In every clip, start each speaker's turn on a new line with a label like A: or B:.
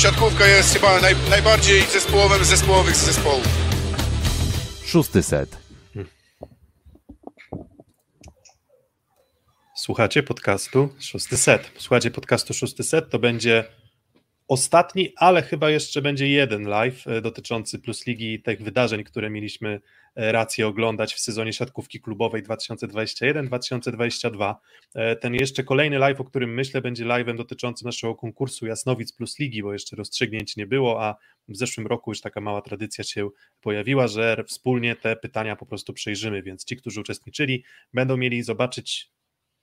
A: siatkówka jest chyba naj, najbardziej zespołowym zespołowych z zespołów.
B: Szósty set.
C: Słuchacie podcastu Szósty Set. Słuchacie podcastu Szósty Set, to będzie ostatni, ale chyba jeszcze będzie jeden live e, dotyczący Plus Ligi i tych wydarzeń, które mieliśmy rację oglądać w sezonie siatkówki klubowej 2021-2022. E, ten jeszcze kolejny live, o którym myślę, będzie live'em dotyczącym naszego konkursu Jasnowic Plus Ligi, bo jeszcze rozstrzygnięć nie było, a w zeszłym roku już taka mała tradycja się pojawiła, że wspólnie te pytania po prostu przejrzymy, więc ci, którzy uczestniczyli, będą mieli zobaczyć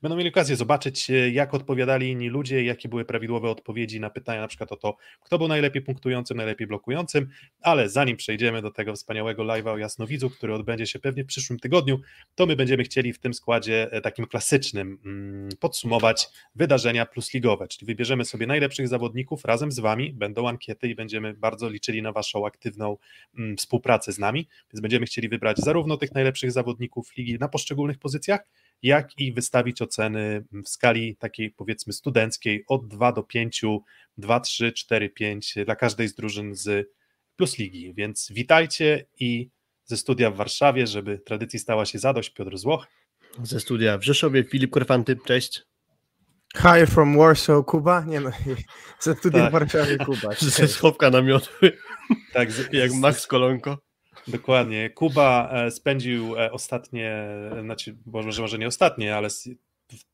C: będą mieli okazję zobaczyć, e, jak odpowiadali inni ludzie, jakie były prawidłowe odpowiedzi na pytania, na przykład o to, kto był najlepiej punktującym, najlepiej blokującym, ale zanim przejdziemy do tego wspaniałego live'a o Jasnowidzu, który odbędzie się pewnie w przyszłym tygodniu, to my będziemy chcieli w tym składzie e, takim klasycznym mm, podsumować wydarzenia plus ligowe, czyli wybierzemy sobie najlepszych zawodników razem z Wami, będą ankiety i będziemy bardzo liczyli na Waszą aktywną mm, współpracę z nami, więc będziemy chcieli wybrać zarówno tych najlepszych zawodników ligi na poszczególnych pozycjach, jak i wystawić oceny w skali takiej powiedzmy studenckiej od 2 do 5, 2, 3, 4, 5 dla każdej z drużyn z Plus Ligi. Więc witajcie i ze studia w Warszawie, żeby tradycji stała się zadość, Piotr Złoch.
D: Ze studia w Rzeszowie Filip Korfanty, cześć.
E: Hi from Warsaw, Kuba. Nie no, ze studia tak. w Warszawie, Kuba.
D: Ze schowka namiotu. Tak, jak Max Kolonko.
C: Dokładnie. Kuba e, spędził e, ostatnie, znaczy może, może nie ostatnie, ale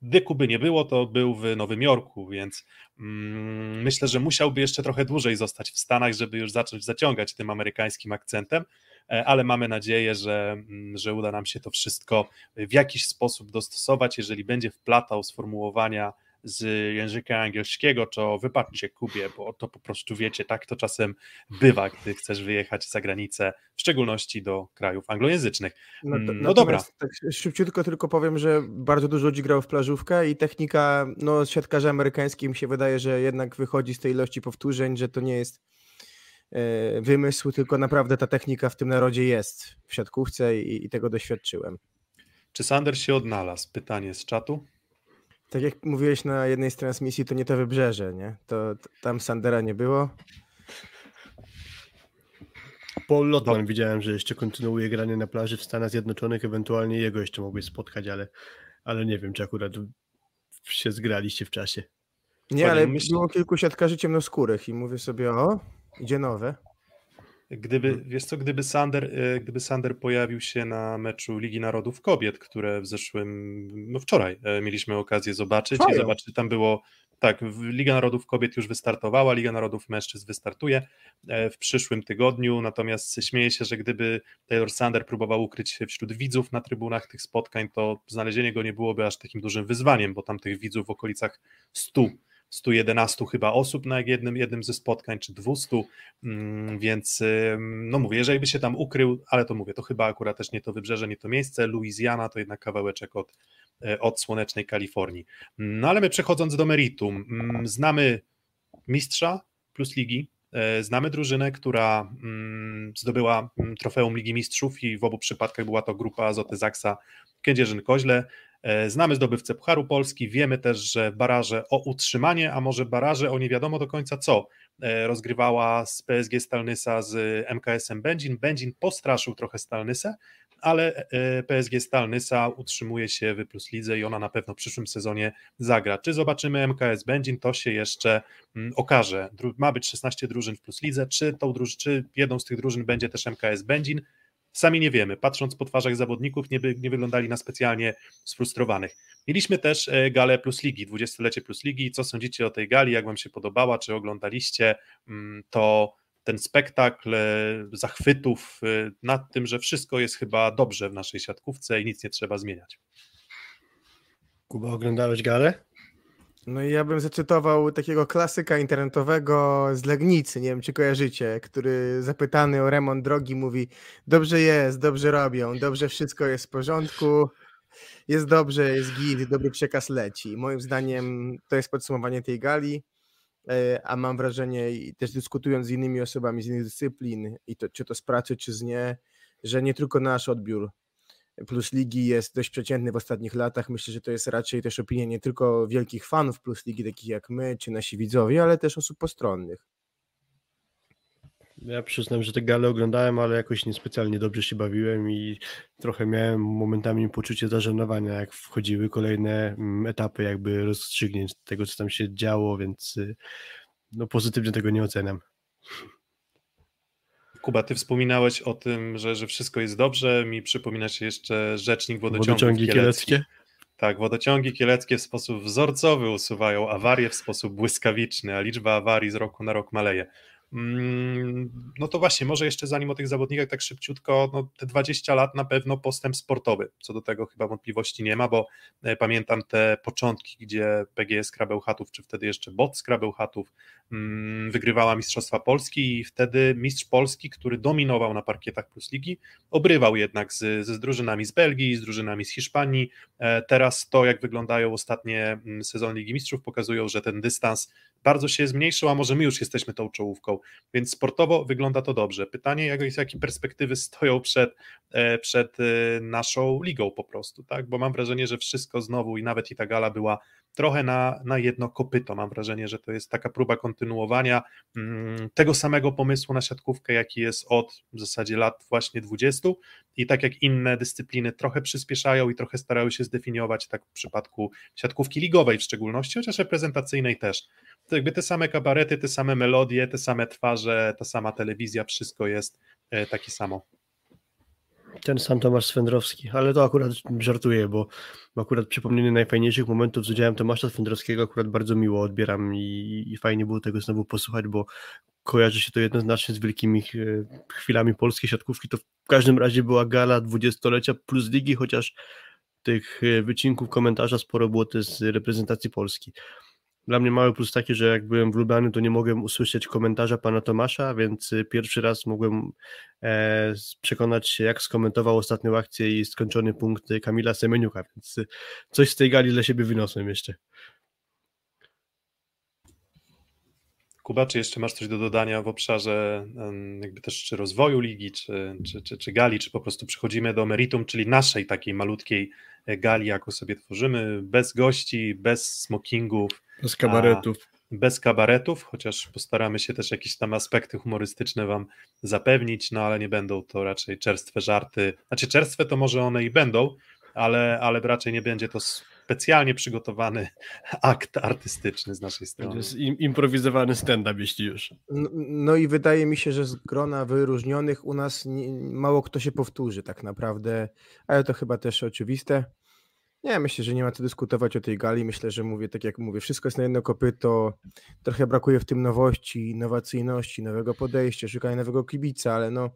C: gdy Kuby nie było, to był w Nowym Jorku, więc mm, myślę, że musiałby jeszcze trochę dłużej zostać w Stanach, żeby już zacząć zaciągać tym amerykańskim akcentem, e, ale mamy nadzieję, że, mm, że uda nam się to wszystko w jakiś sposób dostosować, jeżeli będzie wplatał sformułowania z języka angielskiego, to wybaczcie Kubie, bo to po prostu wiecie, tak to czasem bywa, gdy chcesz wyjechać za granicę, w szczególności do krajów anglojęzycznych. No, no dobra.
E: Tak szybciutko tylko powiem, że bardzo dużo ludzi grało w plażówkę i technika, no siatkarzy amerykańskich mi się wydaje, że jednak wychodzi z tej ilości powtórzeń, że to nie jest e, wymysł, tylko naprawdę ta technika w tym narodzie jest w siatkówce i, i tego doświadczyłem.
C: Czy Sander się odnalazł? Pytanie z czatu
E: tak jak mówiłeś na jednej z transmisji, to nie to wybrzeże, nie? To, to tam Sandera nie było.
D: Paul Lotman no. widziałem, że jeszcze kontynuuje granie na plaży w Stanach Zjednoczonych, ewentualnie jego jeszcze mogłeś spotkać, ale, ale nie wiem, czy akurat się zgraliście w czasie.
E: Nie, ale było kilku siatkarzy ciemnoskórych i mówię sobie, o, idzie nowe.
C: Gdyby, mhm. wiesz co, gdyby Sander, e, gdyby Sander pojawił się na meczu Ligi Narodów Kobiet, które w zeszłym, no wczoraj e, mieliśmy okazję zobaczyć Fajo. i zobaczyć, tam było, tak, Liga Narodów Kobiet już wystartowała, Liga Narodów Mężczyzn wystartuje e, w przyszłym tygodniu, natomiast śmieję się, że gdyby Taylor Sander próbował ukryć się wśród widzów na trybunach tych spotkań, to znalezienie go nie byłoby aż takim dużym wyzwaniem, bo tam tych widzów w okolicach 100 111 chyba osób na jednym, jednym ze spotkań, czy 200, mm, więc no mówię, jeżeli by się tam ukrył, ale to mówię, to chyba akurat też nie to wybrzeże, nie to miejsce, Louisiana to jednak kawałeczek od, e, od słonecznej Kalifornii. No ale my przechodząc do meritum, mm, znamy mistrza plus ligi, e, Znamy drużynę, która mm, zdobyła trofeum Ligi Mistrzów i w obu przypadkach była to grupa Azoty Zaksa Kędzierzyn-Koźle. E, znamy zdobywcę Pucharu Polski, wiemy też, że baraże o utrzymanie, a może baraże o nie wiadomo do końca co, e, rozgrywała z PSG Stalnysa z MKS-em Będzin. Będzin postraszył trochę Stalnysę, ale e, PSG Stalnysa utrzymuje się w Plus Lidze i ona na pewno w przyszłym sezonie zagra. Czy zobaczymy MKS Będzin, to się jeszcze mm, okaże. Ma być 16 drużyn w Plus Lidze, czy, tą czy jedną z tych drużyn będzie też MKS Będzin, Sami nie wiemy. Patrząc po twarzach zawodników, nie, by, nie wyglądali na specjalnie sfrustrowanych. Mieliśmy też e, galę Plus Ligi, 20-lecie Plus Ligi. Co sądzicie o tej gali? Jak Wam się podobała? Czy oglądaliście mm, to? Ten spektakl e, zachwytów e, nad tym, że wszystko jest chyba dobrze w naszej siatkówce i nic nie trzeba zmieniać.
D: Kuba, oglądałeś galę?
E: No i ja bym zacytował takiego klasyka internetowego z Legnicy, nie wiem czy kojarzycie, który zapytany o remont drogi mówi dobrze jest, dobrze robią, dobrze wszystko jest w porządku, jest dobrze, jest git, dobry przekaz leci. Moim zdaniem to jest podsumowanie tej gali, e, a mam wrażenie i też dyskutując z innymi osobami z innych dyscyplin, i to, czy to z pracy, czy z nie, że nie tylko nasz odbiór Plus Ligi jest dość przeciętny w ostatnich latach. Myślę, że to jest raczej też opinia nie tylko wielkich fanów Plus Ligi, takich jak my, czy nasi widzowie, ale też osób postronnych.
D: Ja przyznam, że te gale oglądałem, ale jakoś niespecjalnie dobrze się bawiłem i trochę miałem momentami poczucie zażenowania, jak wchodziły kolejne mm, etapy jakby rozstrzygnięć tego, co tam się działo, więc y, no pozytywnie tego nie oceniam.
C: Kuba, ty wspominałeś o tym, że, że wszystko jest dobrze. Mi przypomina się jeszcze rzecznik wodociągów
D: Wodociągi kieleckie?
C: Tak, wodociągi kieleckie w sposób wzorcowy usuwają awarie w sposób błyskawiczny, a liczba awarii z roku na rok maleje. Mm, No to właśnie, może jeszcze zanim o tych zawodnikach tak szybciutko, no te 20 lat na pewno postęp sportowy, co do tego chyba wątpliwości nie ma, bo e, pamiętam te początki, gdzie PGS Krabełchatów, czy wtedy jeszcze BOT z Krabełchatów mm, wygrywała Mistrzostwa Polski i wtedy mistrz Polski, który dominował na parkietach Plus Ligi, obrywał jednak z, z drużynami z Belgii, z drużynami z Hiszpanii. E, Teraz to, jak wyglądają ostatnie mm, sezony Ligi Mistrzów, pokazują, że ten dystans bardzo się zmniejszył, a może my już jesteśmy tą czołówką, więc sportowo wygląda to dobrze. Pytanie, jak, jakie perspektywy stoją przed, e, przed e, naszą ligą po prostu, tak? Bo mam wrażenie, że wszystko znowu i nawet i ta gala była trochę na, na jedno kopyto. Mam wrażenie, że to jest taka próba kontynuowania mm, tego samego pomysłu na siatkówkę, jaki jest od w zasadzie lat właśnie 20 i tak jak inne dyscypliny trochę przyspieszają i trochę starały się zdefiniować, tak w przypadku siatkówki ligowej w szczególności, chociaż reprezentacyjnej też. To jakby te same kabarety, te same melodie, te same twarze, ta sama telewizja, wszystko jest e, takie samo.
D: Ten sam Tomasz Swędrowski, ale to akurat żartuję, bo akurat przypomnienie najfajniejszych momentów z udziałem Tomasza Swędrowskiego akurat bardzo miło odbieram i, i fajnie było tego znowu posłuchać, bo kojarzy się to jednoznacznie z wielkimi e, chwilami polskiej siatkówki. To w każdym razie była gala dwudziestolecia plus ligi, chociaż tych e, wycinków komentarza sporo było też z reprezentacji Polski. Dla mnie mały plus taki, że jak byłem w Lublanie, to nie mogłem usłyszeć komentarza pana Tomasza, więc y, pierwszy raz mogłem e, przekonać się, jak skomentował ostatnią akcję i skończony punkt Kamila Semeniuka, więc y, coś z tej gali dla siebie wyniosłem jeszcze.
C: Kuba, czy jeszcze masz coś do dodania w obszarze jakby też czy rozwoju ligi, czy, czy, czy, czy gali, czy po prostu przechodzimy do meritum, czyli naszej takiej malutkiej e, gali, jaką sobie tworzymy, bez gości, bez smokingów,
D: Z kabaretów.
C: bez kabaretów, chociaż postaramy się też jakieś tam aspekty humorystyczne Wam zapewnić, no ale nie będą to raczej czerstwe żarty. Znaczy, czerstwe to może one i będą, ale, ale raczej nie będzie to specjalnie przygotowany akt artystyczny z naszej
D: To
C: strony.
D: jest im, improwizowany stand-up, jeśli już.
E: No, no i wydaje mi się, że z grona wyróżnionych u nas nie, mało kto się powtórzy tak naprawdę, ale to chyba też oczywiste. Nie, myślę, że nie ma co dyskutować o tej gali. Myślę, że mówię, tak jak mówię, wszystko jest na jedno kopyto. Trochę brakuje w tym nowości, innowacyjności, nowego podejścia, szukania nowego kibica, ale no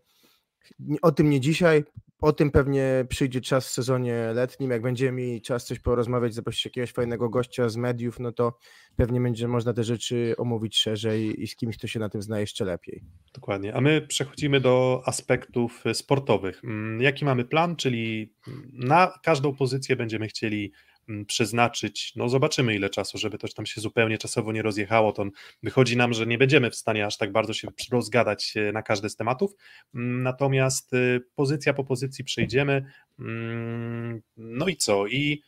E: o tym nie dzisiaj. O tym pewnie przyjdzie czas w sezonie letnim. Jak będziemy mieli czas coś porozmawiać, zaprosić jakiegoś fajnego gościa z mediów, no to pewnie będzie można te rzeczy omówić szerzej i z kimś, kto się na tym zna jeszcze lepiej.
C: Dokładnie. A my przechodzimy do aspektów sportowych. Mm, Jaki mamy plan? Czyli na każdą pozycję będziemy chcieli przeznaczyć, no zobaczymy ile czasu, żeby to tam się zupełnie czasowo nie rozjechało, to wychodzi nam, że nie będziemy w stanie aż tak bardzo się rozgadać e, na każdy z tematów, Mm, natomiast e, pozycja po pozycji przejdziemy, Mm, no i co? I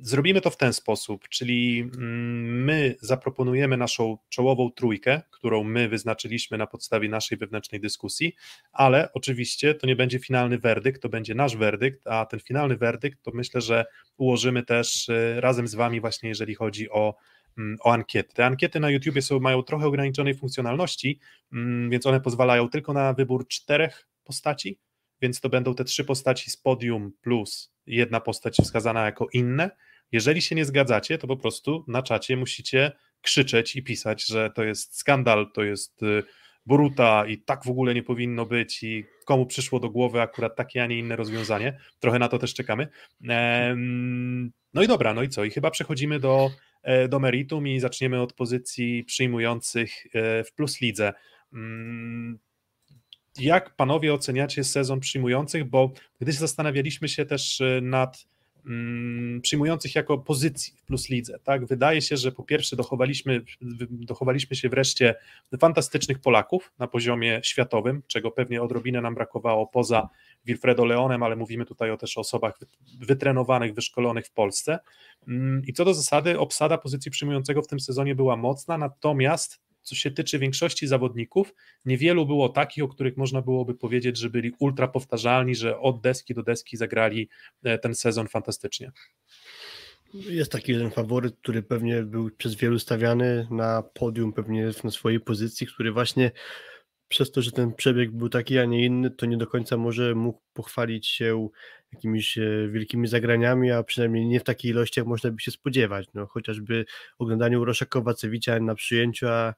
C: Zrobimy to w ten sposób, czyli mm, my zaproponujemy naszą czołową trójkę, którą my wyznaczyliśmy na podstawie naszej wewnętrznej dyskusji, ale oczywiście to nie będzie finalny werdykt, to będzie nasz werdykt, a ten finalny werdykt to myślę, że ułożymy też e, razem z Wami właśnie, jeżeli chodzi o, mm, o ankiety. Te ankiety na YouTubie są, mają trochę ograniczonej funkcjonalności, mm, więc one pozwalają tylko na wybór czterech postaci, więc to będą te trzy postaci z podium plus jedna postać wskazana jako inne. Jeżeli się nie zgadzacie, to po prostu na czacie musicie krzyczeć i pisać, że to jest skandal, to jest y, buruta i tak w ogóle nie powinno być i komu przyszło do głowy akurat takie, a nie inne rozwiązanie. Trochę na to też czekamy. No i dobra, no i co? I chyba przechodzimy do, e, do meritum i zaczniemy od pozycji przyjmujących e, w plus lidze. Mm, jak panowie oceniacie sezon przyjmujących, bo gdy zastanawialiśmy się też y, nad przyjmujących jako pozycji w plus lidze, tak, wydaje się, że po pierwsze dochowaliśmy, dochowaliśmy się wreszcie fantastycznych Polaków na poziomie światowym, czego pewnie odrobinę nam brakowało poza Wilfredo Leonem, ale mówimy tutaj o też o osobach wy- wytrenowanych, wyszkolonych w Polsce. Mm, I co do zasady, obsada pozycji przyjmującego w tym sezonie była mocna, natomiast co się tyczy większości zawodników, niewielu było takich, o których można byłoby powiedzieć, że byli ultra powtarzalni, że od deski do deski zagrali e, ten sezon fantastycznie.
D: Jest taki jeden faworyt, który pewnie był przez wielu stawiany na podium, pewnie na swojej pozycji, który właśnie przez to, że ten przebieg był taki, a nie inny, to nie do końca może mógł pochwalić się jakimiś e, wielkimi zagraniami, a przynajmniej nie w takiej ilości, jak można by się spodziewać. No, chociażby oglądanie Urosza Kowacewicza na przyjęciu, a,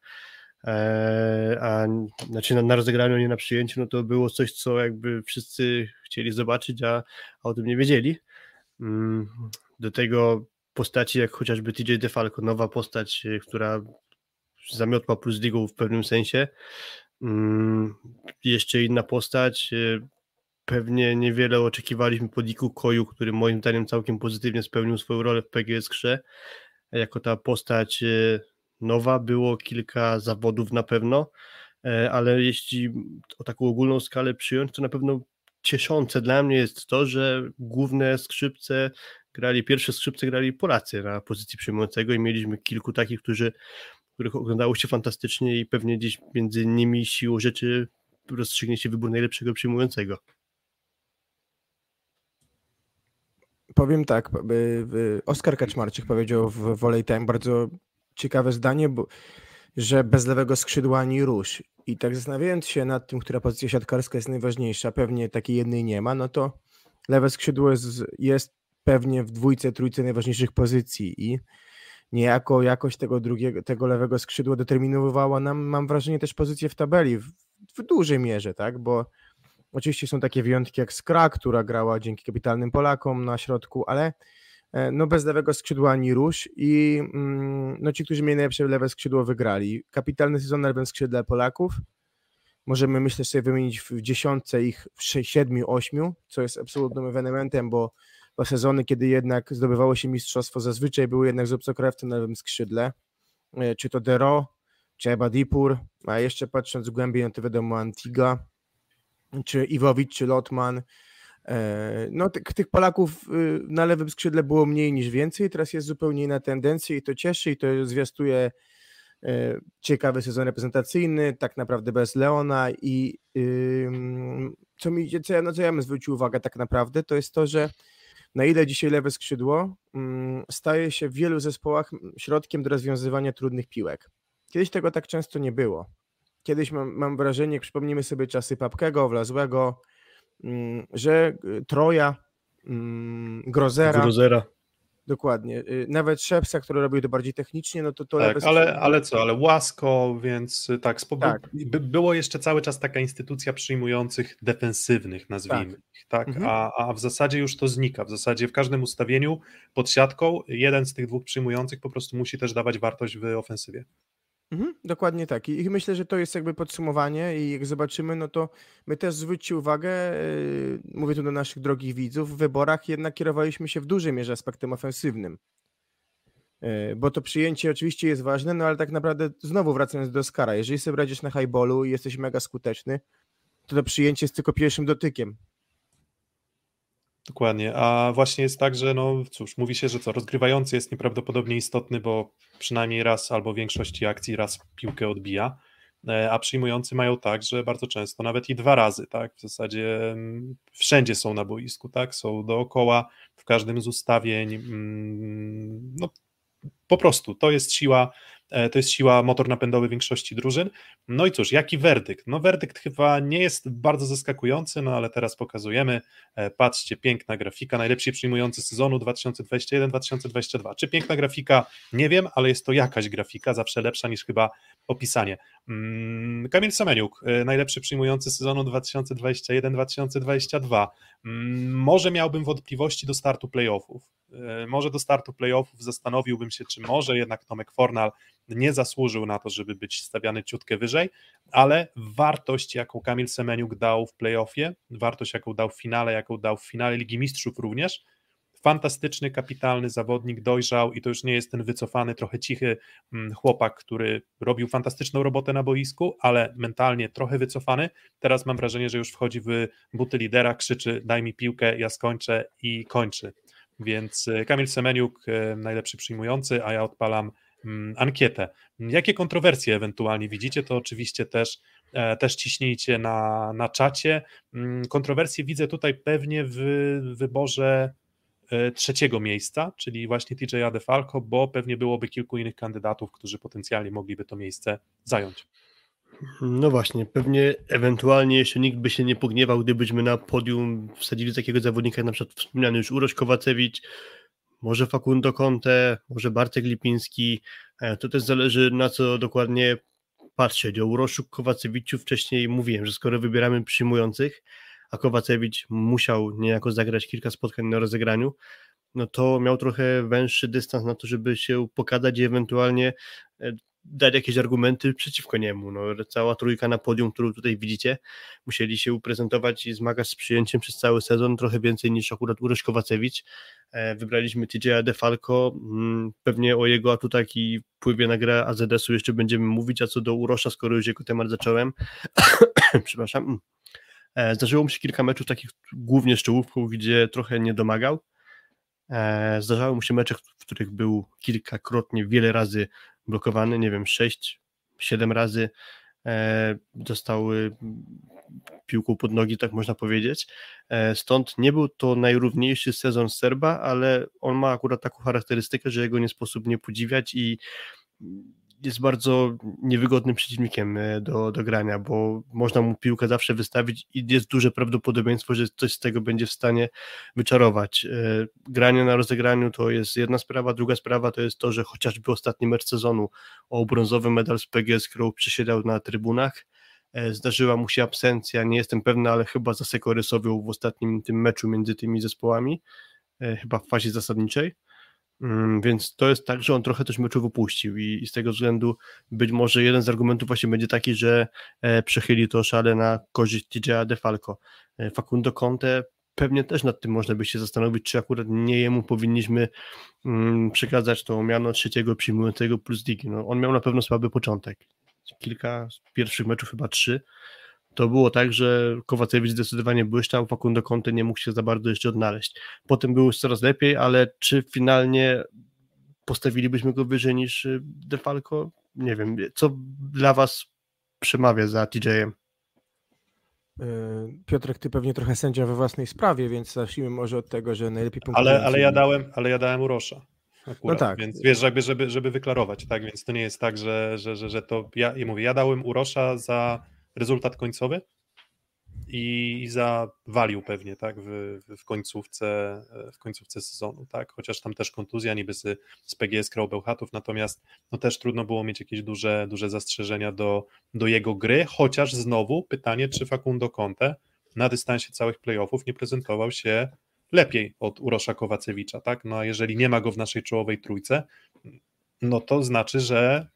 D: e, a znaczy na, na rozegraniu, nie na przyjęciu, no to było coś, co jakby wszyscy chcieli zobaczyć, a, a o tym nie wiedzieli. Mm, do tego postaci jak chociażby TJ DeFalco, nowa postać, e, która zamiotła plus ligą w pewnym sensie. Mm, jeszcze inna postać, pewnie niewiele oczekiwaliśmy po Diku Koju, który moim zdaniem całkiem pozytywnie spełnił swoją rolę w PGS Krze. Jako ta postać e, nowa, było kilka zawodów na pewno, e, ale jeśli o taką ogólną skalę przyjąć, to na pewno cieszące dla mnie jest to, że główne skrzypce grali, pierwsze skrzypce grali Polacy na pozycji przyjmującego i mieliśmy kilku takich, którzy, których oglądało się fantastycznie i pewnie gdzieś między nimi siłą rzeczy rozstrzygnie się wybór najlepszego przyjmującego.
E: Powiem tak, Oskar Kaczmarczyk powiedział w Volley Time bardzo ciekawe zdanie, bo, że bez lewego skrzydła ani rusz. I tak zastanawiając się nad tym, która pozycja siatkarska jest najważniejsza, pewnie takiej jednej nie ma, no to lewe skrzydło jest, jest pewnie w dwójce, trójce najważniejszych pozycji i niejako jakość tego drugiego, tego lewego skrzydła determinowała nam, mam wrażenie, też pozycję w tabeli w, w dużej mierze, tak, bo Oczywiście są takie wyjątki jak Skra, która grała dzięki kapitalnym Polakom na środku, ale e, no bez lewego skrzydła ani rusz i mm, no ci, którzy mieli najlepsze lewe skrzydło wygrali. Kapitalny sezon na lewym skrzydle Polaków. Możemy myślę sobie wymienić w dziesiątce ich w siedmiu, ośmiu, co jest absolutnym ewenementem, bo, bo sezony, kiedy jednak zdobywało się mistrzostwo, zazwyczaj były jednak z obcokrajowcem na lewym skrzydle, e, czy to Dero, czy Ebadipur, a jeszcze patrząc głębiej, no to wiadomo Antiga, czy Iwowicz, czy Lotman. E, no, tych, Polaków y, na lewym skrzydle było mniej niż więcej, teraz jest zupełnie inna tendencja i to cieszy i to zwiastuje e, ciekawy sezon reprezentacyjny, tak naprawdę bez Leona i co mi, co ja, no co ja bym zwrócił uwagę tak naprawdę, to jest to, że na ile dzisiaj lewe skrzydło staje się w wielu zespołach środkiem do rozwiązywania trudnych piłek. Kiedyś tego tak często nie było. Kiedyś mam, mam wrażenie, jak przypomnimy sobie czasy Papkego, Wlazłego, mm, że y, Troja, mm, Grozera,
D: Grozera.
E: Dokładnie. Y, nawet Szepsa, który robił to bardziej technicznie, no to to
C: tak, ale, ale co, ale łasko, więc y, tak, tak. By, było jeszcze cały czas taka instytucja przyjmujących defensywnych, nazwijmy tak. ich, tak? Mhm. A, a w zasadzie już to znika. W zasadzie w każdym ustawieniu pod siatką jeden z tych dwóch przyjmujących po prostu musi też dawać wartość w ofensywie.
E: Mhm, dokładnie tak. I myślę, że to jest jakby podsumowanie i jak zobaczymy, no to my też zwróćcie uwagę, yy, mówię tu do naszych drogich widzów, w wyborach jednak kierowaliśmy się w dużej mierze aspektem ofensywnym. Yy, bo to przyjęcie oczywiście jest ważne, no ale tak naprawdę znowu wracając do Skara, jeżeli sobie radzisz na highballu i jesteś mega skuteczny, to to przyjęcie jest tylko pierwszym dotykiem.
C: Dokładnie, a właśnie jest tak, że no cóż, mówi się, że co, rozgrywający jest nieprawdopodobnie istotny, bo przynajmniej raz albo w większości akcji raz piłkę odbija, e, a przyjmujący mają tak, że bardzo często nawet i dwa razy, tak, w zasadzie mm, wszędzie są na boisku, tak, są dookoła, w każdym z ustawień, mm, no po prostu to jest siła to jest siła motor napędowy większości drużyn. No i cóż, jaki werdykt? No werdykt chyba nie jest bardzo zaskakujący, no ale teraz pokazujemy. E, patrzcie, piękna grafika, najlepsi przyjmujący sezonu 2021-2022. Czy piękna grafika? Nie wiem, ale jest to jakaś grafika, zawsze lepsza niż chyba opisanie. Mm, Kamil Semeniuk, e, najlepszy przyjmujący sezonu 2021-2022. Mm, może miałbym wątpliwości do startu playoffów. Może do startu playoffów zastanowiłbym się, czy może jednak Tomek Fornal nie zasłużył na to, żeby być stawiany ciutkę wyżej, ale wartość, jaką Kamil Semeniuk dał w playoffie, wartość, jaką dał w finale, jaką dał w finale Ligi Mistrzów również, fantastyczny, kapitalny zawodnik, dojrzał i to już nie jest ten wycofany, trochę cichy mm, chłopak, który robił fantastyczną robotę na boisku, ale mentalnie trochę wycofany. Teraz mam wrażenie, że już wchodzi w buty lidera, krzyczy daj mi piłkę, ja skończę i kończy. Więc e, Kamil Semeniuk, e, najlepszy przyjmujący, a ja odpalam mm, ankietę. Jakie kontrowersje ewentualnie widzicie, to oczywiście też, e, też ciśnijcie na, na czacie. Mm, kontrowersje widzę tutaj pewnie w wyborze trzeciego miejsca, czyli właśnie TJ Adefalco, bo pewnie byłoby kilku innych kandydatów, którzy potencjalnie mogliby to miejsce zająć.
D: No właśnie, pewnie ewentualnie jeszcze nikt by się nie pogniewał, gdybyśmy na podium wsadzili takiego zawodnika, jak na przykład wspomniany już Uroś Kowacewicz, może Facundo Conte, może Bartek Lipiński, e, to też zależy na co dokładnie patrzeć. O Uroszu Kowacewiczu wcześniej mówiłem, że skoro wybieramy przyjmujących, a Kowacewicz musiał niejako zagrać kilka spotkań na rozegraniu, no to miał trochę węższy dystans na to, żeby się pokazać i ewentualnie e, dać jakieś argumenty przeciwko niemu. No, cała trójka na podium, którą tutaj widzicie, musieli się uprezentować i zmagać z przyjęciem przez cały sezon, trochę więcej niż akurat Uroś Kowacewicz. E, wybraliśmy TJ'a DeFalco, mm, pewnie o jego atutach i wpływie na grę AZS-u jeszcze będziemy mówić, a co do Urosza, skoro już jego temat zacząłem, przepraszam, zdarzyło mi się kilka meczów takich głównie z czołówką, gdzie trochę nie domagał, e, Zdarzały mu się mecze, w których był kilkakrotnie, wiele razy blokowany, nie wiem, 6, 7 razy e, dostał piłką pod nogi, tak można powiedzieć. E, stąd nie był to najrówniejszy sezon Serba, ale on ma akurat taką charakterystykę, że jego nie sposób nie podziwiać i jest bardzo niewygodnym przeciwnikiem e, do, do grania, bo można mu piłkę zawsze wystawić i jest duże prawdopodobieństwo, że coś z tego będzie w stanie wyczarować. E, granie na rozegraniu to jest jedna sprawa, druga sprawa to jest to, że chociażby ostatni mecz sezonu o brązowy medal z PGS Crow przysiedział na trybunach, e, zdarzyła mu się absencja, nie jestem pewny, ale chyba zasekorysował w ostatnim tym meczu między tymi zespołami, chyba w fazie zasadniczej więc to jest tak, że on trochę też meczu wypuścił i, i, z tego względu być może jeden z argumentów właśnie będzie taki, że e, przechyli to szale na korzyść TJ'a DeFalco. E, Facundo Conte pewnie też nad tym można by się zastanowić, czy akurat nie jemu powinniśmy mm, przekazać to miano trzeciego przyjmującego plus digi. No, on miał na pewno słaby początek. Kilka pierwszych meczów, chyba trzy, to było tak, że Kowacewicz zdecydowanie błyszczał, Facundo Conte nie mógł się za bardzo jeszcze odnaleźć. Potem było już coraz lepiej, ale czy finalnie postawilibyśmy go wyżej niż y, Defalco? Nie wiem, co dla was przemawia za TJ-em?
E: Y, Piotrek, ty pewnie trochę sędzia we własnej sprawie, więc zacznijmy może od tego, że najlepiej
C: Ale, ale ja dałem, ale ja dałem Urosza. Akurat, no tak. Więc wiesz, jakby, żeby, żeby wyklarować, tak? Więc to nie jest tak, że, że, że, że to ja i mówię, ja dałem Urosza za rezultat końcowy? I za value pewnie, tak, w, w, końcówce, w końcówce sezonu, tak, chociaż tam też kontuzja niby z, z PGS grał Bełchatów, natomiast no też trudno było mieć jakieś duże, duże zastrzeżenia do, do jego gry, chociaż znowu pytanie, czy Facundo Conte na dystansie całych playoffów nie prezentował się lepiej od Urosza Kowacewicza, tak, no a jeżeli nie ma go w naszej czołowej trójce, no to znaczy, że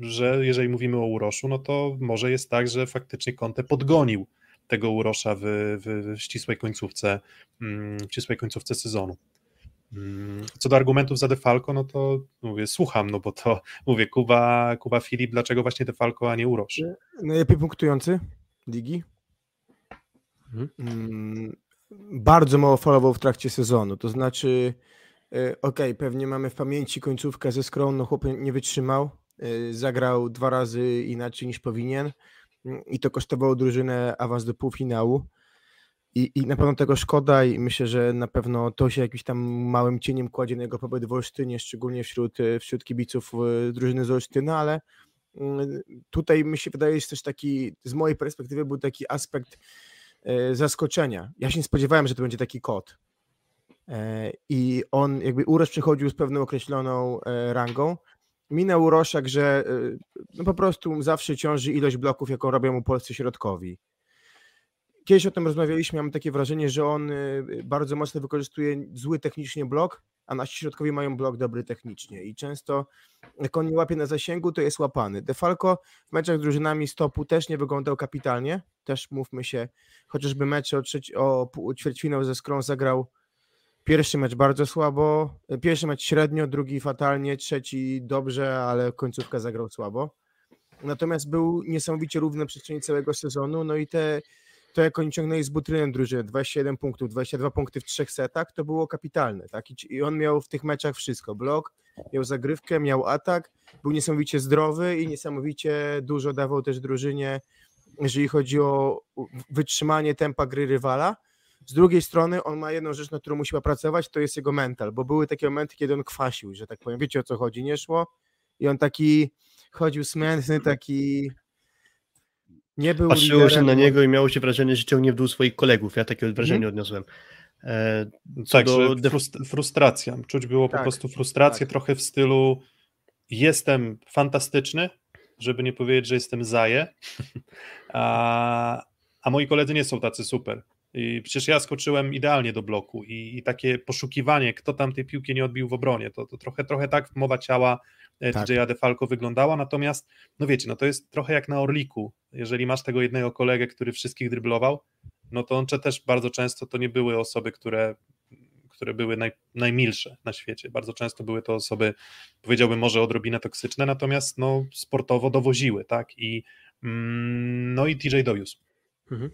C: że jeżeli mówimy o Uroszu, no to może jest tak, że faktycznie Conte podgonił tego Urosza w, w, w ścisłej końcówce mm, w ścisłej końcówce sezonu. Mm, co do argumentów za Defalco, no to mówię, słucham, no bo to mówię, Kuba, Kuba Filip, dlaczego właśnie Defalco, a nie Urosz?
E: Najlepiej punktujący ligi. Mhm. Mm, bardzo mało falował w trakcie sezonu, to znaczy e, okej, okay, pewnie mamy w pamięci końcówkę ze Skrą, no chłop nie wytrzymał, zagrał dwa razy inaczej niż powinien mm, i to kosztowało drużynę awans do półfinału. I, I na pewno tego szkoda i myślę, że na pewno to się jakimś tam małym cieniem kładzie na jego pobyt w Olsztynie, szczególnie wśród, y, wśród kibiców y, drużyny z Olsztyna, ale mm, tutaj mi się wydaje, że też taki, z mojej perspektywy był taki aspekt zaskoczenia. Ja się nie spodziewałem, że to będzie taki kod. E, I on jakby Urosz przychodził z pewną określoną e, rangą, minął Roszak, że y, no po prostu zawsze ciąży ilość bloków, jaką robią mu polscy środkowi. Kiedyś o tym rozmawialiśmy, mam takie wrażenie, że on y, bardzo mocno wykorzystuje zły technicznie blok, a nasi środkowi mają blok dobry technicznie i często jak on nie łapie na zasięgu, to jest łapany. Defalco w meczach z drużynami stopu też nie wyglądał kapitalnie, też mówmy się, chociażby mecz o, trzeci, o ćwierćfinał ze Skrą zagrał Pierwszy mecz bardzo słabo, pierwszy mecz średnio, drugi fatalnie, trzeci dobrze, ale końcówka zagrał słabo. Natomiast był niesamowicie równy przestrzeni całego sezonu, no i te to jak oni ciągnęli z Butrynem drużynę, 21 punktów, 22 punkty w trzech setach, to było kapitalne, tak? I, I on miał w tych meczach wszystko, blok, miał zagrywkę, miał atak, był niesamowicie zdrowy i niesamowicie dużo dawał też drużynie, jeżeli chodzi o wytrzymanie tempa gry rywala. Z drugiej strony on ma jedną rzecz, na którą musi pracować, to jest jego mental, bo były takie momenty, kiedy on kwasił, że tak powiem, wiecie o co chodzi, nie szło i on taki chodził smętny, taki nie był
D: Patrzyło
E: liderem,
D: się na niego i miało się wrażenie, że ciągnie w dół swoich kolegów. Ja takie wrażenie
E: Mhm.
D: odniosłem. E, co
C: Tak,
D: do
C: że frustracja. Czuć było po
E: Tak,
C: prostu frustrację
E: tak.
C: trochę w stylu jestem fantastyczny, żeby nie powiedzieć, że jestem zaje, a, a moi koledzy nie są tacy super. I przecież ja skoczyłem idealnie do bloku i, i takie poszukiwanie, kto tam tej piłki nie odbił w obronie, to, to trochę, trochę tak mowa ciała e,
E: Tak.
C: DeFalco wyglądała, natomiast no wiecie, no to jest trochę jak na Orliku, jeżeli masz tego jednego kolegę, który wszystkich dryblował, no to on też bardzo często to nie były osoby, które, które były naj, najmilsze na świecie. Bardzo często były to osoby, powiedziałbym może odrobinę toksyczne, natomiast no, sportowo dowoziły, tak? I, mm, no i TJ dowiózł.
D: Mhm.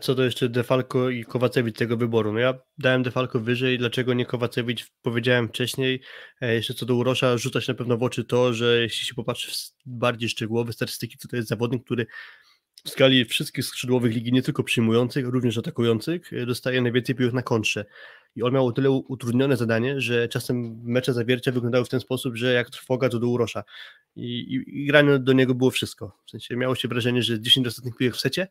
D: Co do jeszcze Defalco i Kowacewicz tego wyboru. No ja dałem Defalco wyżej, dlaczego nie Kowacewicz? Powiedziałem wcześniej. E, Jeszcze co do Urosza, rzuca się na pewno w oczy to, że jeśli się popatrzy w bardziej szczegółowe statystyki, to to jest zawodnik, który w skali wszystkich skrzydłowych ligi, nie tylko przyjmujących, również atakujących, e, dostaje najwięcej piłek na kontrze. I on miał o tyle utrudnione zadanie, że czasem mecze zawiercia wyglądały w ten sposób, że jak trwoga, to do Urosza. I, i, I granie do niego było wszystko. W sensie miało się wrażenie, że 10 ostatnich piłek w secie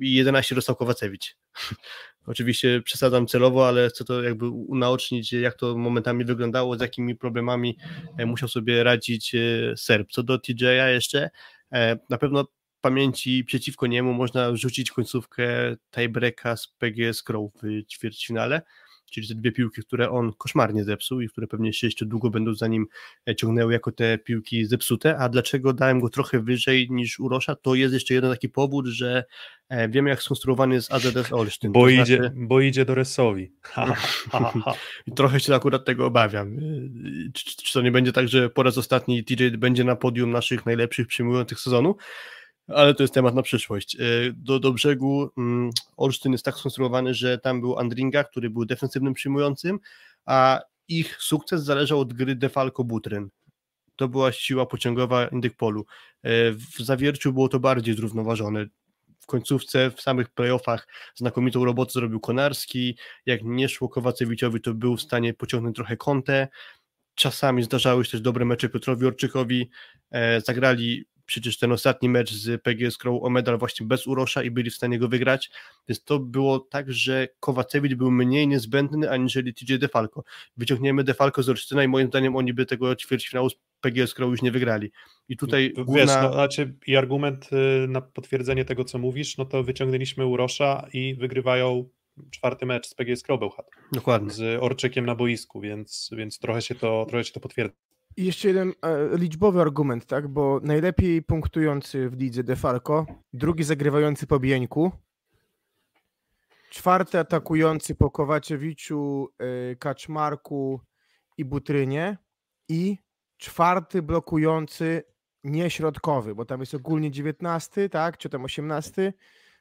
D: i 11 dostał Kowacewicz. Oczywiście przesadzam celowo, ale chcę to jakby unaocznić, jak to momentami wyglądało, z jakimi problemami e, musiał sobie radzić e, Serb. Co do TJ'a jeszcze, e, na pewno pamięci przeciwko niemu można wrzucić końcówkę tiebreaka z PGS Crow w ćwierćfinale, czyli te dwie piłki, które on koszmarnie zepsuł i które pewnie jeszcze, jeszcze długo będą za nim e, ciągnęły jako te piłki zepsute, a dlaczego dałem go trochę wyżej niż Urosza, to jest jeszcze jeden taki powód, że e, wiemy jak skonstruowany jest AZS Olsztyn.
C: Bo,
D: to
C: idzie,
D: znaczy-
C: bo idzie do Resowi.
D: Trochę się akurat tego obawiam. Yy, Czy, czy to nie będzie tak, że po raz ostatni TJ będzie na podium naszych najlepszych przyjmujących sezonu? Ale to jest temat na przyszłość. Yy, Do, do brzegu mm, Olsztyn jest tak skonstruowany, że tam był Andringa, który był defensywnym przyjmującym, a ich sukces zależał od gry Defalco Butryn. To była siła pociągowa Indykpolu. Yy, W zawierciu było to bardziej zrównoważone. W końcówce, w samych playoffach znakomitą robotę zrobił Konarski, jak nie szło Kowacewiczowi, to był w stanie pociągnąć trochę kątę. Czasami zdarzały się też dobre mecze Piotrowi Orczykowi. E, zagrali przecież ten ostatni mecz z PGS Crow o medal właśnie bez Urosza i byli w stanie go wygrać. Więc to było tak, że Kowacewicz był mniej niezbędny aniżeli TJ Defalco. Wyciągniemy Defalco z Olsztyna i moim zdaniem oni by tego ćwierćfinału z PGS Crow już nie wygrali. I tutaj
C: Wiesz,
D: główna...
C: no, znaczy, i argument y, na potwierdzenie tego, co mówisz, no to wyciągnęliśmy Urosza i wygrywają czwarty mecz z PGS Krobełchat
D: Dokładnie.
C: z Orczykiem na boisku, więc, więc trochę, się to, trochę się to potwierdza.
E: I jeszcze jeden e, liczbowy argument, tak? Bo najlepiej punktujący w lidze Defalco, drugi zagrywający po Bieńku, czwarty atakujący po Kowaczewiczu, e, Kaczmarku i Butrynie i czwarty blokujący nieśrodkowy, bo tam jest ogólnie 19, tak? Czy tam 18,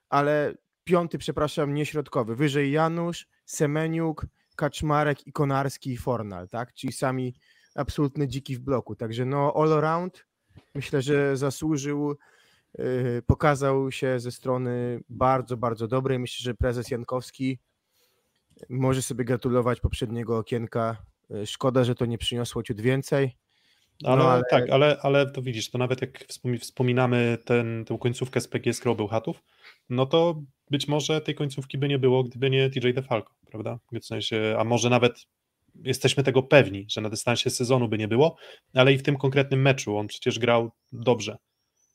E: ale piąty, przepraszam, nieśrodkowy. Wyżej Janusz, Semeniuk, Kaczmarek i Konarski i Fornal, tak? Czyli sami absolutne dziki w bloku. Także no all around myślę, że zasłużył, yy, pokazał się ze strony bardzo, bardzo dobrej. Myślę, że prezes Jankowski może sobie gratulować poprzedniego okienka. Yy, Szkoda, że to nie przyniosło ciut więcej.
C: Ale,
E: No, ale-
C: tak, ale, ale to widzisz, to nawet jak wspomi- wspominamy ten, tę końcówkę z PGS Krobełchatów, no to być może tej końcówki by nie było, gdyby nie TJ DeFalco, prawda? W sensie, a może nawet jesteśmy tego pewni, że na dystansie sezonu by nie było, ale i w tym konkretnym meczu on przecież grał dobrze.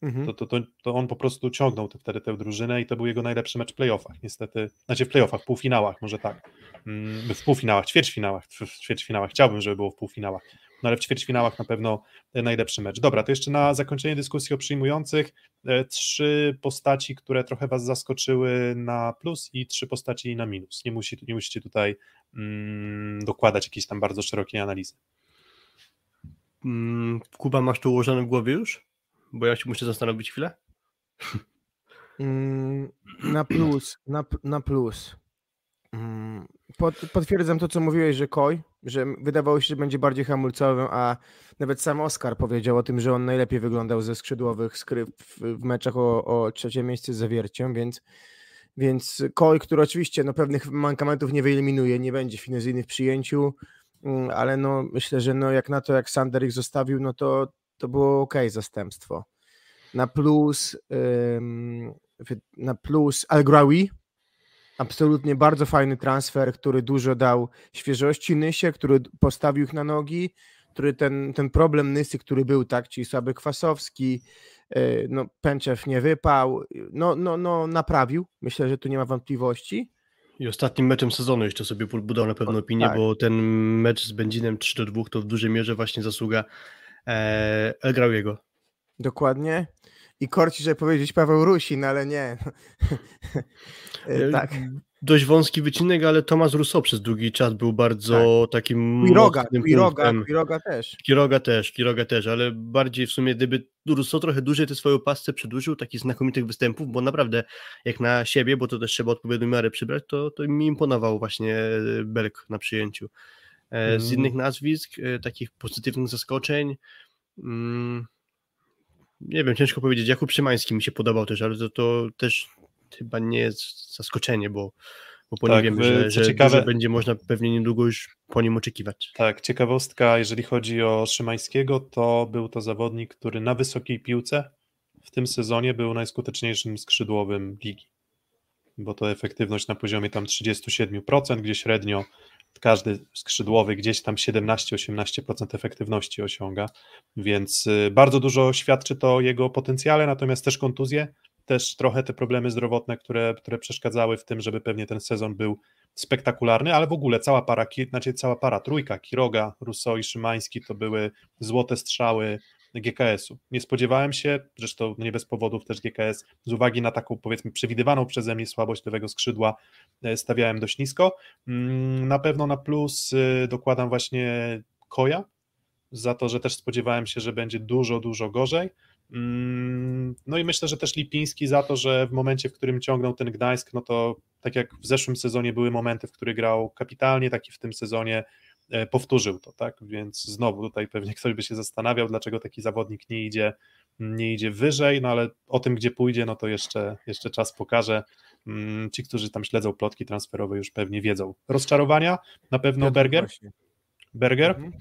E: Mhm.
C: To, to, to, to on po prostu ciągnął te, wtedy tę drużynę i to był jego najlepszy mecz w playoffach, niestety. Znaczy w playoffach, półfinałach, może tak. Mm, W półfinałach, ćwierćfinałach, w ćwierćfinałach. Chciałbym, żeby było w półfinałach. No ale w ćwierćfinałach na pewno e, najlepszy mecz. Dobra, to jeszcze na zakończenie dyskusji o przyjmujących. e, Trzy postaci, które trochę Was zaskoczyły na plus i trzy postaci na minus. Nie, musi, nie musicie tutaj dokładać jakiejś tam bardzo szerokiej analizy.
D: Mm, Kuba, masz to ułożone w głowie już? Bo ja się muszę zastanowić chwilę.
E: Mm, Na plus, na, na plus. Mm, Pod, potwierdzam to, co mówiłeś, że Koi, że wydawało się, że będzie bardziej hamulcowym, a nawet sam Oskar powiedział o tym, że on najlepiej wyglądał ze skrzydłowych skryp w, w meczach o, o trzecie miejsce z zawierciem, więc, więc Koi, który oczywiście no, pewnych mankamentów nie wyeliminuje, nie będzie finezyjny w przyjęciu, mm, ale no, myślę, że no, jak na to, jak Sander ich zostawił, no to, to było ok zastępstwo. Na plus, ym, na plus Algrawi, absolutnie bardzo fajny transfer, który dużo dał świeżości Nysie, który postawił ich na nogi, który ten, ten problem Nysy, który był, tak, czyli słaby Kwasowski, no Pęczew nie wypał, no, no, no naprawił, myślę, że tu nie ma wątpliwości.
D: I ostatnim meczem sezonu jeszcze sobie podbudał na pewno opinię,
E: tak.
D: bo ten mecz z Będzinem 3 do 2 to w dużej mierze właśnie zasługa e, El Grauiego.
E: Dokładnie. I korci, żeby powiedzieć Paweł Rusin, ale nie. Yy, tak.
D: Dość wąski wycinek, ale Tomasz Rousseau przez długi czas był bardzo takim
E: Quiroga, Quiroga. Quiroga też.
D: Kiroga też, Kiroga też, ale bardziej w sumie gdyby Rousseau trochę dłużej tę swoją pasce przedłużył, takich znakomitych występów, bo naprawdę jak na siebie, bo to też trzeba odpowiednią miarę przybrać, to, to mi imponował właśnie Belk na przyjęciu. E, Z
C: Mm.
D: innych nazwisk, e, takich pozytywnych zaskoczeń, mm, nie wiem, ciężko powiedzieć, Jakub Szymański mi się podobał też, ale to, to też chyba nie jest zaskoczenie, bo, bo po nim
C: Tak,
D: wiemy,
C: wy-
D: że, że
C: ciekawe-
D: będzie można pewnie niedługo już po nim oczekiwać.
C: Tak, ciekawostka, jeżeli chodzi o Szymańskiego, to był to zawodnik, który na wysokiej piłce w tym sezonie był najskuteczniejszym skrzydłowym ligi, bo to efektywność na poziomie tam 37%, gdzie średnio każdy skrzydłowy gdzieś tam 17-18% efektywności osiąga, więc y, bardzo dużo świadczy to o jego potencjale, natomiast też kontuzje, też trochę te problemy zdrowotne, które, które przeszkadzały w tym, żeby pewnie ten sezon był spektakularny, ale w ogóle cała para, znaczy cała para, trójka, Kiroga, Rousseau i Szymański to były złote strzały GKS-u. Nie spodziewałem się, zresztą nie bez powodów też GKS, z uwagi na taką powiedzmy przewidywaną przeze mnie słabość lewego skrzydła, e, stawiałem dość nisko. Mm, Na pewno na plus y, dokładam właśnie Koja, za to, że też spodziewałem się, że będzie dużo, dużo gorzej. Mm, No i myślę, że też Lipiński za to, że w momencie, w którym ciągnął ten Gdańsk, no to tak jak w zeszłym sezonie były momenty, w których grał kapitalnie, tak i w tym sezonie e, powtórzył to, tak? Więc znowu tutaj pewnie ktoś by się zastanawiał, dlaczego taki zawodnik nie idzie, nie idzie wyżej, no ale o tym, gdzie pójdzie, no to jeszcze, jeszcze czas pokaże. Mm, Ci, którzy tam śledzą plotki transferowe, już pewnie wiedzą. Rozczarowania na pewno
E: Piotr
C: Berger.
E: właśnie.
C: Berger,
E: Mhm.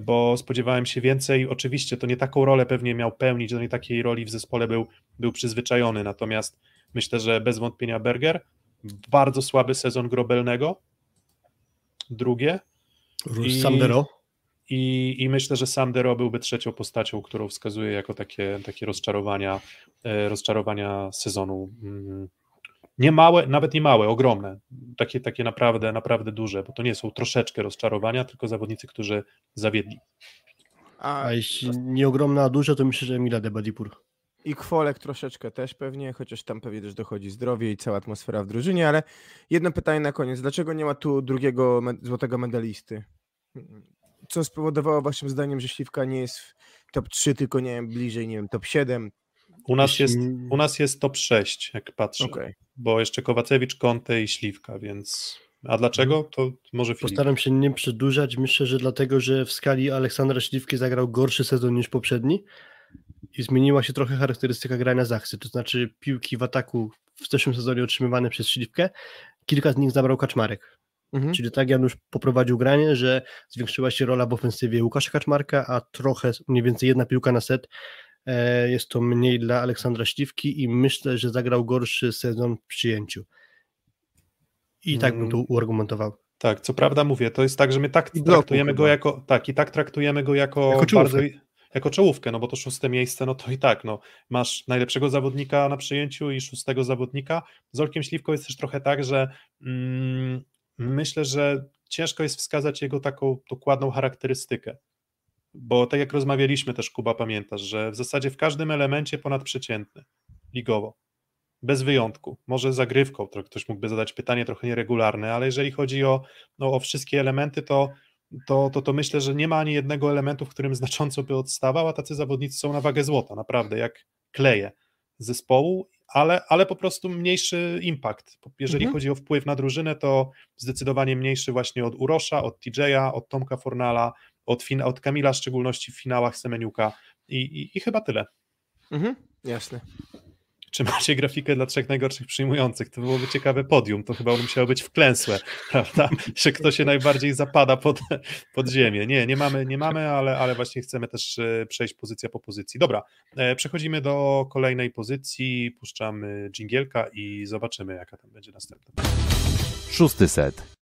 C: Bo spodziewałem się więcej. Oczywiście to nie taką rolę pewnie miał pełnić, do nie takiej roli w zespole był, był przyzwyczajony, natomiast myślę, że bez wątpienia Berger. Bardzo słaby sezon Grobelnego. Drugie. I-
D: Sandero.
C: I, I myślę, że Sam Dero byłby trzecią postacią, którą wskazuje jako takie, takie rozczarowania, e, rozczarowania sezonu. Nie małe, nawet nie małe, ogromne. Takie, takie naprawdę, naprawdę duże, bo to nie są troszeczkę rozczarowania, tylko zawodnicy, którzy zawiedli.
E: A,
D: A jeśli nie ogromna, a duża, to myślę, że Emila de Badipur.
E: I Kwolek troszeczkę też pewnie, chociaż tam pewnie też dochodzi zdrowie i cała atmosfera w drużynie, ale jedno pytanie na koniec. Dlaczego nie ma tu drugiego me- złotego medalisty? Co spowodowało waszym zdaniem, że Śliwka nie jest w top 3, tylko nie wiem, bliżej, nie wiem, top 7?
C: U nas,
D: Jeśli-
C: jest, u nas jest top 6, jak patrzę,
E: Okej.
C: bo jeszcze Kowacewicz, Conte i Śliwka, więc... A dlaczego? To może Filip.
D: Postaram się nie przedłużać. Myślę, że dlatego, że w skali Aleksandra Śliwki zagrał gorszy sezon niż poprzedni i zmieniła się trochę charakterystyka grania Zachsy. To znaczy piłki w ataku w zeszłym sezonie otrzymywane przez Śliwkę, kilka z nich zabrał Kaczmarek.
E: Mhm.
D: Czyli tak Janusz poprowadził granie, że zwiększyła się rola w ofensywie Łukasza Kaczmarka, a trochę, mniej więcej jedna piłka na set jest to mniej dla Aleksandra Śliwki i myślę, że zagrał gorszy sezon w przyjęciu. I tak bym
C: Mm.
D: tu uargumentował.
C: Tak, co prawda mówię, to jest tak, że my tak traktujemy go jako, tak, i tak traktujemy go jako,
D: Jako czołówkę.
C: bardzo, jako czołówkę, no bo to szóste miejsce, no to i tak, no, masz najlepszego zawodnika na przyjęciu i szóstego zawodnika. Z Olkiem Śliwką jest też trochę tak, że mm, myślę, że ciężko jest wskazać jego taką dokładną charakterystykę, bo tak jak rozmawialiśmy też, Kuba, pamiętasz, że w zasadzie w każdym elemencie ponadprzeciętny, ligowo bez wyjątku. Może zagrywką, to ktoś mógłby zadać pytanie trochę nieregularne, ale jeżeli chodzi o, no, o wszystkie elementy, to, to, to, to myślę, że nie ma ani jednego elementu, w którym znacząco by odstawał, a tacy zawodnicy są na wagę złota, naprawdę, jak kleje zespołu, ale, ale po prostu mniejszy impact. Jeżeli
E: Mhm.
C: chodzi o wpływ na drużynę, to zdecydowanie mniejszy właśnie od Urosza, od TJ'a, od Tomka Fornala, od, fin- od Kamila, w szczególności w finałach Semeniuka i, i, i chyba tyle.
E: Mhm. Jasne.
C: Czy macie grafikę dla trzech najgorszych przyjmujących? To byłoby ciekawe podium, to chyba musiało być wklęsłe, prawda? Że kto się najbardziej zapada pod, pod ziemię. Nie, nie mamy, nie mamy ale, ale właśnie chcemy też e, przejść pozycja po pozycji. Dobra, e, przechodzimy do kolejnej pozycji, puszczamy dżingielka i zobaczymy, jaka tam będzie następna.
B: Szósty set.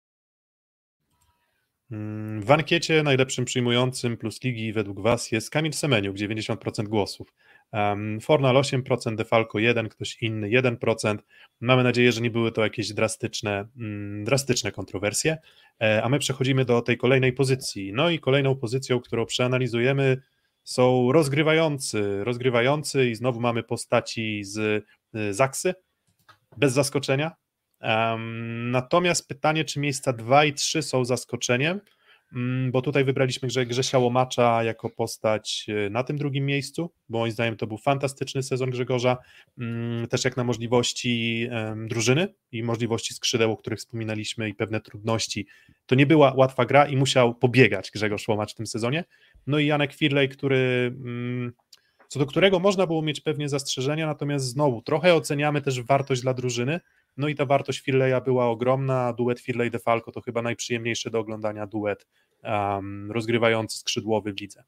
C: Mm, W ankiecie najlepszym przyjmującym plus ligi według Was jest Kamil Semeniuk, 90% głosów. Um, Fornal 8%, Defalco 1, ktoś inny 1%. Mamy nadzieję, że nie były to jakieś drastyczne, mm, drastyczne kontrowersje. E, a my przechodzimy do tej kolejnej pozycji. No i kolejną pozycją, którą przeanalizujemy są rozgrywający. Rozgrywający i znowu mamy postaci z y, Zaksy, bez zaskoczenia. Natomiast pytanie, czy miejsca 2 i 3 są zaskoczeniem, Mm, bo tutaj wybraliśmy Grze, Grzesia Łomacza jako postać y, na tym drugim miejscu, bo moim zdaniem to był fantastyczny sezon Grzegorza, mm, też jak na możliwości drużyny i możliwości skrzydeł, o których wspominaliśmy i pewne trudności. To nie była łatwa gra i musiał pobiegać Grzegorz Łomacz w tym sezonie. No i Janek Firlej, który mm, co do którego można było mieć pewnie zastrzeżenia, natomiast znowu trochę oceniamy też wartość dla drużyny, no i ta wartość Firleja była ogromna, duet Firley-DeFalco to chyba najprzyjemniejszy do oglądania duet um, rozgrywający skrzydłowy w lidze.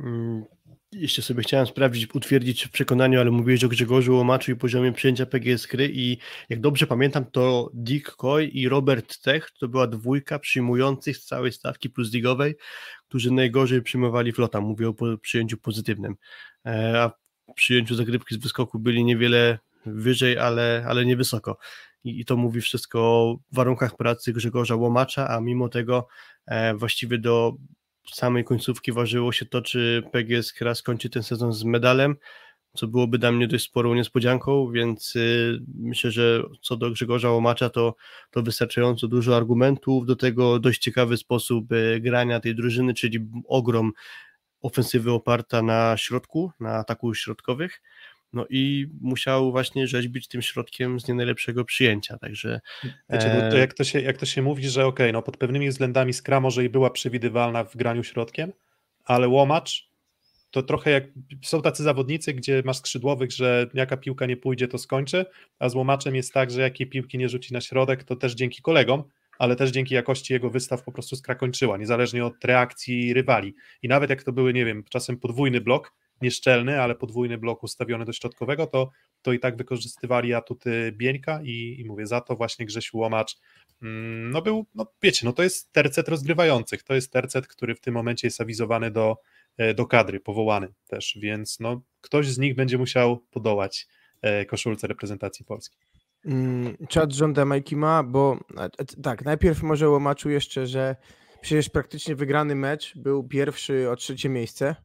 D: Mm, Jeszcze sobie chciałem sprawdzić, utwierdzić w przekonaniu, ale mówiłeś o Grzegorzu Łomaczu i poziomie przyjęcia PGS gry i jak dobrze pamiętam, to Dick Coy i Robert Tech to była dwójka przyjmujących z całej stawki plus ligowej, którzy najgorzej przyjmowali flota, mówię o przyjęciu pozytywnym, E, a przyjęciu zagrywki z wyskoku byli niewiele wyżej, ale, ale niewysoko. I, I to mówi wszystko o warunkach pracy Grzegorza Łomacza, a mimo tego e, właściwie do samej końcówki ważyło się to, czy PGS Kra skończy ten sezon z medalem, co byłoby dla mnie dość sporą niespodzianką, więc y, myślę, że co do Grzegorza Łomacza to, to wystarczająco dużo argumentów, do tego dość ciekawy sposób y, grania tej drużyny, czyli ogrom ofensywy oparta na środku, na ataku środkowych, no i musiał właśnie rzeźbić tym środkiem z nie najlepszego przyjęcia, także
C: Wiecie, no to
D: e,
C: jak, to się, jak to się mówi, że okej, no pod pewnymi względami Skra może i była przewidywalna w graniu środkiem, ale łomacz to trochę jak są tacy zawodnicy, gdzie masz skrzydłowych, że jaka piłka nie pójdzie, to skończy, a z łomaczem jest tak, że jakiej piłki nie rzuci na środek, to też dzięki kolegom, ale też dzięki jakości jego wystaw po prostu Skra kończyła, niezależnie od reakcji rywali. I nawet jak to były, nie wiem, czasem podwójny blok, nieszczelny, ale podwójny blok ustawiony do środkowego, to, to i tak wykorzystywali atuty Bieńka i, i mówię, za to właśnie Grzesiu Łomacz mm, no był, no wiecie, no to jest tercet rozgrywających, to jest tercet, który w tym momencie jest awizowany do, e, do kadry, powołany też, więc no ktoś z nich będzie musiał podołać e, koszulce reprezentacji Polski.
E: Czat żąda Majki ma, bo tak, najpierw może Łomaczu jeszcze, że przecież praktycznie wygrany mecz był pierwszy o trzecie miejsce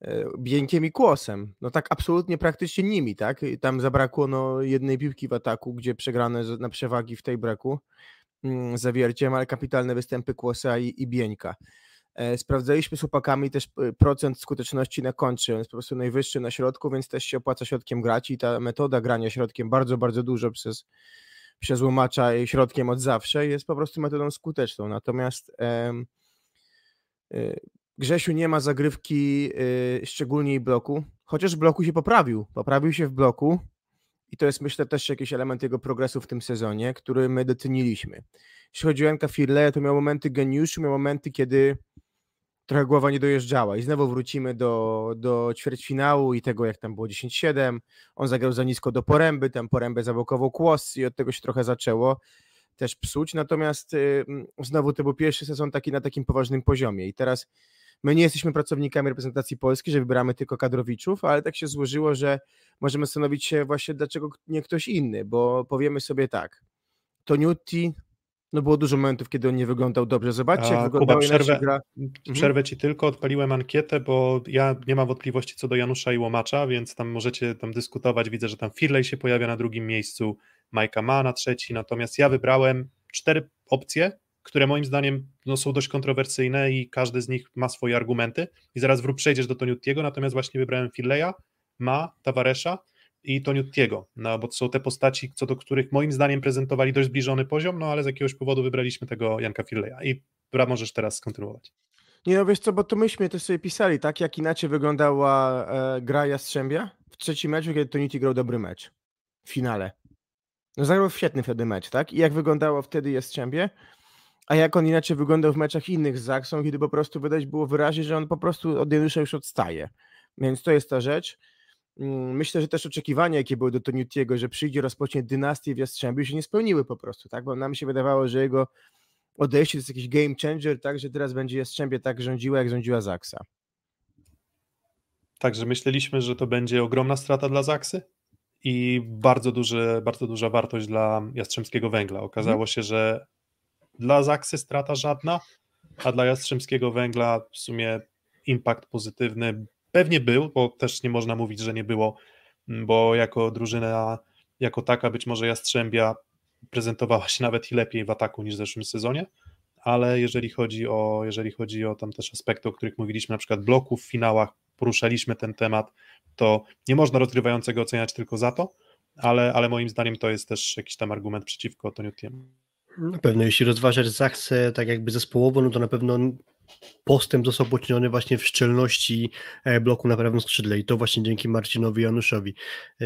E: e, Bieńkiem i Kłosem. No tak absolutnie praktycznie nimi, tak? Tam zabrakło no, jednej piłki w ataku, gdzie przegrane na przewagi w tej breku mm, zawierciem, ale kapitalne występy Kłosa i, i Bieńka. E, Sprawdzaliśmy z chłopakami też e, procent skuteczności na kontrze, on jest po prostu najwyższy na środku, więc też się opłaca środkiem grać i ta metoda grania środkiem bardzo, bardzo dużo przez, przez łomacza i środkiem od zawsze jest po prostu metodą skuteczną. Natomiast em, y, Grzesiu nie ma zagrywki y, szczególnie i bloku, chociaż w bloku się poprawił. Poprawił się w bloku i to jest myślę też jakiś element jego progresu w tym sezonie, który my doceniliśmy. Jeśli chodzi o Janka Firleja, to miał momenty geniuszu, miał momenty, kiedy trochę głowa nie dojeżdżała. I znowu wrócimy do, do ćwierćfinału i tego, jak tam było 10-7, on zagrał za nisko do poręby, tam porębę zablokował kłos i od tego się trochę zaczęło też psuć, natomiast y, mm, znowu to był pierwszy sezon taki na takim poważnym poziomie. I teraz my nie jesteśmy pracownikami reprezentacji Polski, że wybieramy tylko kadrowiczów, ale tak się złożyło, że możemy zastanowić się właśnie dlaczego nie ktoś inny, bo powiemy sobie tak, Toniutti, no było dużo momentów, kiedy on nie wyglądał dobrze. Zobaczcie,
C: A,
E: jak wyglądała
C: przerwę,
E: gra.
C: przerwę ci tylko, odpaliłem ankietę, bo ja nie mam wątpliwości co do Janusza i Łomacza, więc tam możecie tam dyskutować. Widzę, że tam Firley się pojawia na drugim miejscu, Majka ma na trzeci, natomiast ja wybrałem cztery opcje, które moim zdaniem no, są dość kontrowersyjne i każdy z nich ma swoje argumenty. I zaraz wróg przejdziesz do Toniutiego, natomiast właśnie wybrałem Firleya, ma Tavaresza i Toniutiego, no bo to są te postaci, co do których moim zdaniem prezentowali dość zbliżony poziom, no ale z jakiegoś powodu wybraliśmy tego Janka Firleja i Bra, możesz teraz skontynuować.
E: Nie no wiesz co, bo to myśmy też sobie pisali, tak? Jak inaczej wyglądała e, gra Jastrzębia w trzecim meczu, kiedy Toniti grał dobry mecz w finale. No zagrał świetny wtedy mecz, tak? I jak wyglądało wtedy Jastrzębie, a jak on inaczej wyglądał w meczach innych z Zaksą, kiedy po prostu widać było wyraźnie, że on po prostu od Janusza już odstaje. Więc to jest ta rzecz. Mm, myślę, że też oczekiwania, jakie były do Toniutiego, że przyjdzie, rozpocznie dynastię w Jastrzębiu, się nie spełniły po prostu, tak? Bo nam się wydawało, że jego odejście to jest jakiś game changer, tak, że teraz będzie Jastrzębie tak rządziła, jak rządziła Zaksa.
C: Także myśleliśmy, że to będzie ogromna strata dla Zaksy i bardzo, duży, bardzo duża wartość dla Jastrzębskiego Węgla. Okazało mhm. się, że dla Zaksy strata żadna, a dla Jastrzębskiego Węgla w sumie impact pozytywny pewnie był, bo też nie można mówić, że nie było, bo jako drużyna, jako taka być może Jastrzębia prezentowała się nawet i lepiej w ataku niż w zeszłym sezonie, ale jeżeli chodzi o, jeżeli chodzi o tam też aspekty, o których mówiliśmy, na przykład bloków w finałach, poruszaliśmy ten temat, to nie można rozgrywającego oceniać tylko za to, ale, ale moim zdaniem to jest też jakiś tam argument przeciwko Toniutiemu.
D: Na pewno, jeśli rozważać Zachce tak jakby zespołowo, no to na pewno postęp został poczyniony właśnie w szczelności e, bloku na prawym skrzydle i to właśnie dzięki Marcinowi Januszowi. E,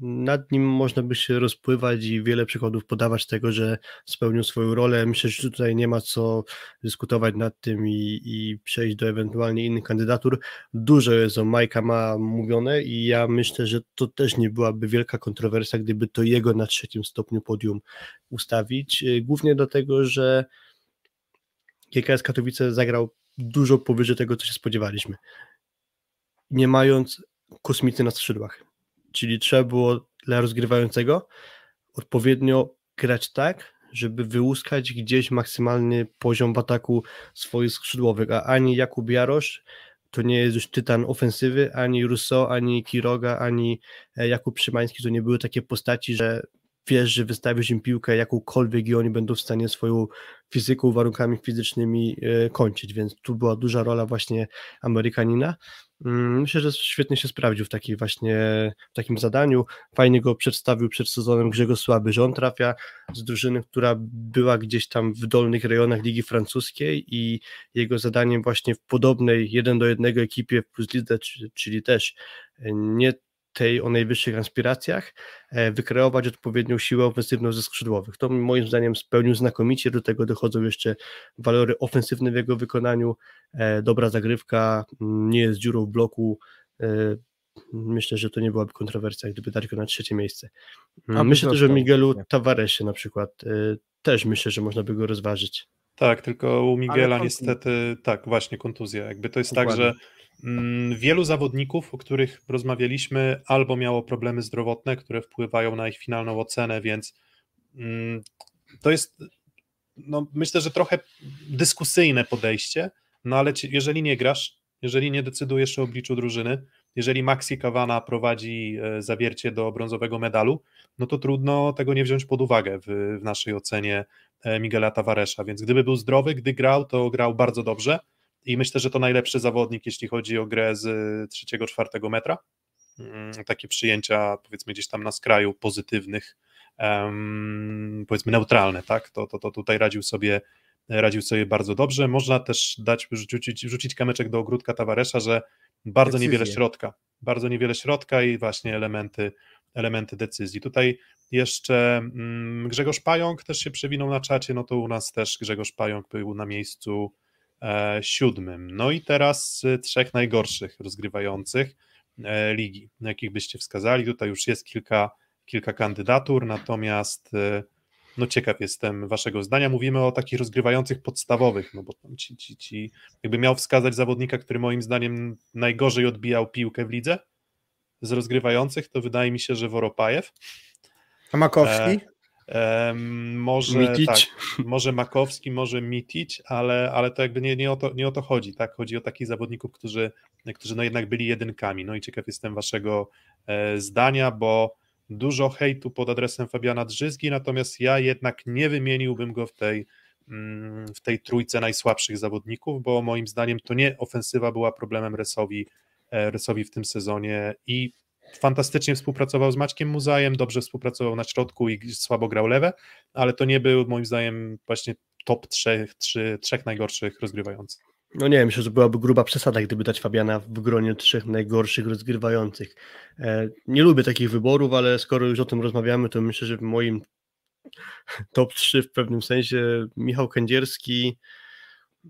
D: nad nim można by się rozpływać i wiele przykładów podawać tego, że spełnił swoją rolę. Myślę, że tutaj nie ma co dyskutować nad tym i, i przejść do ewentualnie innych kandydatur. Dużo jest o Majka ma mówione i ja myślę, że to też nie byłaby wielka kontrowersja, gdyby to jego na trzecim stopniu podium ustawić. E, głównie dlatego, że GKS Katowice zagrał dużo powyżej tego, co się spodziewaliśmy. Nie mając kosmity na skrzydłach. Czyli trzeba było dla rozgrywającego odpowiednio grać tak, żeby wyłuskać gdzieś maksymalny poziom w ataku swoich skrzydłowych, a ani Jakub Jarosz to nie jest już tytan ofensywy, ani Rousseau, ani Kiroga, ani e, Jakub Szymański, to nie były takie postaci, że wiesz, że wystawisz im piłkę jakąkolwiek i oni będą w stanie swoją fizyką, warunkami fizycznymi e, kończyć, więc tu była duża rola właśnie Amerykanina. Mm, myślę, że świetnie się sprawdził w takiej właśnie w takim zadaniu. Fajnie go przedstawił przed sezonem Grzegorz Słaby, że on trafia z drużyny, która była gdzieś tam w dolnych rejonach Ligi Francuskiej i jego zadaniem właśnie w podobnej jeden do jednego ekipie plus lidze, czyli też nie tej o najwyższych aspiracjach, e, wykreować odpowiednią siłę ofensywną ze skrzydłowych. To moim zdaniem spełnił znakomicie, do tego dochodzą jeszcze walory ofensywne w jego wykonaniu, e, dobra zagrywka, nie jest dziurą w bloku, e, myślę, że to nie byłaby kontrowersja, gdyby dać go na trzecie miejsce. Mm, myślę też o Miguelu Tavaresie na przykład, też myślę, że można by go rozważyć.
C: Tak, tylko u Miguela niestety, tak, właśnie kontuzja. Jakby to jest Dokładnie. tak, że wielu zawodników, o których rozmawialiśmy, albo miało problemy zdrowotne, które wpływają na ich finalną ocenę, więc mm, to jest, no, myślę, że trochę dyskusyjne podejście, no ale jeżeli nie grasz, jeżeli nie decydujesz o obliczu drużyny, jeżeli Maxi Kawana prowadzi e, zawiercie do brązowego medalu, no to trudno tego nie wziąć pod uwagę w, w naszej ocenie e, Miguela Tavaresza, więc gdyby był zdrowy, gdy grał, to grał bardzo dobrze, i myślę, że to najlepszy zawodnik, jeśli chodzi o grę z trzeciego, czwartego metra. Mm, takie przyjęcia, powiedzmy, gdzieś tam na skraju pozytywnych, um, powiedzmy neutralne, tak? To, to, to tutaj radził sobie, radził sobie bardzo dobrze. Można też dać, rzucić, rzucić kamyczek do ogródka Tawaresza, że bardzo Decyzje. niewiele środka, bardzo niewiele środka i właśnie elementy, elementy decyzji. Tutaj jeszcze mm, Grzegorz Pająk też się przewinął na czacie, no to u nas też Grzegorz Pająk był na miejscu siódmym. No i teraz trzech najgorszych rozgrywających e, ligi, na jakich byście wskazali. Tutaj już jest kilka, kilka kandydatur, natomiast e, no ciekaw jestem waszego zdania. Mówimy o takich rozgrywających podstawowych, no bo ci, ci, ci jakby miał wskazać zawodnika, który moim zdaniem najgorzej odbijał piłkę w lidze z rozgrywających, to wydaje mi się, że Woropajew.
E: A Makowski?
C: Może, tak, może Makowski, może Mitic, ale, ale to jakby nie, nie, o to, nie o to chodzi, tak? Chodzi o takich zawodników, którzy, którzy no jednak byli jedynkami. No i ciekaw jestem waszego e, zdania, bo dużo hejtu pod adresem Fabiana Drzyzgi, natomiast ja jednak nie wymieniłbym go w tej, mm, w tej trójce najsłabszych zawodników, bo moim zdaniem to nie ofensywa była problemem Resowi, e, Resowi w tym sezonie i fantastycznie współpracował z Maćkiem Muzajem, dobrze współpracował na środku i słabo grał lewe, ale to nie był moim zdaniem właśnie top trzech, trzy, trzech najgorszych rozgrywających.
D: No nie, myślę, że byłaby gruba przesada, gdyby dać Fabiana w gronie trzech najgorszych rozgrywających. E, nie lubię takich wyborów, ale skoro już o tym rozmawiamy, to myślę, że w moim top 3 w pewnym sensie Michał Kędzierski,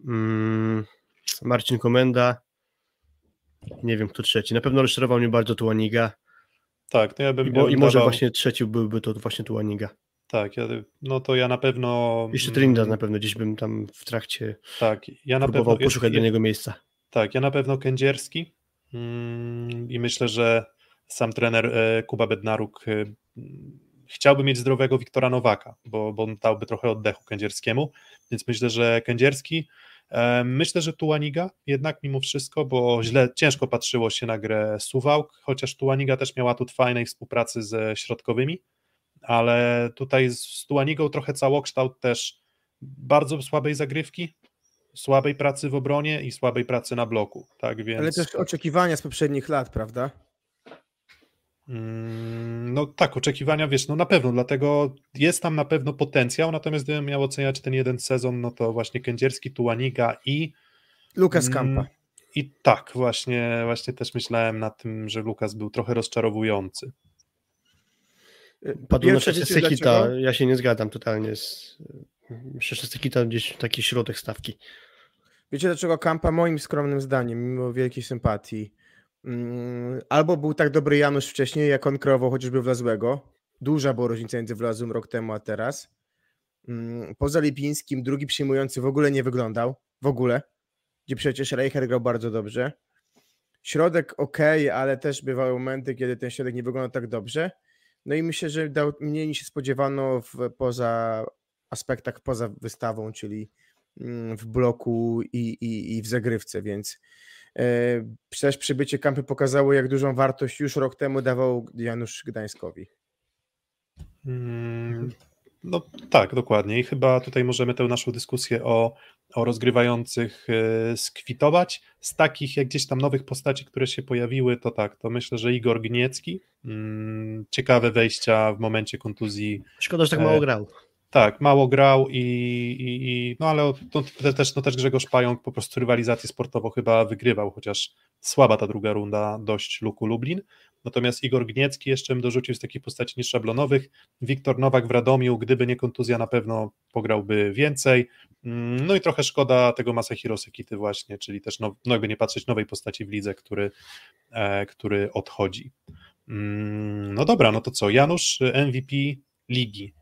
D: mm, Marcin Komenda, nie wiem kto trzeci. Na pewno rozczarował mnie bardzo Tuaniga.
C: Tak, to ja bym.
D: I, bo,
C: ja bym
D: i może
C: dawał,
D: właśnie trzeci byłby to właśnie Tuaniga.
C: Tak, ja, no to ja na pewno.
D: Jeszcze Trinidad na pewno gdzieś bym tam w trakcie
C: tak, ja na
D: próbował
C: pewno,
D: poszukać
C: ja,
D: do niego miejsca.
C: Tak, ja na pewno Kędzierski mm, i myślę, że sam trener e, Kuba Bednaruk e, chciałby mieć zdrowego Wiktora Nowaka, bo, bo on dałby trochę oddechu Kędzierskiemu, więc myślę, że Kędzierski Myślę, że Tuaniga jednak mimo wszystko, bo źle, ciężko patrzyło się na grę Suwałk, chociaż Tuaniga też miała tu fajnej współpracy ze środkowymi, ale tutaj z Tuanigą trochę całokształt też bardzo słabej zagrywki, słabej pracy w obronie i słabej pracy na bloku. Tak, więc...
E: Ale też oczekiwania z poprzednich lat, prawda?
C: Mm, no tak, oczekiwania, wiesz, no na pewno, dlatego jest tam na pewno potencjał, natomiast gdybym miał oceniać ten jeden sezon, no to właśnie Kędzierski, Tuaniga i
E: Lukas Kampa.
C: I tak, właśnie, właśnie też myślałem na tym, że Lukas był trochę rozczarowujący.
D: Padło na Sekita, ja się nie zgadzam totalnie z... Myślę, że Sekita gdzieś taki środek stawki.
E: Wiecie dlaczego Kampa moim skromnym zdaniem, mimo wielkiej sympatii, albo był tak dobry Janusz wcześniej, jak on kreował chociażby Wlazłego. Duża była różnica między Wlazłym rok temu a teraz. Poza Lipińskim drugi przyjmujący w ogóle nie wyglądał. W ogóle. Gdzie przecież Reicher grał bardzo dobrze. Środek ok, ale też bywały momenty, kiedy ten środek nie wyglądał tak dobrze. No i myślę, że dał mniej niż się spodziewano w, poza aspektach poza wystawą, czyli w bloku i, i, i w zagrywce, więc też przybycie kampy pokazało, jak dużą wartość już rok temu dawał Janusz Gdańskowi.
C: Mm, no tak, dokładnie. I chyba tutaj możemy tę naszą dyskusję o, o rozgrywających skwitować. Z takich jak gdzieś tam nowych postaci, które się pojawiły, to tak, to myślę, że Igor Gniecki. Mm, ciekawe wejścia w momencie kontuzji.
D: Szkoda, że tak mało grał.
C: Tak, mało grał i, i, i no ale to też, no też Grzegorz Pająk po prostu rywalizację sportowo chyba wygrywał, chociaż słaba ta druga runda dość Luku Lublin. Natomiast Igor Gniecki jeszcze bym dorzucił z takich postaci niż szablonowych. Wiktor Nowak w Radomiu, gdyby nie kontuzja, na pewno pograłby więcej. No i trochę szkoda tego Masahiro Sekity właśnie, czyli też no, no jakby nie patrzeć nowej postaci w lidze, który, e, który odchodzi. No dobra, no to co? Janusz, MVP ligi.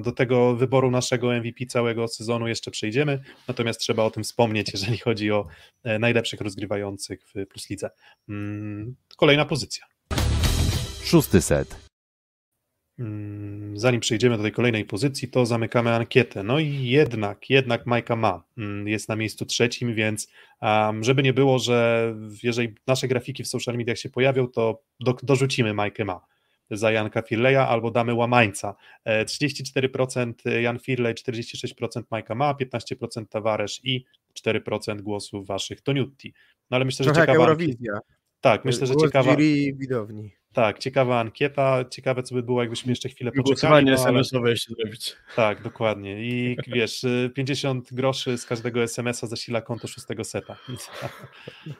C: Do tego wyboru naszego MVP całego sezonu jeszcze przejdziemy, natomiast trzeba o tym wspomnieć, jeżeli chodzi o e, najlepszych rozgrywających w Plus Lidze. Mm, kolejna pozycja.
B: Szósty set.
C: Mm, zanim przejdziemy do tej kolejnej pozycji, to zamykamy ankietę. No i jednak, jednak Majka ma. Mm, jest na miejscu trzecim, więc żeby nie było, że jeżeli nasze grafiki w social mediach się pojawią, to do, dorzucimy Majkę ma za Janka Firleya albo damy łamańca. 34% e, Jan Firley, 46% Majka Ma, 15% Tavares i 4% głosów waszych to Nutti. No ale myślę, że
E: Trochę
C: ciekawa...
E: Eurowizja.
C: Tak, myślę, że
E: Głos
C: ciekawa...
E: widowni.
C: Tak, ciekawa ankieta, ciekawe co by było, jakbyśmy jeszcze chwilę poczekali.
D: Głosowanie
C: no, ale...
D: SMS-owe jeszcze zrobić.
C: Tak, dokładnie. I wiesz, 50 groszy z każdego SMS-a zasila konto szóstego seta.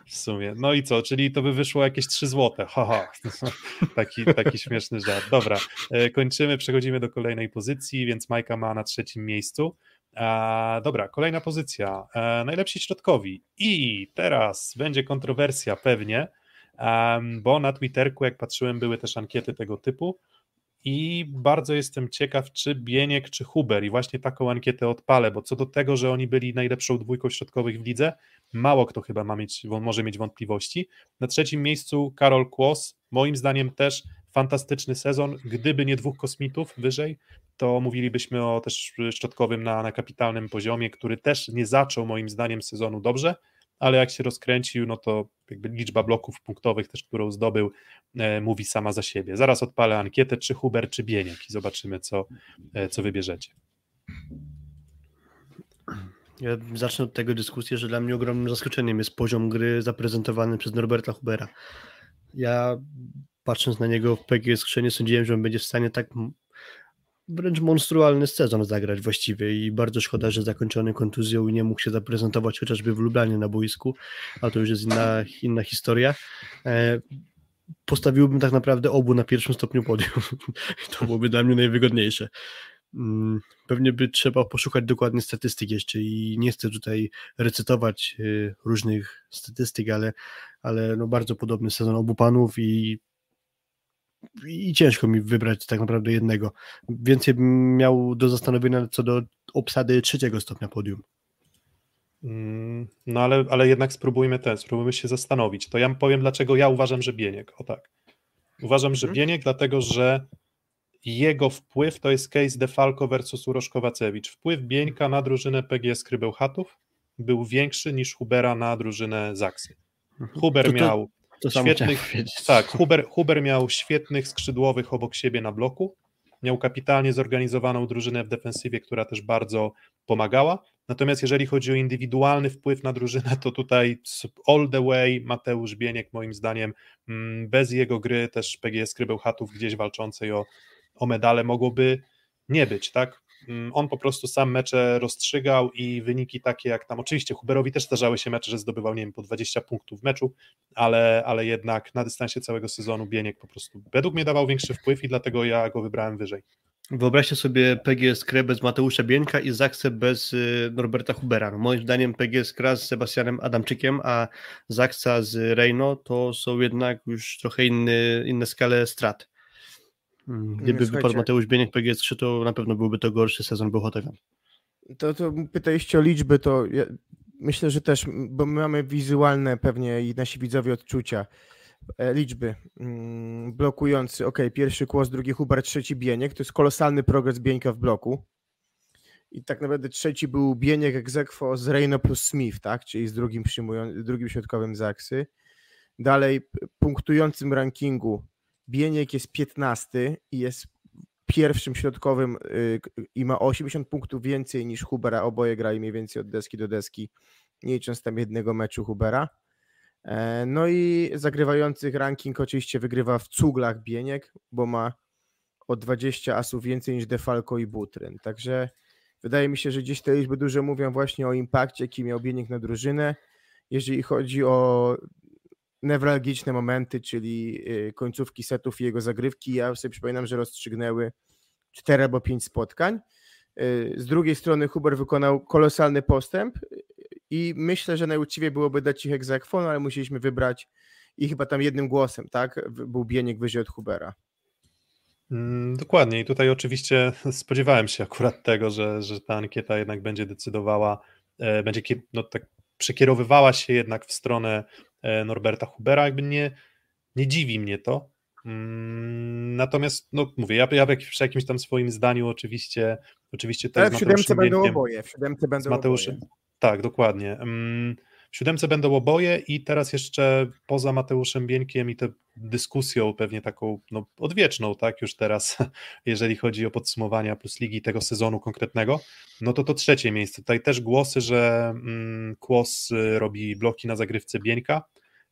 C: W sumie. No i co, czyli to by wyszło jakieś 3 złote. Haha. Taki, taki śmieszny żart. Dobra, e, kończymy, przechodzimy do kolejnej pozycji, więc Majka ma na trzecim miejscu. Dobra, kolejna pozycja. E, najlepsi środkowi. I teraz będzie kontrowersja pewnie, bo na Twitterku, jak patrzyłem, były też ankiety tego typu i bardzo jestem ciekaw, czy Bieniek, czy Huber i właśnie taką ankietę odpalę, bo co do tego, że oni byli najlepszą dwójką środkowych w lidze, mało kto chyba ma mieć, może mieć wątpliwości. Na trzecim miejscu Karol Kłos, moim zdaniem też fantastyczny sezon, gdyby nie dwóch kosmitów wyżej, to mówilibyśmy o też środkowym na, na kapitalnym poziomie, który też nie zaczął moim zdaniem sezonu dobrze, ale jak się rozkręcił, no to jakby liczba bloków punktowych też, którą zdobył, e, mówi sama za siebie. Zaraz odpalę ankietę, czy Huber, czy Bieniek i zobaczymy, co, e, co wybierzecie.
D: Ja zacznę od tego dyskusji, że dla mnie ogromnym zaskoczeniem jest poziom gry zaprezentowany przez Norberta Hubera. Ja patrząc na niego w PGS nie sądziłem, że on będzie w stanie tak wręcz monstrualny sezon zagrać właściwie i bardzo szkoda, że zakończony kontuzją i nie mógł się zaprezentować chociażby w Lublanie na boisku, a to już jest inna, inna historia. E, postawiłbym tak naprawdę obu na pierwszym stopniu podium. to byłoby dla mnie najwygodniejsze. Mm, pewnie by trzeba poszukać dokładnie statystyk jeszcze i nie chcę tutaj recytować y, różnych statystyk, ale, ale no bardzo podobny sezon obu panów i i ciężko mi wybrać tak naprawdę jednego. Więcej bym miał do zastanowienia co do obsady trzeciego stopnia podium.
C: Mm, no ale, ale jednak spróbujmy ten, spróbujmy się zastanowić. To ja powiem, dlaczego ja uważam, że Bieniek. O tak. Uważam, że mhm. Bieniek, dlatego że jego wpływ to jest case Defalco versus Urosz Kowacewicz. Wpływ Bieńka na drużynę PGS Krybełchatów był większy niż Hubera na drużynę Zaksy. Mhm. Huber to, to, miał to świetnych, tak, Huber, Huber miał świetnych skrzydłowych obok siebie na bloku, miał kapitalnie zorganizowaną drużynę w defensywie, która też bardzo pomagała. Natomiast jeżeli chodzi o indywidualny wpływ na drużynę, to tutaj all the way Mateusz Bieniek moim zdaniem mm, bez jego gry też PGS Krybełchatów gdzieś walczącej o, o medale mogłoby nie być, tak? Mm, on po prostu sam mecze rozstrzygał i wyniki takie jak tam, oczywiście Huberowi też zdarzały się mecze, że zdobywał, nie wiem, po 20 punktów w meczu, ale, ale jednak na dystansie całego sezonu Bieniek po prostu według mnie dawał większy wpływ i dlatego ja go wybrałem wyżej.
D: Wyobraźcie sobie PGS Kre bez Mateusza Bieńka i Zaksę bez y, Norberta Hubera. No, moim zdaniem PGS Kra z Sebastianem Adamczykiem, a Zaksa z Reino to są jednak już trochę inny, inne skale strat. Mm, gdyby nie, wypadł Mateusz Bieniek PGS3, to na pewno byłby to gorszy sezon Bełchatowian.
E: To, to pytaliście o liczby, to ja myślę, że też, bo my mamy wizualne pewnie i nasi widzowie odczucia. E, liczby. Mm, blokujący, ok, pierwszy kłos, drugi Hubert, trzeci Bieniek. To jest kolosalny progres Bieńka w bloku. I tak naprawdę trzeci był Bieniek egzekwo z Reino plus Smith, tak? Czyli z drugim, przyjmują, drugim środkowym Zaksy. Dalej punktującym rankingu Bieniek jest 15 i jest pierwszym środkowym y, i ma 80 punktów więcej niż Hubera. Oboje grali mniej więcej od deski do deski, nie licząc tam jednego meczu Hubera. E, no i zagrywających ranking oczywiście wygrywa w cuglach Bieniek, bo ma o 20 asów więcej niż Defalco i Butryn. Także wydaje mi się, że gdzieś te liczby dużo mówią właśnie o impakcie, jaki miał Bieniek na drużynę. Jeżeli chodzi o newralgiczne momenty, czyli y, końcówki setów i jego zagrywki. Ja sobie przypominam, że rozstrzygnęły 4 albo 5 spotkań. Y, z drugiej strony Huber wykonał kolosalny postęp i myślę, że najuczciwie byłoby dać ich egzekwon, ale musieliśmy wybrać i chyba tam jednym głosem, tak? Był Bieniek wyżej od Hubera.
C: Mm, dokładnie i tutaj oczywiście spodziewałem się akurat tego, że, że ta ankieta jednak będzie decydowała, e, będzie no, tak przekierowywała się jednak w stronę Norberta Hubera, jakby nie, nie dziwi mnie to. Mm, natomiast, no mówię, ja, ja przy jakimś tam swoim zdaniu oczywiście, oczywiście
E: to Ale w siódemce będą oboje, w siódemce będą Mateuszem, oboje.
C: Tak, dokładnie. W siódemce będą oboje i teraz jeszcze poza Mateuszem Bieńkiem i tę dyskusją pewnie taką no, odwieczną, tak, już teraz, jeżeli chodzi o podsumowania plus ligi tego sezonu konkretnego, no to to trzecie miejsce. Tutaj też głosy, że mm, Kłos y, robi bloki na zagrywce Bieńka,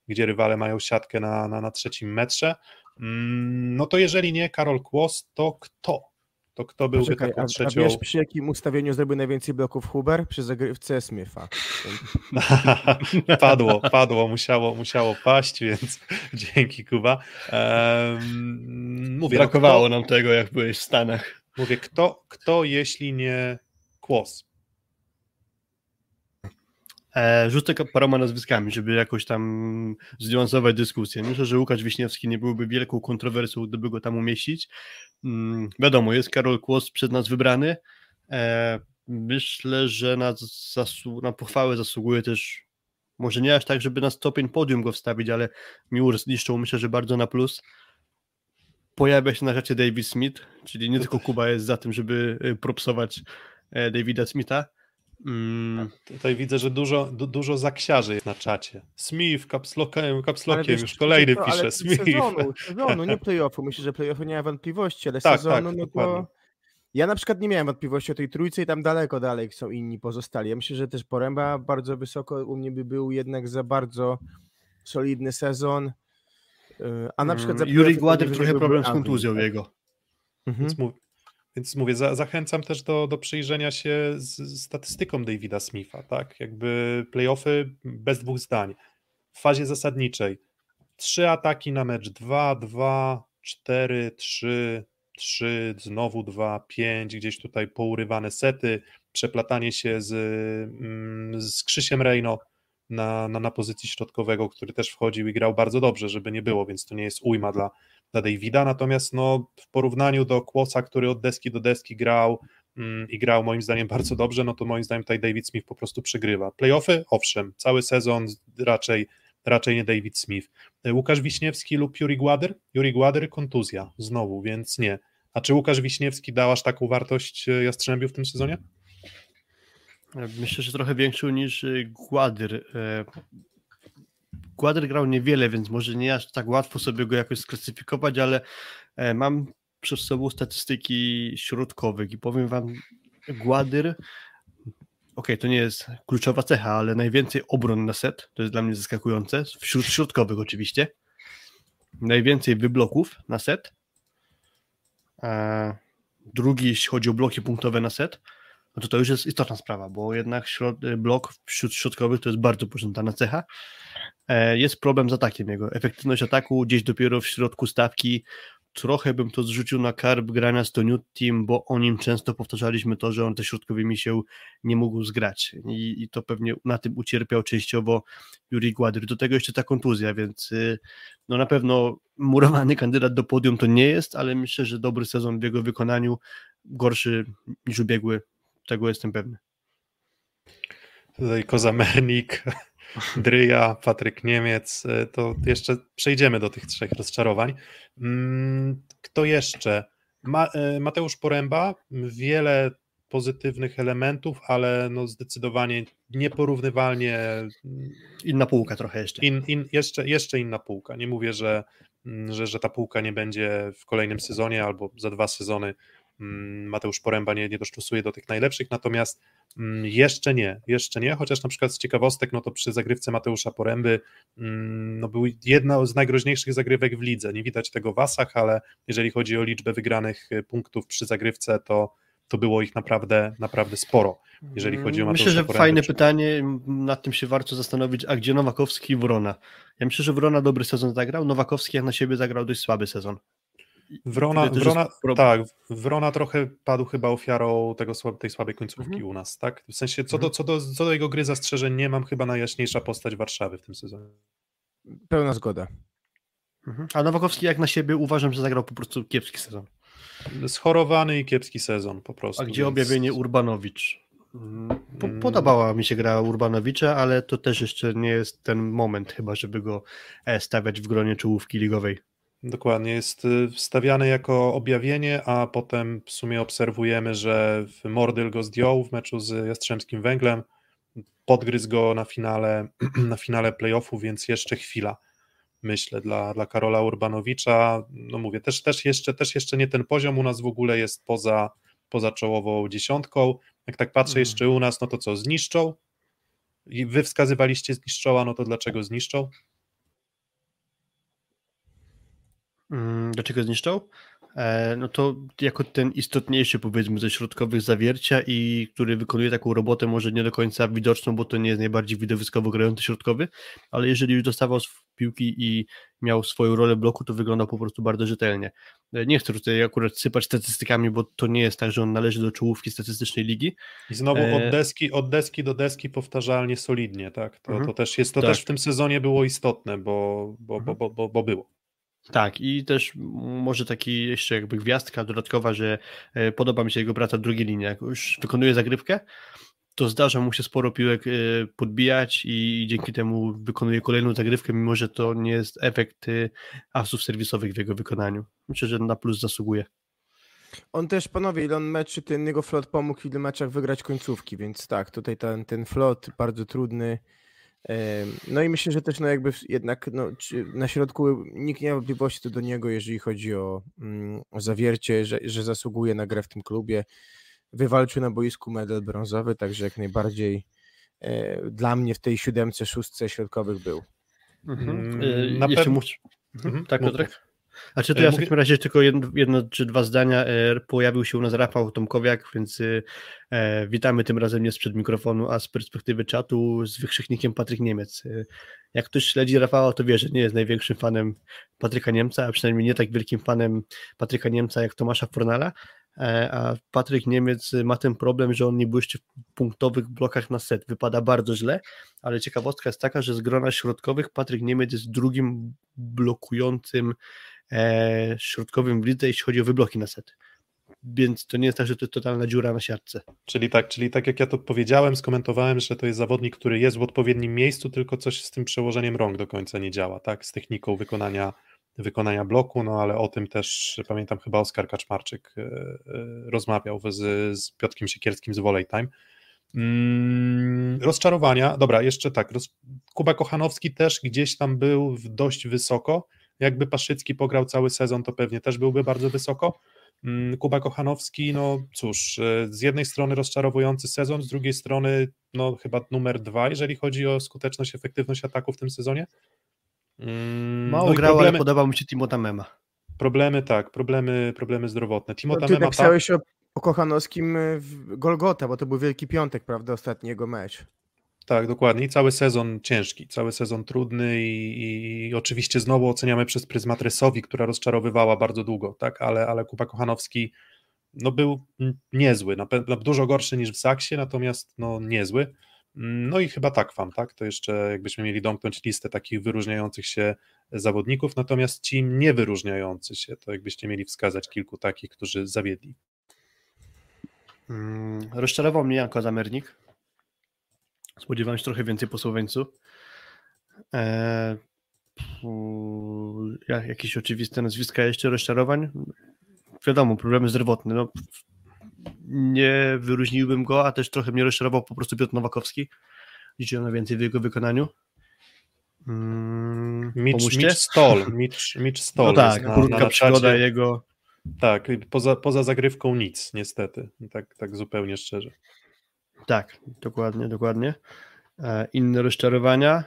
C: gdzie rywale mają siatkę na, na, na trzecim metrze. Mm, no to jeżeli nie Karol Kłos, to kto? To kto byłby Poczekaj, taką trzecią...
E: A wiesz przy jakim ustawieniu zrobił najwięcej bloków Huber? Przy zagrywce Smitha.
C: padło, padło, musiało, musiało paść, więc dzięki Kuba. Um,
D: mówię, no Brakowało no kto, nam tego, jak byłeś w Stanach.
C: Mówię, kto, kto jeśli nie Kłos?
D: E, rzucę paroma nazwiskami, żeby jakoś tam zniuansować dyskusję. Myślę, że Łukasz Wiśniewski nie byłby wielką kontrowersją, gdyby go tam umieścić. Mm, wiadomo, jest Karol Kłos przed nas wybrany. E, myślę, że na, na pochwałę zasługuje też, może nie aż tak, żeby na stopień podium go wstawić, ale Miur zniszczą myślę, że bardzo na plus. Pojawia się na rzeczy David Smith, czyli nie tylko Kuba jest za tym, żeby y, propsować e, Davida Smitha.
C: Mm. Tutaj widzę, że dużo, du, dużo zaksiarzy jest na czacie. Smith, kapslokiem, kapslokiem już kolejny to, pisze. Smith.
E: Sezonu, sezonu, nie playoffu. Myślę, że playoffu nie ma wątpliwości, ale tak, sezonu, tak, no to... Ja na przykład nie miałem wątpliwości o tej trójce i tam daleko dalej są inni pozostali. Ja myślę, że też Poręba bardzo wysoko u mnie by był jednak za bardzo solidny sezon. E, a na przykład
D: Mm, Juri
E: pewnie
D: trochę problem z kontuzją
E: tak?
D: jego.
E: Mhm.
C: Więc, więc mówię, za, zachęcam też do, do przyjrzenia się z, statystyką Davida Smitha, tak? Jakby playoffy bez dwóch zdań. W fazie zasadniczej trzy ataki na mecz, dwa, dwa, cztery, trzy, trzy, znowu dwa, pięć, gdzieś tutaj pourywane sety, przeplatanie się z, mm, z Krzysiem Rejno na, na, na pozycji środkowego, który też wchodził i grał bardzo dobrze, żeby nie było, więc to nie jest ujma dla, dla Davida, natomiast no, w porównaniu do Kłosa, który od deski do deski grał mm, i grał moim zdaniem bardzo dobrze, no to moim zdaniem tutaj David Smith po prostu przegrywa. Playoffy? Owszem, cały sezon raczej, raczej nie David Smith. E, Łukasz Wiśniewski lub Juri Gładyr? Juri Gładyr kontuzja znowu, więc nie. A czy Łukasz Wiśniewski dał aż taką wartość e, Jastrzębiu w tym sezonie?
D: Myślę, że trochę większą niż Gładyr. Gładyr grał niewiele, więc może nie aż tak łatwo sobie go jakoś sklasyfikować, ale e, mam przed sobą statystyki środkowych i powiem wam, Gładyr, okej, to nie jest kluczowa cecha, ale najwięcej obron na set, to jest dla mnie zaskakujące, wśród środkowych oczywiście. Najwięcej wybloków na set. E, Drugi, jeśli chodzi o bloki punktowe na set, no to to już jest istotna sprawa, bo jednak środ, blok wśród środkowych to jest bardzo pożądana cecha. E, Jest problem z atakiem jego. Efektywność ataku gdzieś dopiero w środku stawki. Trochę bym to zrzucił na karb grania z Toniut Team, bo o nim często powtarzaliśmy to, że on te środkowymi się nie mógł zgrać i, i to pewnie na tym ucierpiał częściowo Juri Gładyr. Do tego jeszcze ta kontuzja, więc y, no na pewno murowany kandydat do podium to nie jest, ale myślę, że dobry sezon w jego wykonaniu, gorszy niż ubiegły, tego jestem pewny.
C: Tutaj Kozamernik, Dryja, Patryk Niemiec, e, to jeszcze przejdziemy do tych trzech rozczarowań. Mm, Kto jeszcze? Ma, e, Mateusz Poręba, wiele pozytywnych elementów, ale no zdecydowanie nieporównywalnie
D: Inna półka trochę jeszcze.
C: in, in, jeszcze, jeszcze inna półka. Nie mówię, że, mm, że, że ta półka nie będzie w kolejnym sezonie albo za dwa sezony Mateusz Poręba nie, nie dosztusuje do tych najlepszych, natomiast mm, jeszcze nie, jeszcze nie, chociaż na przykład z ciekawostek, no to przy zagrywce Mateusza Poręby mm, no był jedna z najgroźniejszych zagrywek w lidze. Nie widać tego w asach, ale jeżeli chodzi o liczbę wygranych y, punktów przy zagrywce, to, to było ich naprawdę, naprawdę sporo, jeżeli chodzi o Mateusza
D: Myślę, że
C: Porębę.
D: fajne pytanie, nad tym się warto zastanowić, a gdzie Nowakowski i Wrona? Ja myślę, że Wrona dobry sezon zagrał, Nowakowski jak na siebie zagrał dość słaby sezon.
C: Wrona, Wrona, tak, Wrona trochę padł chyba ofiarą tego, tej słabej końcówki
D: Mhm.
C: u nas, tak? W sensie co, do, co, do, co do jego gry zastrzeżeń nie mam, chyba najjaśniejsza postać Warszawy w tym sezonie.
E: Pełna zgoda.
D: Mhm. A Nowakowski jak na siebie uważam, że zagrał po prostu kiepski sezon.
C: Schorowany i kiepski sezon po prostu.
D: A gdzie
C: więc-
D: objawienie Urbanowicz? Po,
C: Mm.
D: podobała mi się gra Urbanowicza, ale to też jeszcze nie jest ten moment chyba, żeby go e, stawiać w gronie czołówki ligowej.
C: Dokładnie, jest y, wstawiany jako objawienie, a potem w sumie obserwujemy, że Mordyl go zdjął w meczu z Jastrzębskim Węglem, podgryzł go na finale, na finale playoffu, więc jeszcze chwila, myślę, dla, dla Karola Urbanowicza. No mówię, też, też, jeszcze, też jeszcze nie ten poziom, u nas w ogóle jest poza, poza czołową dziesiątką. Jak tak patrzę jeszcze u nas, no to co, zniszczą? I wy wskazywaliście zniszczoła, no to dlaczego zniszczą?
D: Mm, Dlaczego zniszczą? E, No to jako ten istotniejszy powiedzmy ze środkowych zawiercia i który wykonuje taką robotę może nie do końca widoczną, bo to nie jest najbardziej widowiskowo grający środkowy, ale jeżeli już dostawał piłki i miał swoją rolę bloku, to wyglądał po prostu bardzo rzetelnie. E, Nie chcę tutaj akurat sypać statystykami, bo to nie jest tak, że on należy do czołówki statystycznej ligi.
C: I znowu
D: E,
C: od deski, od deski do deski powtarzalnie solidnie, tak? To,
D: Mhm.
C: to też jest, to
D: Tak.
C: też w tym sezonie było istotne, bo, bo, bo,
D: Mhm.
C: bo, bo, bo było.
D: Tak, i też może taki jeszcze jakby gwiazdka dodatkowa, że e, podoba mi się jego praca w drugiej linii. Jak już wykonuje zagrywkę, to zdarza mu się sporo piłek e, podbijać i dzięki temu wykonuje kolejną zagrywkę, mimo że to nie jest efekt e, asów serwisowych w jego wykonaniu. Myślę, że na plus zasługuje.
E: On też, panowie, ile on meczy, ten jego flot pomógł w ilu meczach wygrać końcówki, więc tak, tutaj ten, ten flot bardzo trudny. No i myślę, że też no jakby jednak no, na środku nikt nie ma wątpliwości co do niego, jeżeli chodzi o, mm, o zawiercie, że, że zasługuje na grę w tym klubie. Wywalczył na boisku medal brązowy, także jak najbardziej e, dla mnie w tej siódemce, szóstce środkowych był.
C: Mm,
D: E,
C: na
D: Jeszcze
C: pew-
D: muszę,
C: Mhm.
D: Tak,
C: Mów,
D: Piotrek? A czy to
C: E,
D: ja w takim razie tylko jedno, jedno czy dwa zdania. E, Pojawił się u nas Rafał Tomkowiak, więc e, witamy tym razem nie sprzed mikrofonu, a z perspektywy czatu z wykrzyknikiem Patryk Niemiec. E, Jak ktoś śledzi Rafała, to wie, że nie jest największym fanem Patryka Niemca, a przynajmniej nie tak wielkim fanem Patryka Niemca jak Tomasza Fornala. A Patryk Niemiec ma ten problem, że on nie błyszczy w punktowych blokach na set. Wypada bardzo źle, ale ciekawostka jest taka, że z grona środkowych Patryk Niemiec jest drugim blokującym środkowym w lidze, jeśli chodzi o wybloki na set. Więc to nie jest tak, że to jest totalna dziura na siatce.
C: Czyli tak, czyli tak jak ja to powiedziałem, skomentowałem, że to jest zawodnik, który jest w odpowiednim miejscu, tylko coś z tym przełożeniem rąk do końca nie działa, tak? Z techniką wykonania, wykonania bloku, no ale o tym też pamiętam chyba Oskar Kaczmarczyk e, e, rozmawiał z, z Piotkiem Siekierskim z Volley Time. Mm, rozczarowania, dobra, jeszcze tak, roz, Kuba Kochanowski też gdzieś tam był dość wysoko, jakby Paszycki pograł cały sezon, to pewnie też byłby bardzo wysoko. Mm, Kuba Kochanowski, no cóż, e, z jednej strony rozczarowujący sezon, z drugiej strony no chyba numer dwa, jeżeli chodzi o skuteczność, efektywność ataku w tym sezonie. Mm,
D: Mało
C: no
D: grał, ale
C: problemy,
D: podobał mi się Timota Mema.
C: problemy, tak, problemy, problemy zdrowotne. Timo
E: No, ty
C: tak,
E: napisałeś o, o Kochanowskim y, w Golgota, bo to był Wielki Piątek, prawda, ostatni jego mecz.
C: Tak, dokładnie. I cały sezon ciężki, cały sezon trudny i, i oczywiście znowu oceniamy przez pryzmat Resowi, która rozczarowywała bardzo długo, tak, ale, ale Kuba Kochanowski no był niezły, na pewno dużo gorszy niż w Saksie, natomiast no niezły. No i chyba tak wam, tak? To jeszcze jakbyśmy mieli domknąć listę takich wyróżniających się zawodników, natomiast ci nie wyróżniający się, to jakbyście mieli wskazać kilku takich, którzy zawiedli.
D: Mm, Rozczarował mnie Janko Zamernik. Spodziewałem się trochę więcej po Słoweńcu. E, pu- ja- jakieś oczywiste nazwiska jeszcze rozczarowań? Wiadomo, problemy zdrowotne. No, nie wyróżniłbym go, a też trochę mnie rozczarował po prostu Piotr Nowakowski. Liczyłem na więcej w jego wykonaniu. Mm,
C: Mitch, Stoll, Mitch, Mitch Stoll
D: No tak,
C: na,
D: krótka
C: na, na
D: przygoda jego.
C: Tak, poza, poza zagrywką nic, niestety, tak, tak zupełnie szczerze.
D: Tak, dokładnie, dokładnie. E, Inne rozczarowania.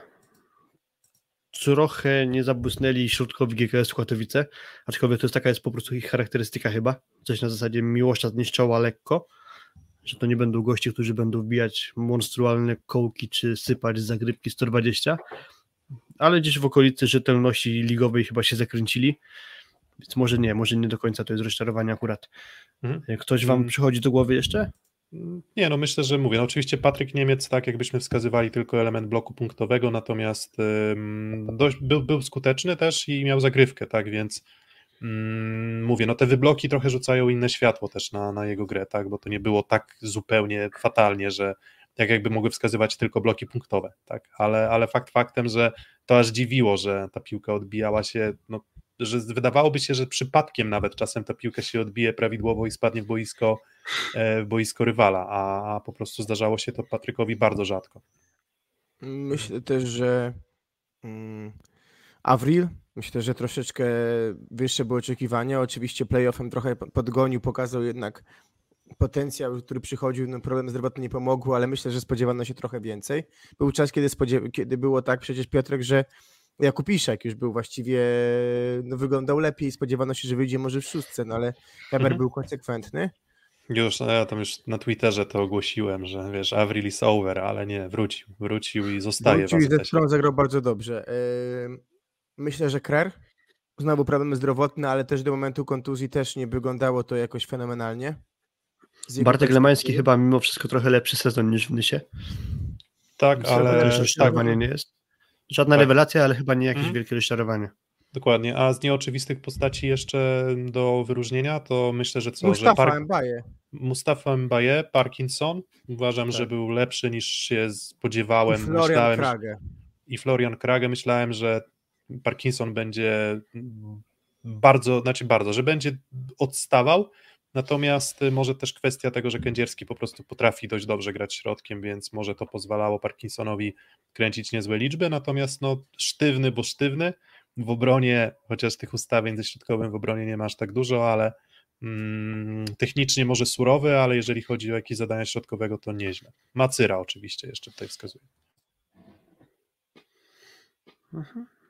D: Trochę nie zabłysnęli środkowi GKS Katowice, aczkolwiek to jest taka jest po prostu ich charakterystyka chyba. Coś na zasadzie miłościa zniszczała lekko, że to nie będą goście, którzy będą wbijać monstrualne kołki czy sypać z zagrywki 120, ale gdzieś w okolicy rzetelności ligowej chyba się zakręcili, więc może nie, może nie do końca to jest rozczarowanie akurat.
C: Mhm.
D: Ktoś wam
C: Mm.
D: przychodzi do głowy jeszcze?
C: Nie, no myślę, że mówię. No oczywiście Patryk Niemiec, tak jakbyśmy wskazywali tylko element bloku punktowego, natomiast ym, dość, był, był skuteczny też i miał zagrywkę, tak więc ym, mówię, no te wybloki trochę rzucają inne światło też na, na jego grę, tak, bo to nie było tak zupełnie fatalnie, że tak jakby mogły wskazywać tylko bloki punktowe, tak, ale, ale fakt faktem, że to aż dziwiło, że ta piłka odbijała się, no że wydawałoby się, że przypadkiem nawet czasem ta piłka się odbije prawidłowo i spadnie w boisko, e, w boisko rywala, a, po prostu zdarzało się to Patrykowi bardzo rzadko.
E: Myślę też, że mm, Avril, myślę, że troszeczkę wyższe były oczekiwania. Oczywiście playoffem trochę po- podgonił, pokazał jednak potencjał, który przychodził, no problemy zdrowotne nie pomogły, ale myślę, że spodziewano się trochę więcej. Był czas, kiedy, spodziew- kiedy było tak przecież Piotrek, że Jakub Iszek już był właściwie, no wyglądał lepiej, spodziewano się, że wyjdzie może w szóstce, no ale Heber
C: Mhm.
E: był konsekwentny.
C: Już, no ja tam już na Twitterze to ogłosiłem, że wiesz, Avril is over, ale nie, wrócił, wrócił i zostaje
E: Wrócił
C: w
E: i. Stron zagrał bardzo dobrze. Myślę, że Krer znowu problemy zdrowotne, ale też do momentu kontuzji też nie wyglądało to jakoś fenomenalnie.
D: Bartek Lemański chyba mimo wszystko trochę lepszy sezon niż w Nysie.
C: Tak, ale
D: też
C: tak,
D: nie jest. Żadna
C: Tak.
D: rewelacja, ale chyba nie jakieś
C: Mhm.
D: wielkie rozczarowanie.
C: dokładnie. A z nieoczywistych postaci jeszcze do wyróżnienia, to myślę, że co, że
E: Mustafa
C: Park,
E: Mbaye.
C: Mustafa Mbaye, Parkinson, uważam,
E: Tak.
C: że był lepszy niż się
E: I
C: spodziewałem.
E: Florian
C: Myślałem,
E: Krage.
C: i Florian Krage. Myślałem, że Parkinson będzie bardzo, znaczy bardzo, że będzie odstawał. Natomiast y, może też kwestia tego, że Kędzierski po prostu potrafi dość dobrze grać środkiem, więc może to pozwalało Parkinsonowi kręcić niezłe liczby. Natomiast no, sztywny, bo sztywny. W obronie, chociaż tych ustawień ze środkowym w obronie nie ma aż tak dużo, ale mm, technicznie może surowy, ale jeżeli chodzi o jakieś zadania środkowego, to nieźle. Macyra oczywiście jeszcze tutaj wskazuje.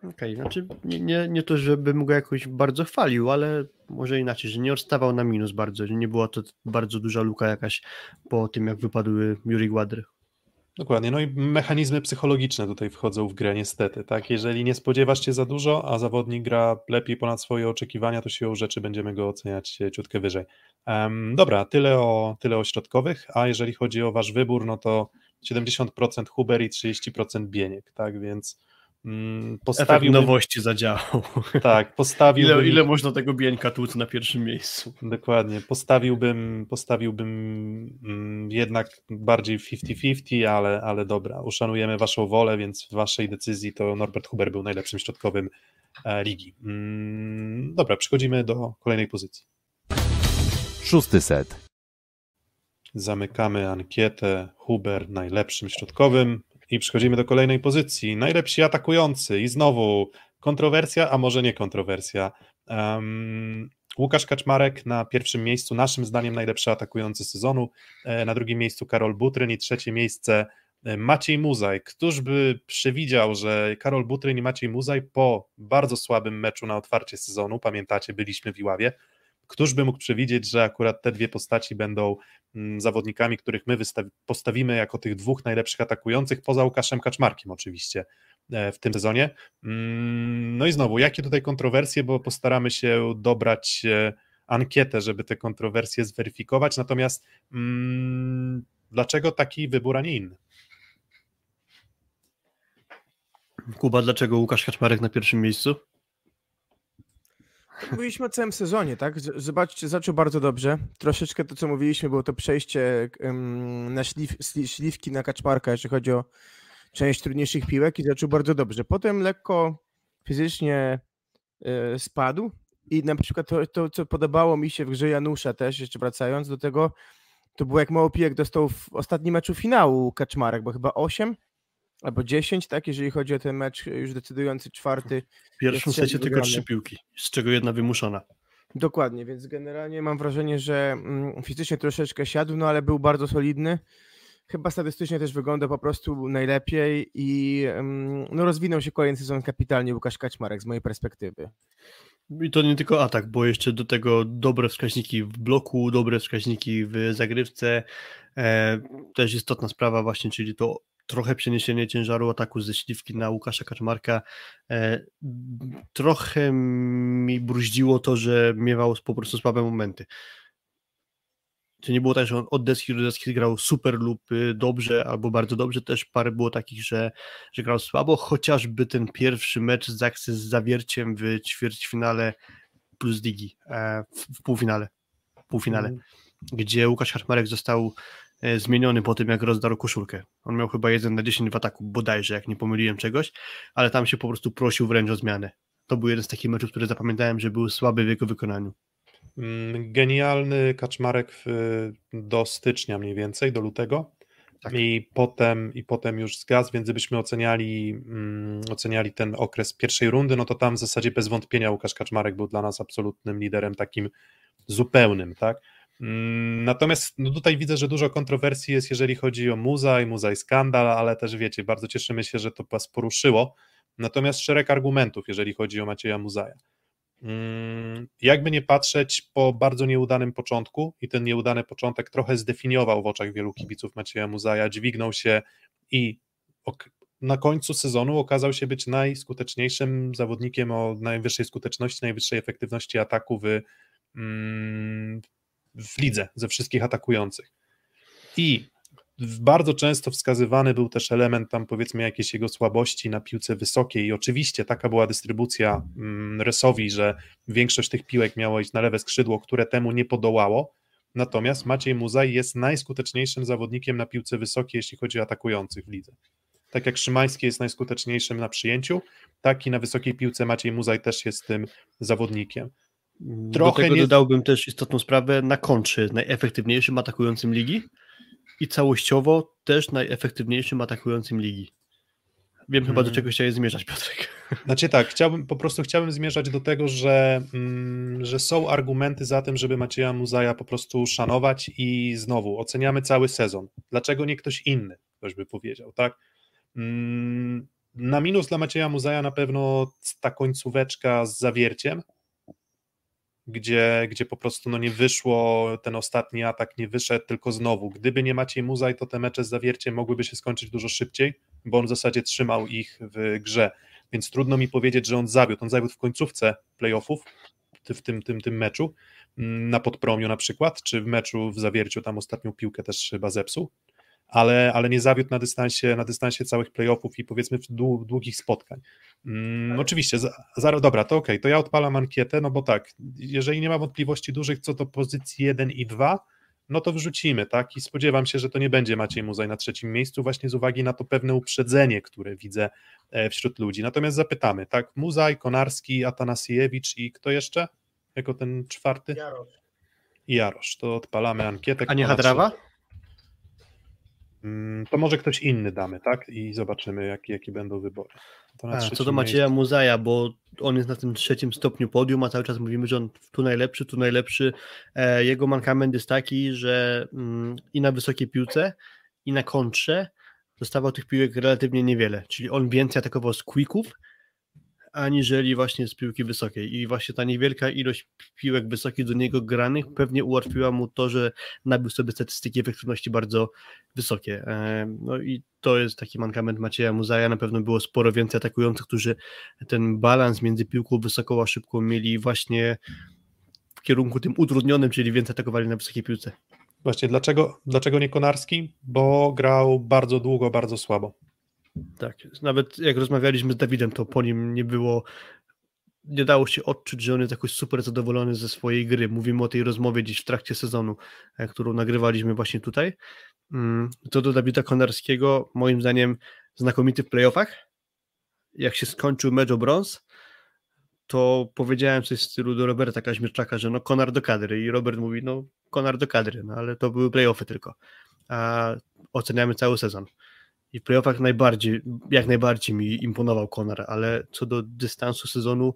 D: Okej, znaczy nie, nie, nie to, żebym go jakoś bardzo chwalił, ale może inaczej, że nie odstawał na minus bardzo, że nie była to bardzo duża luka jakaś po tym, jak wypadły Yuri Gładry.
C: Dokładnie, no i mechanizmy psychologiczne tutaj wchodzą w grę niestety, tak, jeżeli nie spodziewasz się za dużo, a zawodnik gra lepiej ponad swoje oczekiwania, to siłą rzeczy będziemy go oceniać ciutkę wyżej. Um, dobra, tyle o, tyle o środkowych, a jeżeli chodzi o wasz wybór, no to 70% Huber i 30% Bieniek, tak, więc
D: Mm, postawił nowości zadziałał.
C: Tak, postawił.
D: Ile, ile można tego bieńka tłuc na pierwszym miejscu?
C: Dokładnie. Postawiłbym, postawiłbym mm, jednak bardziej 50-50, ale, ale dobra, uszanujemy Waszą wolę, więc w Waszej decyzji to Norbert Huber był najlepszym środkowym e, ligi. Mm, dobra, przechodzimy do kolejnej pozycji.
B: Szósty set.
C: Zamykamy ankietę. Huber najlepszym środkowym. I przechodzimy do kolejnej pozycji. Najlepsi atakujący i znowu kontrowersja, a może nie kontrowersja. Um, Łukasz Kaczmarek na pierwszym miejscu, naszym zdaniem najlepszy atakujący sezonu, e, na drugim miejscu Karol Butryn i trzecie miejsce e, Maciej Muzaj. Któż by przewidział, że Karol Butryn i Maciej Muzaj po bardzo słabym meczu na otwarcie sezonu, pamiętacie, byliśmy w Iławie, Któż by mógł przewidzieć, że akurat te dwie postaci będą zawodnikami, których my postawimy jako tych dwóch najlepszych atakujących, poza Łukaszem Kaczmarkiem oczywiście e, w tym sezonie. Mm, no i znowu, jakie tutaj kontrowersje, bo postaramy się dobrać e, ankietę, żeby te kontrowersje zweryfikować, natomiast mm, dlaczego taki wybór, a nie inny?
D: Kuba, dlaczego Łukasz Kaczmarek na pierwszym miejscu?
E: Mówiliśmy o całym sezonie, tak? Zobaczcie, zaczął bardzo dobrze. Troszeczkę to, co mówiliśmy, było to przejście na śliw, śliwki na kaczmarka, jeśli chodzi o część trudniejszych piłek i zaczął bardzo dobrze. Potem lekko fizycznie e, spadł i na przykład to, to, co podobało mi się w grze Janusza też, jeszcze wracając do tego, to było jak mało piłek dostał w ostatnim meczu finału Kaczmarek, bo chyba 8 albo 10, tak, jeżeli chodzi o ten mecz już decydujący czwarty.
D: W pierwszym secie tylko trzy piłki, z czego jedna wymuszona.
E: Dokładnie, więc generalnie mam wrażenie, że mm, fizycznie troszeczkę siadł, no ale był bardzo solidny. Chyba statystycznie też wygląda po prostu najlepiej i mm, no, rozwinął się kolejny sezon kapitalnie Łukasz Kaczmarek z mojej perspektywy.
D: I to nie tylko atak, bo jeszcze do tego dobre wskaźniki w bloku, dobre wskaźniki w zagrywce. E, też istotna sprawa właśnie, czyli to trochę przeniesienie ciężaru ataku ze śliwki na Łukasza Kaczmarka. E, trochę mi bruździło to, że miewał po prostu słabe momenty. To nie było tak, że on od deski do deski grał super lub dobrze, albo bardzo dobrze, też parę było takich, że, że grał słabo, chociażby ten pierwszy mecz z Aksy z zawierciem w ćwierćfinale plus Digi, e, w, w półfinale, w półfinale, mm. gdzie Łukasz Kaczmarek został zmieniony po tym, jak rozdarł koszulkę. On miał chyba 1 na 10 w ataku, bodajże, jak nie pomyliłem czegoś, ale tam się po prostu prosił wręcz o zmianę. To był jeden z takich meczów, które zapamiętałem, że był słaby w jego wykonaniu.
C: Mm, genialny Kaczmarek do stycznia mniej więcej, do lutego. Tak. I, potem, I potem już zgasł, więc gdybyśmy oceniali, um, oceniali ten okres pierwszej rundy, no to tam w zasadzie bez wątpienia Łukasz Kaczmarek był dla nas absolutnym liderem takim zupełnym, tak? Mm, natomiast no tutaj widzę, że dużo kontrowersji jest, jeżeli chodzi o muza i muza i skandal, ale też wiecie, bardzo cieszymy się, że to was poruszyło. Natomiast szereg argumentów, jeżeli chodzi o Macieja Muzaja. Mm, jakby nie patrzeć po bardzo nieudanym początku, i ten nieudany początek trochę zdefiniował w oczach wielu kibiców Macieja Muzaja, dźwignął się i na końcu sezonu okazał się być najskuteczniejszym zawodnikiem o najwyższej skuteczności, najwyższej efektywności ataku w, mm, w lidze ze wszystkich atakujących. I bardzo często wskazywany był też element tam powiedzmy jakiejś jego słabości na piłce wysokiej i oczywiście taka była dystrybucja mm, Resowi, że większość tych piłek miało iść na lewe skrzydło, które temu nie podołało, natomiast Maciej Muzaj jest najskuteczniejszym zawodnikiem na piłce wysokiej, jeśli chodzi o atakujących w lidze. Tak jak Szymański jest najskuteczniejszym na przyjęciu, tak i na wysokiej piłce Maciej Muzaj też jest tym zawodnikiem.
D: Trochę Do tego nie... dodałbym też istotną sprawę na kontrze, najefektywniejszym atakującym ligi i całościowo też najefektywniejszym atakującym ligi. Wiem hmm. chyba do mhm. czego chciałeś zmierzać, Piotrek.
C: Znaczy tak, chciałbym, po prostu chciałbym zmierzać do tego, że, mm, że są argumenty za tym, żeby Macieja Muzaja po prostu szanować i znowu oceniamy cały sezon. Dlaczego nie ktoś inny, ktoś by powiedział, tak? Mm, Na minus dla Macieja Muzaja na pewno ta końcóweczka z zawierciem, gdzie, gdzie po prostu no nie wyszło, ten ostatni atak nie wyszedł, tylko znowu, gdyby nie Maciej Muzaj, to te mecze z zawierciem mogłyby się skończyć dużo szybciej, bo on w zasadzie trzymał ich w grze, więc trudno mi powiedzieć, że on zawiódł, on zawiódł w końcówce playoffów, w tym, tym, tym meczu, mm, na podpromiu na przykład, czy w meczu w zawierciu, tam ostatnią piłkę też chyba zepsuł, ale, ale nie zawiódł na dystansie, na dystansie całych playoffów i powiedzmy długich spotkań. Mm, oczywiście, za, dobra, to ok, to ja odpalam ankietę, no bo tak, jeżeli nie ma wątpliwości dużych co do pozycji 1 i 2, no to wrzucimy, tak? I spodziewam się, że to nie będzie Maciej Muzaj na trzecim miejscu, właśnie z uwagi na to pewne uprzedzenie, które widzę e, wśród ludzi. Natomiast zapytamy, tak? Muzaj, Konarski, Atanasiewicz i kto jeszcze? Jako ten czwarty?
E: Jarosz.
C: Jarosz. To odpalamy ankietę.
D: A nie Hadrawa?
C: Mm, to może ktoś inny damy, tak? I zobaczymy, jakie, jakie będą wybory.
D: A, co do Macieja miejscu. Muzaja, bo on jest na tym trzecim stopniu podium, a cały czas mówimy, że on tu najlepszy, tu najlepszy. E, jego mankament jest taki, że mm, i na wysokiej piłce, i na kontrze dostawał tych piłek relatywnie niewiele, czyli on więcej atakował z quicków, aniżeli właśnie z piłki wysokiej. I właśnie ta niewielka ilość piłek wysokich do niego granych pewnie ułatwiła mu to, że nabył sobie statystyki efektywności bardzo wysokie. E, no i to jest taki mankament Macieja Muzaja. Na pewno było sporo więcej atakujących, którzy ten balans między piłką wysoką a szybką mieli właśnie w kierunku tym utrudnionym, czyli więcej atakowali na wysokiej piłce.
C: Właśnie, dlaczego, dlaczego nie Konarski? Bo grał bardzo długo, bardzo słabo.
D: Tak, nawet jak rozmawialiśmy z Dawidem, to po nim nie było, nie dało się odczuć, że on jest jakoś super zadowolony ze swojej gry. Mówimy o tej rozmowie dziś w trakcie sezonu, e, którą nagrywaliśmy właśnie tutaj. Mm, to do Dawida Konarskiego, moim zdaniem, znakomity w playoffach. Jak się skończył mecz o brąz, to powiedziałem coś w stylu do Roberta Kaźmierczaka, że no Konar do kadry i Robert mówi, no Konar do kadry, no ale to były playoffy tylko, a oceniamy cały sezon. I w playoffach najbardziej, jak najbardziej mi imponował Konar, ale co do dystansu sezonu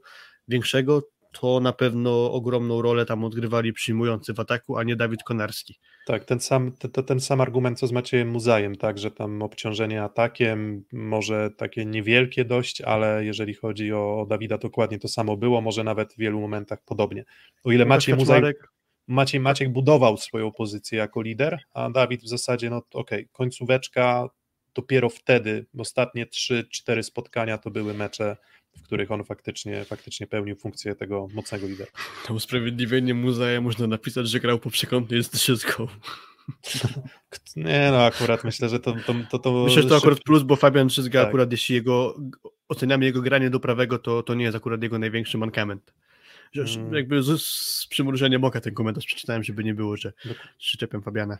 D: większego, to na pewno ogromną rolę tam odgrywali przyjmujący w ataku, a nie Dawid Konarski.
C: Tak, ten sam, ten, ten sam argument co z Maciejem Muzajem, tak, że tam obciążenie atakiem może takie niewielkie dość, ale jeżeli chodzi o, o Dawida dokładnie to samo było, może nawet w wielu momentach podobnie. O ile no Maciej Muzaj, Maciej Maciek budował swoją pozycję jako lider, a Dawid w zasadzie, no okej, okay, końcóweczka, dopiero wtedy, ostatnie 3-4 spotkania to były mecze, w których on faktycznie, faktycznie pełnił funkcję tego mocnego lidera.
D: To usprawiedliwienie muzeum można napisać, że grał po przekątnej z wszystko.
C: Nie no, akurat myślę, że to... to, to, to
D: myślę, że to akurat plus, bo Fabian Trzyzga tak. akurat jeśli jego, oceniamy jego granie do prawego, to, to nie jest akurat jego największy mankament. Że, hmm. Jakby z, z przymrużeniem oka ten komentarz przeczytałem, żeby nie było, że przyczepiam Fabiana.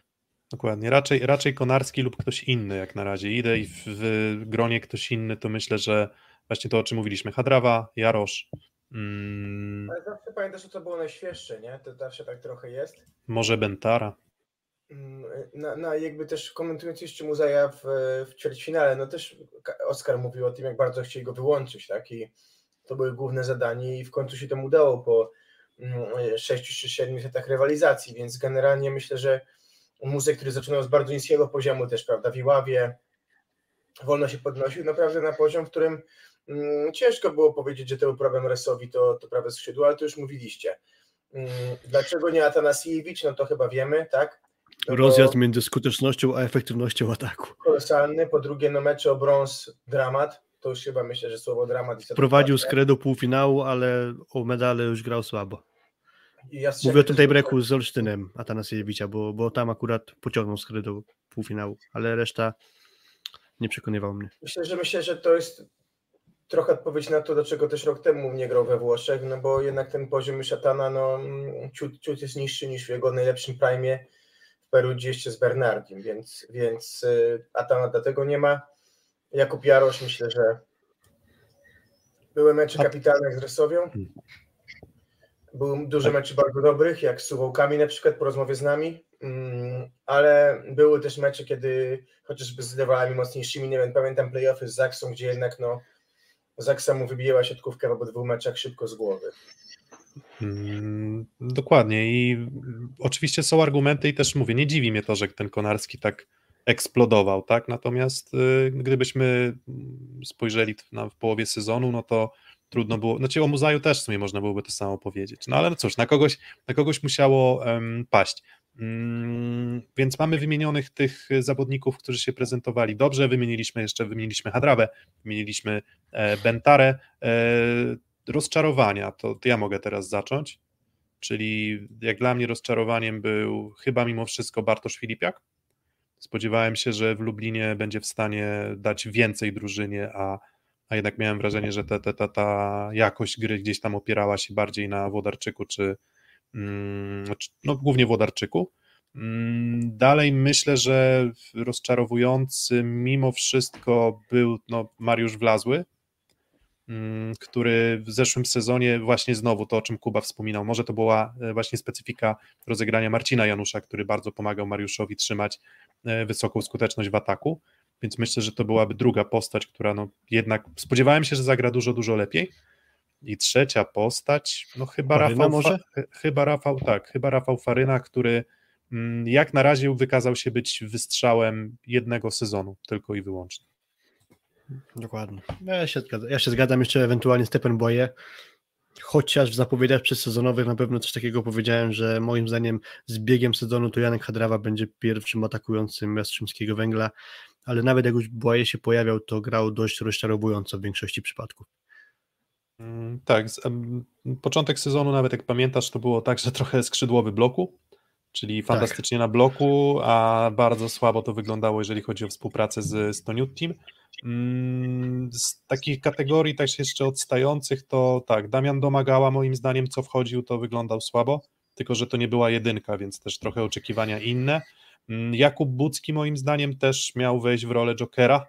C: Dokładnie. Raczej, raczej Konarski lub ktoś inny jak na razie. Idę i w, w gronie ktoś inny, to myślę, że właśnie to, o czym mówiliśmy. Hadrawa, Jarosz.
E: Mm. Ale zawsze pamiętasz, co było najświeższe, nie? To zawsze tak trochę jest.
C: Może Bentara.
E: Mm, na, na jakby też komentując jeszcze Muzaja w, w ćwierćfinale, no też Oskar mówił o tym, jak bardzo chcieli go wyłączyć, tak? I to były główne zadanie i w końcu się to udało po 6 czy 7 setach rywalizacji, więc generalnie myślę, że muzyk, który zaczynał z bardzo niskiego poziomu też, prawda, w Iławie, wolno się podnosił naprawdę na poziom, w którym mm, ciężko było powiedzieć, że to był problem Resowi, to, to prawe skrzydło, ale to już mówiliście. Mm, dlaczego nie Atanasiewicz? No to chyba wiemy, tak?
D: No Rozjazd bo... między skutecznością a efektywnością ataku.
E: Kolosalny. Po drugie, no mecze o brąz, dramat. To już chyba myślę, że słowo dramat.
D: Prowadził z do półfinału, ale o medale już grał słabo. Mówię o tym breaku z Olsztynem Atanasiewicza, bo, bo tam akurat pociągnął skry do półfinału, ale reszta nie przekonywał mnie.
E: Myślę, że myślę, że to jest trochę odpowiedź na to, dlaczego też rok temu nie grał we Włoszech, no bo jednak ten poziom Szatana no, ciut, ciut jest niższy niż w jego najlepszym prime w Perudzie jeszcze z Bernardim, więc, więc y, Atana dlatego nie ma. Jakub Jarosz myślę, że były mecze kapitalne z Resowią. Hmm. Był dużo tak. meczy bardzo dobrych, jak z Suwałkami na przykład po rozmowie z nami, mm, ale były też mecze, kiedy chociażby z rywalami mocniejszymi, nie wiem, pamiętam playoffy z Zaksą, gdzie jednak no Zaksa mu wybijała siatkówkę w obydwu meczach szybko z głowy.
C: Hmm, dokładnie i oczywiście są argumenty i też mówię, nie dziwi mnie to, że ten Konarski tak eksplodował, tak? Natomiast y, gdybyśmy spojrzeli na, w połowie sezonu, no to trudno było, znaczy o Muzaju też w sumie można byłoby to samo powiedzieć, no ale no cóż, na kogoś, na kogoś musiało um, paść. Mm, więc mamy wymienionych tych zawodników, którzy się prezentowali dobrze. Wymieniliśmy jeszcze, wymieniliśmy Hadrawę, wymieniliśmy e, Bentarę. E, rozczarowania, to, to ja mogę teraz zacząć. Czyli jak dla mnie rozczarowaniem był chyba mimo wszystko Bartosz Filipiak. Spodziewałem się, że w Lublinie będzie w stanie dać więcej drużynie, a, a jednak miałem wrażenie, że ta, ta, ta, ta jakość gry gdzieś tam opierała się bardziej na Włodarczyku czy, Mm, no głównie Włodarczyku. Mm, dalej myślę, że rozczarowujący mimo wszystko był no, Mariusz Wlazły, mm, który w zeszłym sezonie właśnie znowu to, o czym Kuba wspominał, może to była e, właśnie specyfika rozegrania Marcina Janusza, który bardzo pomagał Mariuszowi trzymać e, wysoką skuteczność w ataku, więc myślę, że to byłaby druga postać, która no jednak spodziewałem się, że zagra dużo, dużo lepiej, i trzecia postać, no chyba Faryna Rafał, może? chyba Rafał, tak, chyba Rafał Faryna, który mm, jak na razie wykazał się być wystrzałem jednego sezonu, tylko i wyłącznie.
D: Dokładnie. Ja się, zgadzam. ja się zgadzam jeszcze ewentualnie Stephen Boye, chociaż w zapowiedziach przedsezonowych na pewno coś takiego powiedziałem, że moim zdaniem z biegiem sezonu to Janek Hadrawa będzie pierwszym atakującym Jastrzębskiego Węgla, ale nawet jak już Boye się pojawiał, to grał dość rozczarowująco w większości przypadków.
C: Mm, tak, początek sezonu, nawet jak pamiętasz, to było tak, że trochę skrzydłowy bloku, czyli tak. fantastycznie tak. na bloku, a bardzo słabo to wyglądało, jeżeli chodzi o współpracę z Stoniut Team. Mm, z takich kategorii też jeszcze odstających to tak, Damian Domagała moim zdaniem co wchodził to wyglądał słabo, tylko że to nie była jedynka, więc też trochę oczekiwania inne. Mm, Jakub Bucki moim zdaniem też miał wejść w rolę Jokera,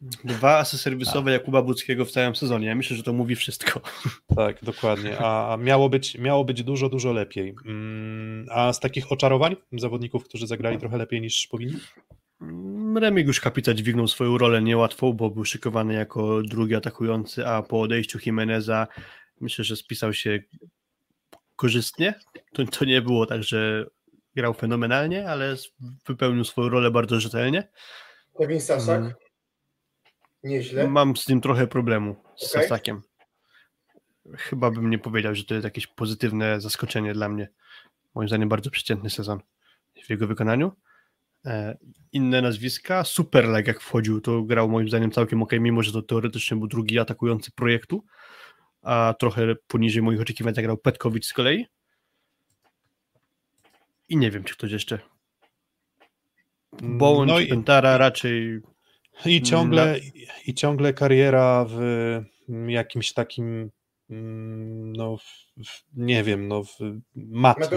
D: Dwa asy serwisowe Jakuba Buckiego w całym sezonie. Ja myślę, że to mówi wszystko.
C: Tak, dokładnie. A miało być, miało być dużo, dużo lepiej. Mm, a z takich oczarowań zawodników, którzy zagrali trochę lepiej niż powinni?
D: Mm, Remigiusz Kapita dźwignął swoją rolę niełatwą, bo był szykowany jako drugi atakujący, a po odejściu Jimeneza myślę, że spisał się korzystnie. To, to nie było tak, że grał fenomenalnie, ale wypełnił swoją rolę bardzo rzetelnie.
E: Kevin Sasak? Mm. Nieźle.
D: Mam z tym trochę problemu, z okay. Sasakiem. Chyba bym nie powiedział, że to jest jakieś pozytywne zaskoczenie dla mnie. Moim zdaniem bardzo przeciętny sezon w jego wykonaniu. E, inne nazwiska, Superleg jak wchodził, to grał moim zdaniem całkiem ok, mimo że to teoretycznie był drugi atakujący projektu, a trochę poniżej moich oczekiwań zagrał Petkowicz z kolei. I nie wiem, czy ktoś jeszcze. Bołądź, no i... Pentara raczej
C: i ciągle, I ciągle kariera w jakimś takim, mm, no, w, nie wiem, no, w matki.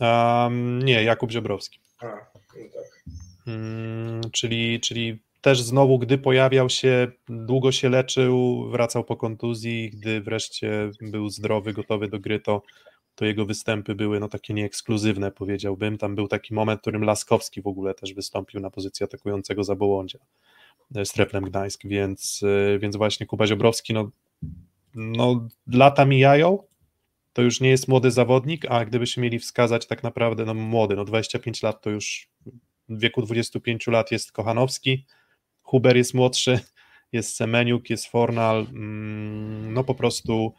C: Um, nie, Jakub Ziobrowski. A, no tak. Um, czyli, czyli też znowu, gdy pojawiał się, długo się leczył, wracał po kontuzji, gdy wreszcie był zdrowy, gotowy do gry, to, to jego występy były no, takie nieekskluzywne, powiedziałbym. Tam był taki moment, w którym Laskowski w ogóle też wystąpił na pozycji atakującego za Bołądzia e, z Treplem Gdańsk, więc, e, więc właśnie Kuba Ziobrowski, no, no lata mijają, to już nie jest młody zawodnik, a gdybyśmy mieli wskazać tak naprawdę, no młody, no 25 lat to już w wieku 25 lat jest Kochanowski, Huber jest młodszy, jest Semeniuk, jest Fornal, mm, no po prostu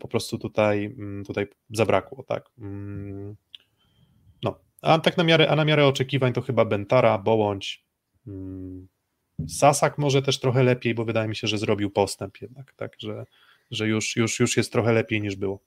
C: po prostu tutaj, mm, tutaj zabrakło, tak. Mm, no, a tak na miarę, a na miarę oczekiwań to chyba Bentara, Bołądź, mm, Sasak może też trochę lepiej, bo wydaje mi się, że zrobił postęp jednak, tak, że, że już, już, już jest trochę lepiej niż było.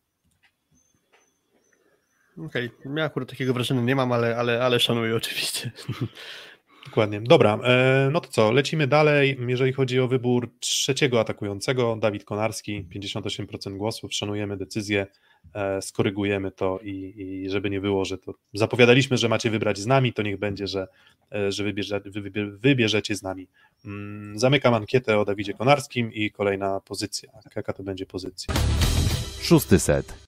D: Okej, okay. ja akurat takiego wrażenia nie mam, ale, ale, ale szanuję oczywiście.
C: Dokładnie. Dobra, e, no to co, lecimy dalej. Jeżeli chodzi o wybór trzeciego atakującego, Dawid Konarski, 58% głosów, szanujemy decyzję, e, skorygujemy to i, i żeby nie było, że to zapowiadaliśmy, że macie wybrać z nami, to niech będzie, że, e, że wybierze, wybierzecie z nami. Mm, zamykam ankietę o Dawidzie Konarskim i kolejna pozycja. Jaka to będzie pozycja?
B: Szósty set.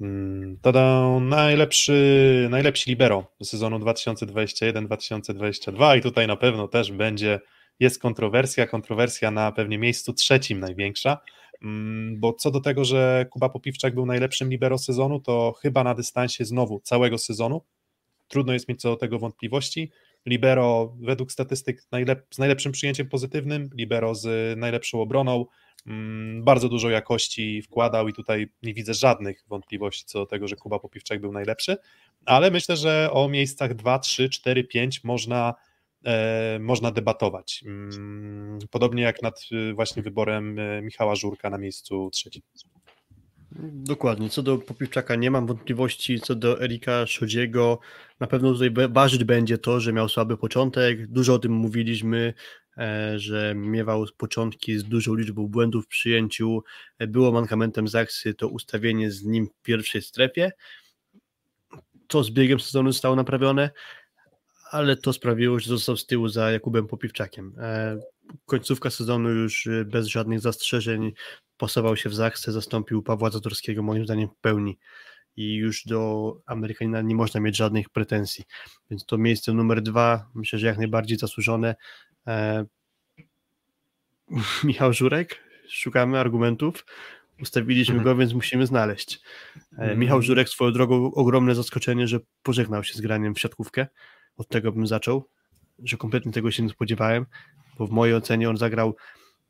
C: Mm, tada, najlepszy, najlepszy libero sezonu 2021-2022 i tutaj na pewno też będzie, jest kontrowersja, kontrowersja na pewnie miejscu trzecim największa, mm, bo co do tego, że Kuba Popiwczak był najlepszym libero sezonu, to chyba na dystansie znowu całego sezonu trudno jest mieć co do tego wątpliwości. Libero według statystyk najlep z najlepszym przyjęciem pozytywnym, Libero z najlepszą obroną, bardzo dużo jakości wkładał i tutaj nie widzę żadnych wątpliwości co do tego, że Kuba Popiwczak był najlepszy, ale myślę, że o miejscach 2, 3, 4, 5 można e, można debatować. Mm, podobnie jak nad e, właśnie wyborem e, Michała Żurka na miejscu trzecim.
D: Dokładnie. Co do Popiwczaka nie mam wątpliwości, co do Erika Szodziego na pewno tutaj ważyć będzie to, że miał słaby początek. Dużo o tym mówiliśmy, e, że miewał początki z dużą liczbą błędów w przyjęciu. E, było mankamentem Zaksy to ustawienie z nim w pierwszej strefie. To z biegiem sezonu zostało naprawione, ale to sprawiło, że został z tyłu za Jakubem Popiwczakiem. E, końcówka sezonu już bez żadnych zastrzeżeń pasował się w Zachce, zastąpił Pawła Zatorskiego moim zdaniem w pełni i już do Amerykanina nie można mieć żadnych pretensji. Więc to miejsce numer dwa, myślę, że jak najbardziej zasłużone. E... Michał Żurek, szukamy argumentów. Ustawiliśmy mhm. go, więc musimy znaleźć. E, mhm. Michał Żurek swoją drogą ogromne zaskoczenie, że pożegnał się z graniem w siatkówkę. Od tego bym zaczął, że kompletnie tego się nie spodziewałem, bo w mojej ocenie on zagrał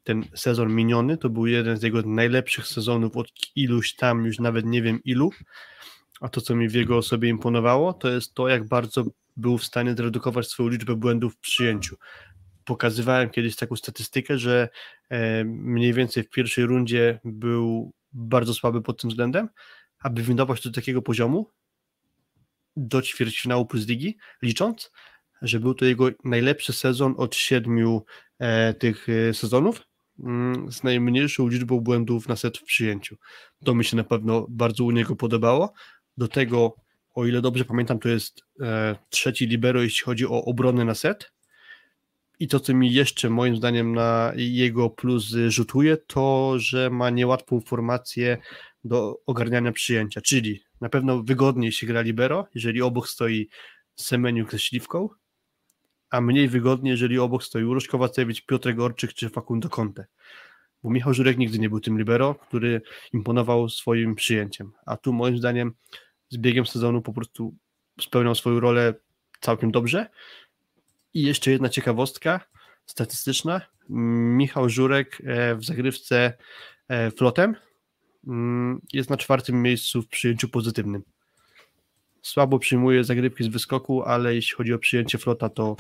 D: ten sezon miniony to był jeden z jego najlepszych sezonów od iluś tam, już nawet nie wiem ilu. A to, co mi w jego osobie imponowało, to jest to, jak bardzo był w stanie zredukować swoją liczbę błędów w przyjęciu. Pokazywałem kiedyś taką statystykę, że e, mniej więcej w pierwszej rundzie był bardzo słaby pod tym względem, aby wyndować do takiego poziomu do ćwierćfinału plus ligi, licząc, że był to jego najlepszy sezon od siedmiu e, tych e, sezonów, z najmniejszą liczbą błędów na set w przyjęciu. To mi się na pewno bardzo u niego podobało. Do tego, o ile dobrze pamiętam, to jest e, trzeci libero, jeśli chodzi o obronę na set. I to, co mi jeszcze moim zdaniem na jego plus rzutuje, to, że ma niełatwą formację do ogarniania przyjęcia, czyli na pewno wygodniej się gra libero, jeżeli obok stoi Semeniuk ze śliwką, a mniej wygodnie, jeżeli obok stoi Uroś Kowacewicz, Piotr Gorczyk czy Facundo Conte. Bo Michał Żurek nigdy nie był tym libero, który imponował swoim przyjęciem. A tu moim zdaniem z biegiem sezonu po prostu spełniał swoją rolę całkiem dobrze. I jeszcze jedna ciekawostka statystyczna. Michał Żurek e, w zagrywce e, flotem mm, jest na czwartym miejscu w przyjęciu pozytywnym słabo przyjmuje zagrywki z wyskoku, ale jeśli chodzi o przyjęcie flota, to,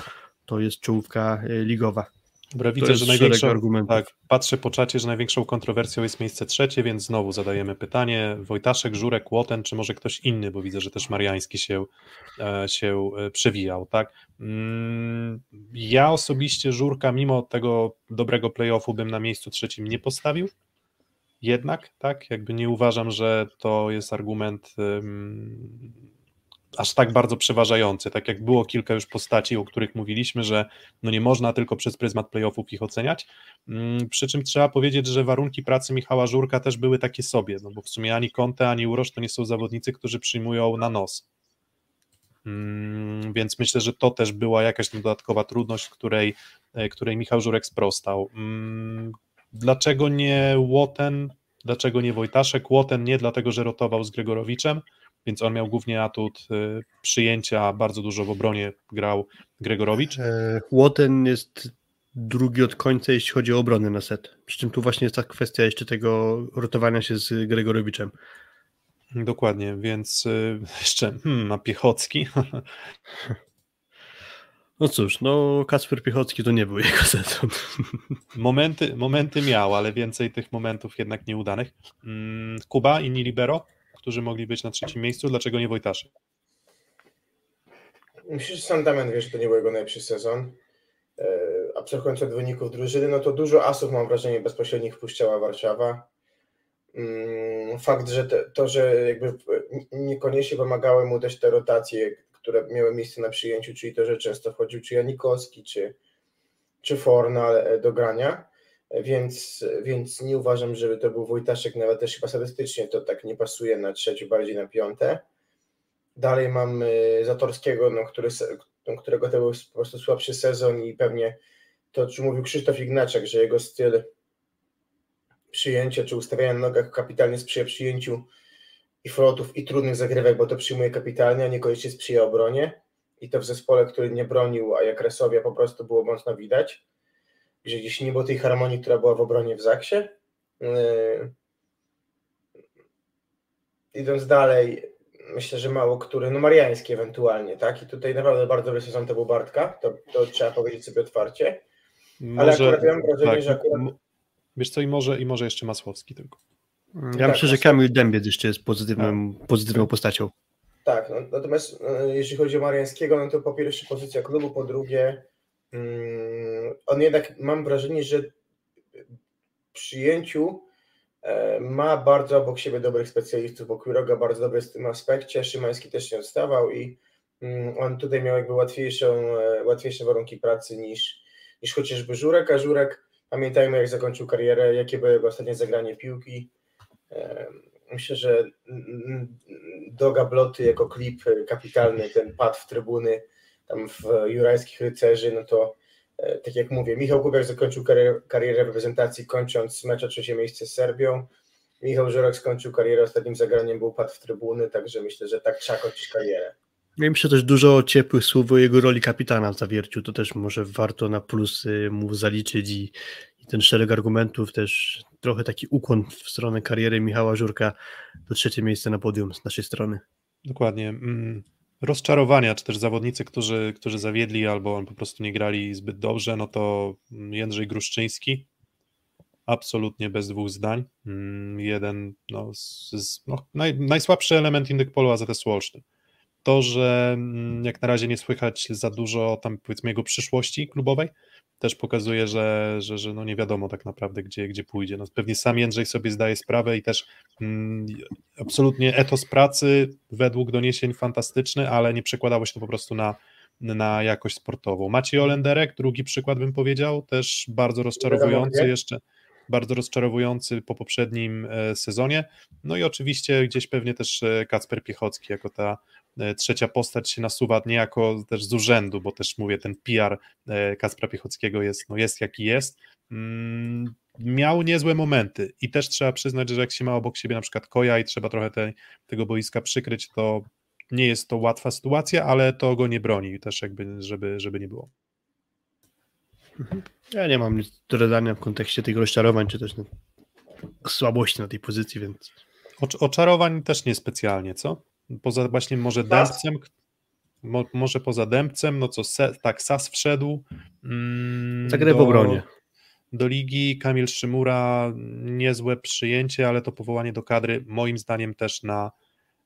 D: to jest czołówka e, ligowa.
C: Dobra, widzę, że największą, tak, patrzę po czacie, że największą kontrowersją jest miejsce trzecie, więc znowu zadajemy pytanie. Wojtaszek, Żurek, Łoten, czy może ktoś inny, bo widzę, że też Mariański się, e, się e, przewijał, tak? Mm, ja osobiście Żurka, mimo tego dobrego playoffu, bym na miejscu trzecim nie postawił. Jednak, tak, jakby nie uważam, że to jest argument aż tak bardzo przeważający, tak jak było kilka już postaci, o których mówiliśmy, że no nie można tylko przez pryzmat playoffów ich oceniać, mm, przy czym trzeba powiedzieć, że warunki pracy Michała Żurka też były takie sobie, no bo w sumie ani Conte, ani Urosz to nie są zawodnicy, którzy przyjmują na nos, mm, więc myślę, że to też była jakaś dodatkowa trudność, której, e, której Michał Żurek sprostał. Mm, dlaczego nie Łoten, dlaczego nie Wojtaszek? Łoten nie dlatego, że rotował z Gregorowiczem, więc on miał głównie atut y, przyjęcia, bardzo dużo w obronie grał Gregorowicz.
D: E, Łoten jest drugi od końca, jeśli chodzi o obronę na set. Przy czym tu właśnie jest ta kwestia jeszcze tego rotowania się z Gregorowiczem.
C: Dokładnie, więc y, jeszcze hmm, a Piechocki.
D: No cóż, no Kasper Piechocki to nie był jego sezon.
C: Momenty, momenty miał, ale więcej tych momentów jednak nieudanych. Mm, Kuba, inni libero? Którzy mogli być na trzecim miejscu, dlaczego nie Wojtaszek?
F: Myślę, że sam Damian wie, że to nie był jego najlepszy sezon. E, abstrahując od wyników drużyny, no to dużo asów mam wrażenie bezpośrednich wpuściła Warszawa. Mm, fakt, że te, to, że jakby niekoniecznie pomagały mu też te rotacje, które miały miejsce na przyjęciu, czyli to, że często wchodził czy Janikowski, czy, czy Forna do grania, więc, więc nie uważam, żeby to był Wojtaszek, nawet też chyba statystycznie to tak nie pasuje na trzecie, bardziej na piąte. Dalej mamy Zatorskiego, no, który, no, którego to był po prostu słabszy sezon i pewnie to, czy mówił Krzysztof Ignaczek, że jego styl przyjęcia czy ustawiania na nogach kapitalnie sprzyja przyjęciu i flotów i trudnych zagrywek, bo to przyjmuje kapitalnie, a niekoniecznie sprzyja obronie.
E: i to w zespole, który nie bronił, a jak Resowia po prostu było mocno widać, że gdzieś nie było tej harmonii, która była w obronie w Zaksie. Yy, idąc dalej, myślę, że mało który, no Mariański ewentualnie, tak? I tutaj naprawdę bardzo dobry sezon to był Bartka, to, to trzeba powiedzieć sobie otwarcie. Ale akurat ja mam wrażenie,
C: tak,
E: że akurat...
C: Wiesz co, i może, i może jeszcze Masłowski tylko.
D: Ja
E: Tak,
D: myślę, że. Kamil Dębiec jeszcze jest pozytywnym, pozytywną postacią.
E: Tak, no, natomiast e, jeśli chodzi o Mariańskiego, no to po pierwsze pozycja klubu, po drugie on jednak mam wrażenie, że przyjęciu e, ma bardzo obok siebie dobrych specjalistów, bo Quiroga bardzo dobry w tym aspekcie, Szymański też się odstawał i mm, on tutaj miał jakby łatwiejszą, e, łatwiejsze warunki pracy niż, niż chociażby Żurek, a Żurek pamiętajmy jak zakończył karierę, jakie było jego ostatnie zagranie piłki. E, Myślę, że mm, do gabloty jako klip kapitalny, ten pad w trybuny tam w Jurajskich Rycerzy, no to e, tak jak mówię, Michał Kubiak zakończył karierę, karierę w reprezentacji kończąc mecz o trzecie miejsce z Serbią. Michał Żurek skończył karierę, ostatnim zagraniem był pad w trybuny, także myślę, że tak trzeba kończyć karierę.
D: Ja myślę też dużo ciepłych słów o jego roli kapitana w zawierciu, to też może warto na plusy mu zaliczyć i, i ten szereg argumentów też trochę taki ukłon w stronę kariery Michała Żurka to trzecie miejsce na podium z naszej strony.
C: Dokładnie. Mm, Rozczarowania, czy też zawodnicy, którzy, którzy zawiedli albo po prostu nie grali zbyt dobrze, no to Jędrzej Gruszczyński, absolutnie bez dwóch zdań. Mm, Jeden, no, z, no naj, najsłabszy element Indykpolu AZS Wolsztyn. To, że mm, jak na razie nie słychać za dużo tam powiedzmy jego przyszłości klubowej, też pokazuje, że, że, że no nie wiadomo tak naprawdę, gdzie, gdzie pójdzie. No pewnie sam Jędrzej sobie zdaje sprawę i też mm, absolutnie etos pracy według doniesień fantastyczny, ale nie przekładało się to po prostu na, na jakość sportową. Maciej Olenderek, drugi przykład bym powiedział, też bardzo rozczarowujący jeszcze, bardzo rozczarowujący po poprzednim e, sezonie. No i oczywiście gdzieś pewnie też e, Kacper Piechocki jako ta e, trzecia postać się nasuwa niejako też z urzędu, bo też mówię, ten PR Kacpra Piechockiego jest, no jest jaki jest. Mm, miał niezłe momenty i też trzeba przyznać, że jak się ma obok siebie na przykład Koja i trzeba trochę te, tego boiska przykryć, to nie jest to łatwa sytuacja, ale to go nie broni też jakby, żeby, żeby nie było.
D: Ja nie mam nic do dodania w kontekście tych rozczarowań, czy też słabości na tej pozycji, więc
C: Ocz- Oczarowań też niespecjalnie, co? Poza właśnie może? Dębcem, mo, może poza Dębcem, no co, se, tak, Sas wszedł. Mm,
D: zagraj w obronie.
C: do ligi. Kamil Szymura, niezłe przyjęcie, ale to powołanie do kadry moim zdaniem też na,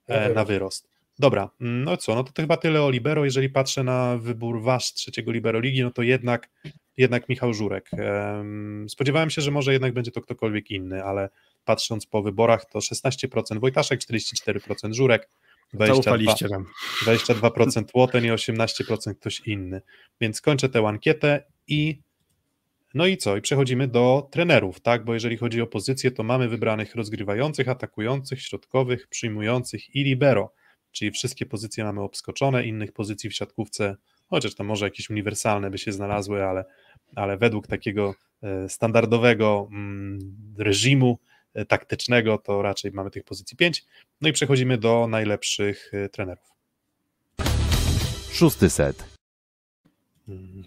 E: Na
C: e, na
E: wyrost.
C: Dobra, no co, no to, to chyba tyle o Libero. Jeżeli patrzę na wybór wasz trzeciego Libero ligi, no to jednak, jednak Michał Żurek. Em, Spodziewałem się, że może jednak będzie to ktokolwiek inny, ale patrząc po wyborach to 16% Wojtaszek, 44% Żurek, 22%,
D: Zaufaliście nam.
C: 22% Łoten i 18% ktoś inny. Więc kończę tę ankietę i no i co? I przechodzimy do trenerów, tak? Bo jeżeli chodzi o pozycję, to mamy wybranych rozgrywających, atakujących, środkowych, przyjmujących i libero. Czyli wszystkie pozycje mamy obskoczone, innych pozycji w siatkówce, chociaż tam może jakieś uniwersalne by się znalazły, ale, ale według takiego e, standardowego mm, reżimu e, taktycznego, to raczej mamy tych pozycji 5. No i przechodzimy do najlepszych e, trenerów.
B: Szósty set.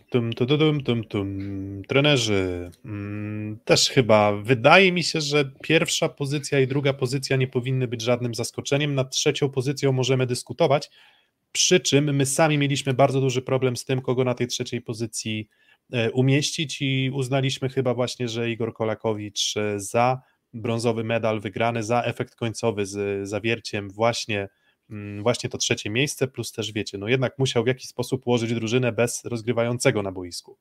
C: Tum, tum, tum, tum, tum. Trenerzy. Mm, Też chyba wydaje mi się, że pierwsza pozycja i druga pozycja nie powinny być żadnym zaskoczeniem. Nad trzecią pozycją możemy dyskutować. Przy czym my sami mieliśmy bardzo duży problem z tym, kogo na tej trzeciej pozycji e, umieścić, i uznaliśmy chyba właśnie, że Igor Kolakowicz e, za brązowy medal wygrany, za efekt końcowy z zawierciem właśnie właśnie to trzecie miejsce, plus też wiecie, no jednak musiał w jakiś sposób ułożyć drużynę bez rozgrywającego na boisku,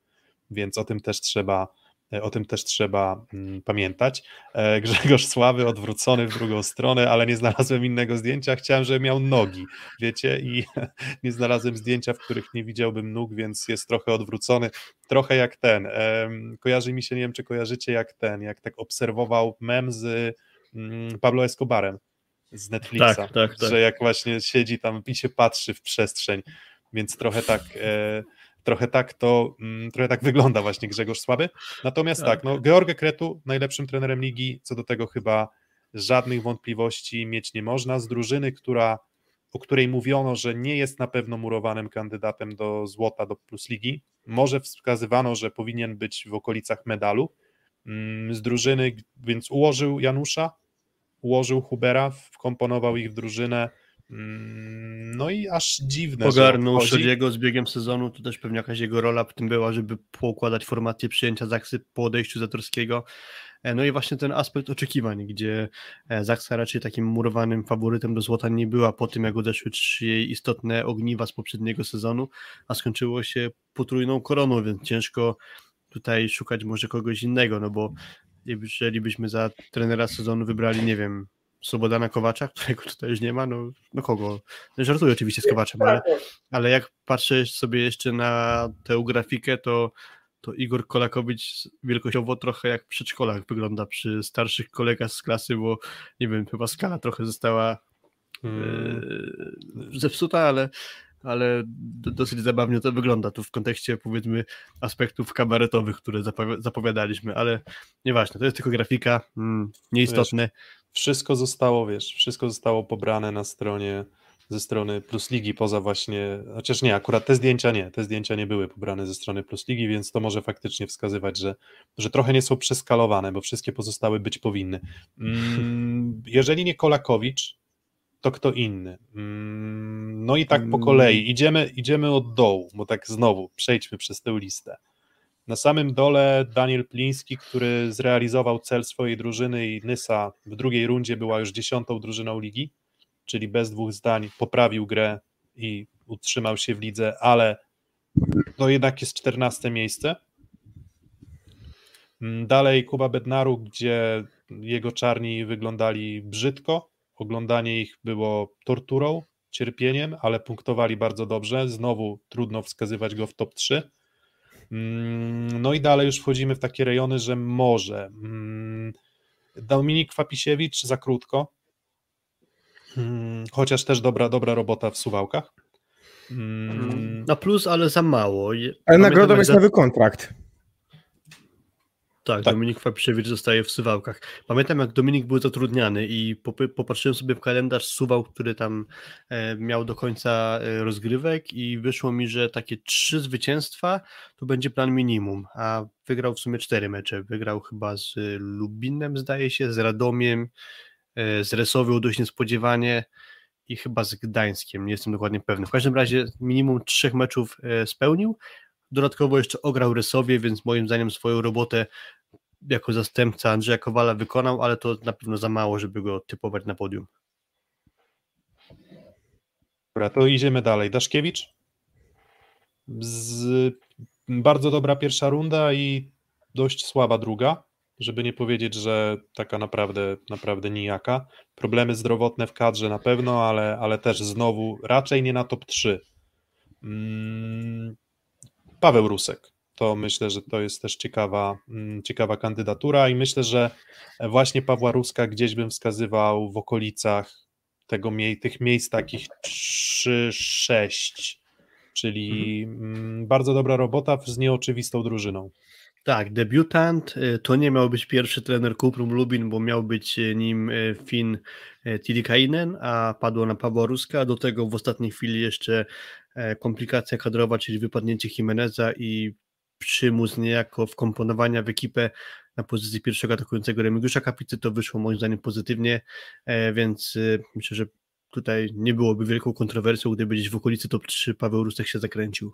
C: więc o tym też trzeba, e, o tym też trzeba mm, pamiętać. E, Grzegorz Sławy odwrócony w drugą stronę, ale nie znalazłem innego zdjęcia, chciałem, żeby miał nogi, wiecie, i nie znalazłem zdjęcia, w których nie widziałbym nóg, więc jest trochę odwrócony, trochę jak ten, kojarzy mi się, nie wiem, czy kojarzycie jak ten, jak tak obserwował mem z mm, Pablo Escobarem, z Netflixa,
D: Tak, tak, tak.
C: że jak właśnie siedzi tam i się patrzy w przestrzeń, więc trochę tak, e, trochę tak to, mm, trochę tak wygląda właśnie Grzegorz Słaby. Natomiast tak,
D: Tak.
C: no George Kretu najlepszym trenerem ligi, co do tego chyba żadnych wątpliwości mieć nie można, z drużyny, która o której mówiono, że nie jest na pewno murowanym kandydatem do złota, do plus ligi. Może wskazywano, że powinien być w okolicach medalu mm, z drużyny, więc ułożył Janusza, ułożył Hubera, wkomponował ich w drużynę. Mm, no i aż dziwne.
D: Pogarnął Szeliego z biegiem sezonu, to też pewnie jakaś jego rola w tym była, żeby poukładać formację przyjęcia Zaksy po odejściu Zatorskiego. E, no i właśnie ten aspekt oczekiwań, gdzie e, Zaksa raczej takim murowanym faworytem do złota nie była po tym, jak odeszły trzy jej istotne ogniwa z poprzedniego sezonu, a skończyło się potrójną koroną, więc ciężko tutaj szukać może kogoś innego, no bo jeżeli byśmy za trenera sezonu wybrali, nie wiem, Slobodana Kowacza, którego tutaj już nie ma, no, no kogo? No, żartuję oczywiście z Kowaczem, ale, ale jak patrzę sobie jeszcze na tę grafikę, to to Igor Kolakowicz wielkościowo trochę jak w przedszkolach wygląda przy starszych kolegach z klasy, bo nie wiem, chyba skala trochę została hmm. e, zepsuta, ale, ale dosyć zabawnie to wygląda tu w kontekście powiedzmy aspektów kabaretowych, które zapowiadaliśmy, ale nieważne, to jest tylko grafika, mm, nieistotne. Wiesz,
C: wszystko zostało, wiesz, wszystko zostało pobrane na stronie ze strony Plus Ligi poza właśnie, chociaż nie, akurat te zdjęcia nie, te zdjęcia nie były pobrane ze strony Plus Ligi, więc to może faktycznie wskazywać, że, że trochę nie są przeskalowane, bo wszystkie pozostałe być powinny. Mm, jeżeli nie Kolakowicz, to kto inny? Mm, no i tak po kolei, mm. idziemy, idziemy od dołu, bo tak znowu przejdźmy przez tę listę. Na samym dole Daniel Pliński, który zrealizował cel swojej drużyny i Nysa w drugiej rundzie była już dziesiątą drużyną ligi czyli bez dwóch zdań poprawił grę i utrzymał się w lidze, ale to jednak jest 14 miejsce. Mm, dalej Kuba Bednaru, gdzie jego czarni wyglądali brzydko. Oglądanie ich było torturą, cierpieniem, ale punktowali bardzo dobrze. Znowu trudno wskazywać go w top 3. Mm, no i dalej już wchodzimy w takie rejony, że może. Mm, Dominik Fapisiewicz za krótko, Hmm, chociaż też dobra, dobra robota w suwałkach.
D: Na plus, ale za mało.
E: Ale nagrodą jest za... nowy kontrakt.
D: Tak, tak, Dominik Fapiszewicz zostaje w suwałkach. Pamiętam, jak Dominik był zatrudniany i popatrzyłem sobie w kalendarz suwał, który tam e, miał do końca e, rozgrywek i wyszło mi, że takie trzy zwycięstwa to będzie plan minimum, a wygrał w sumie cztery mecze. Wygrał chyba z Lubinem, zdaje się, z Radomiem, E, z Resowią dość niespodziewanie i chyba z Gdańskiem, nie jestem dokładnie pewny. W każdym razie minimum trzech meczów e, spełnił. Dodatkowo jeszcze ograł Resowie, więc moim zdaniem swoją robotę jako zastępca Andrzeja Kowala wykonał, ale to na pewno za mało, żeby go typować na podium.
C: Dobra, to idziemy dalej. Daszkiewicz? Z... Bardzo dobra pierwsza runda i dość słaba druga żeby nie powiedzieć, że taka naprawdę, naprawdę nijaka. Problemy zdrowotne w kadrze na pewno, ale, ale też znowu raczej nie na top 3. Mm, Paweł Rusek. To myślę, że to jest też ciekawa, mm, ciekawa kandydatura i myślę, że właśnie Pawła Ruska gdzieś bym wskazywał w okolicach tego, tych miejsc takich 3-6, czyli mhm. bardzo dobra robota z nieoczywistą drużyną.
D: Tak, debiutant y, to nie miał być pierwszy trener Kuprum Lubin, bo miał być y, nim y, Finn Tilikainen, a padło na Pawła Ruska. Do tego w ostatniej chwili jeszcze komplikacja kadrowa, czyli wypadnięcie Jimeneza i przymus niejako wkomponowania w ekipę na pozycji pierwszego atakującego Remigiusza Kapicy, to wyszło moim zdaniem pozytywnie, e, więc myślę, że tutaj nie byłoby wielką kontrowersją, gdyby gdzieś w okolicy top 3 Paweł Rusek się zakręcił.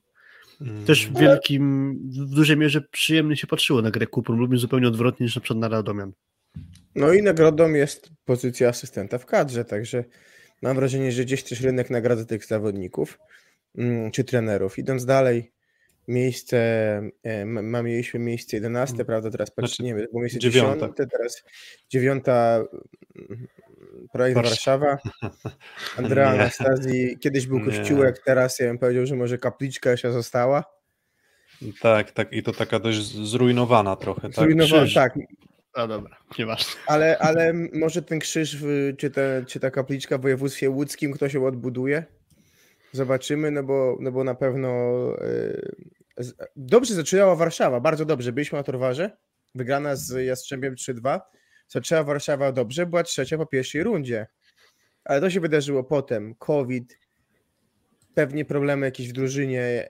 D: Też w wielkim, w dużej mierze przyjemnie się patrzyło na grę Kuprum, lubimy zupełnie odwrotnie niż na przykład na Radomian.
E: No i nagrodą jest pozycja asystenta w kadrze, także mam wrażenie, że gdzieś też rynek nagradza tych zawodników mm, czy trenerów. Idąc dalej, miejsce, e, ma, mieliśmy miejsce 11, mm. prawda, teraz patrzę, znaczy, nie wiem, bo miejsce 10, teraz dziewiąta mm, projekt Warszawa. Andrea Anastazji kiedyś był kościółek, nie. teraz ja bym powiedział, że może kapliczka jeszcze została.
C: Tak, tak, i to taka dość zrujnowana trochę. Tak?
E: Zrujnowana, tak.
D: A dobra, nieważne.
E: Ale, ale może ten krzyż, czy, te, czy ta kapliczka w województwie łódzkim ktoś ją odbuduje? Zobaczymy, no bo, no bo na pewno yy, dobrze zaczynała Warszawa, bardzo dobrze. Byliśmy na Torwarze, wygrana z Jastrzębiem 3-2 zaczęła Warszawa dobrze, była trzecia po pierwszej rundzie. ale to się wydarzyło potem. COVID, pewnie problemy jakieś w drużynie,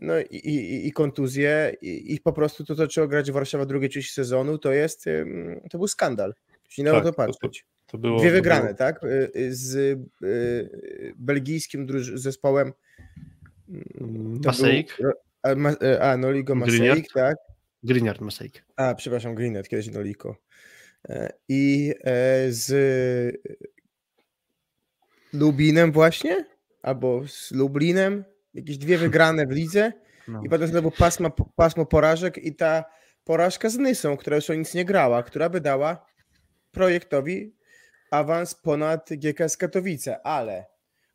E: no i, i, i kontuzje i, i, po prostu to, co trzeba grać Warszawa drugiej części sezonu, to jest, to był skandal. Się nie tak, to patrzeć. To, to było, Dwie wygrane, było... tak? Y, y, z y, belgijskim zespołem
D: mm, Maseik.
E: A, a, Noliko Maseik, tak?
D: Grignard Maseik.
E: A, przepraszam, Grignard, kiedyś Noliko. E, I e, z Lubinem właśnie? albo z Lublinem, jakieś dwie wygrane w lidze no. i potem znowu pasma, pasmo porażek i ta porażka z Nysą, która już o nic nie grała, która by dała projektowi awans ponad GKS Katowice, ale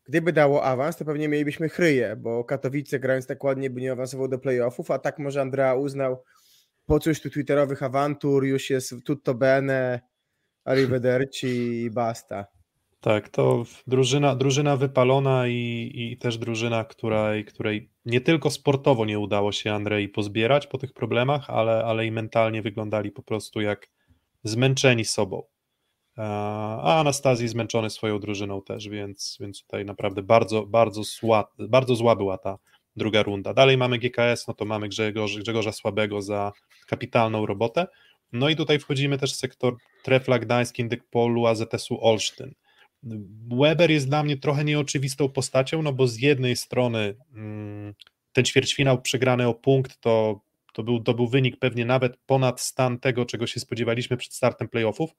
E: gdyby dało awans, to pewnie mielibyśmy chryję, bo Katowice grając tak ładnie by nie awansował do playoffów, a tak może Andrea uznał po coś tu twitterowych awantur, już jest tutto bene, arrivederci i basta.
C: Tak, to drużyna, drużyna wypalona i, i też drużyna, której, której nie tylko sportowo nie udało się Andrei pozbierać po tych problemach, ale, ale i mentalnie wyglądali po prostu jak zmęczeni sobą. A Anastazji zmęczony swoją drużyną też, więc, więc tutaj naprawdę bardzo, bardzo, zła, bardzo zła była ta druga runda. Dalej mamy GKS, no to mamy Grzegorza, Grzegorza Słabego za kapitalną robotę. No i tutaj wchodzimy też w sektor Trefla Gdańsk, Indykpolu, AZS-u Olsztyn. Weber jest dla mnie trochę nieoczywistą postacią, no bo z jednej strony mm, ten ćwierćfinał przegrany o punkt to, to, był, to był wynik pewnie nawet ponad stan tego, czego się spodziewaliśmy przed startem playoffów,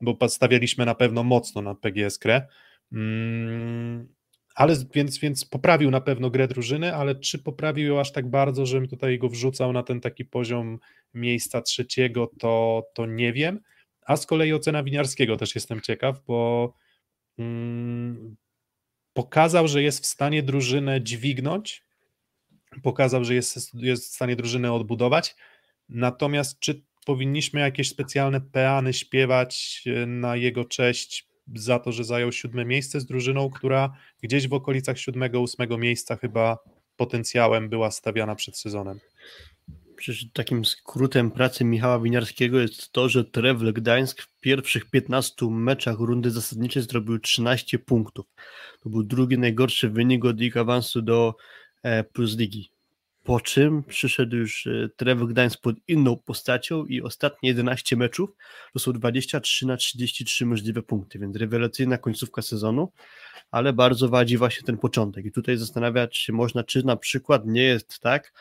C: bo stawialiśmy na pewno mocno na PGS grę, mm, ale więc, więc poprawił na pewno grę drużyny, ale czy poprawił ją aż tak bardzo, żebym tutaj go wrzucał na ten taki poziom miejsca trzeciego, to, to nie wiem, a z kolei ocena Winiarskiego też jestem ciekaw, bo Mm, pokazał, że jest w stanie drużynę dźwignąć, pokazał, że jest, jest w stanie drużynę odbudować, natomiast czy powinniśmy jakieś specjalne peany śpiewać e, na jego cześć za to, że zajął siódme miejsce z drużyną, która gdzieś w okolicach siódmego, ósmego miejsca chyba potencjałem była stawiana przed sezonem.
D: Przecież takim skrótem pracy Michała Winiarskiego jest to, że Trewle Gdańsk w pierwszych 15 meczach rundy zasadniczej zrobił 13 punktów. To był drugi najgorszy wynik od ich awansu do e, Plus Ligi. Po czym przyszedł już e, Trewle Gdańsk pod inną postacią i ostatnie 11 meczów to są 23 na 33 możliwe punkty, więc rewelacyjna końcówka sezonu, ale bardzo wadzi właśnie ten początek. I tutaj zastanawiać się można, czy na przykład nie jest tak,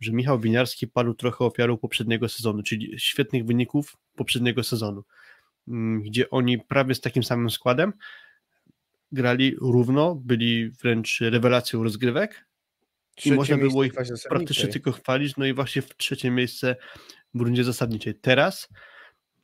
D: że Michał Winiarski padł trochę ofiarą poprzedniego sezonu, czyli świetnych wyników poprzedniego sezonu, mm, gdzie oni prawie z takim samym składem grali równo, byli wręcz rewelacją rozgrywek i można było ich praktycznie tylko chwalić, no i właśnie w trzecie miejsce w rundzie zasadniczej. Teraz,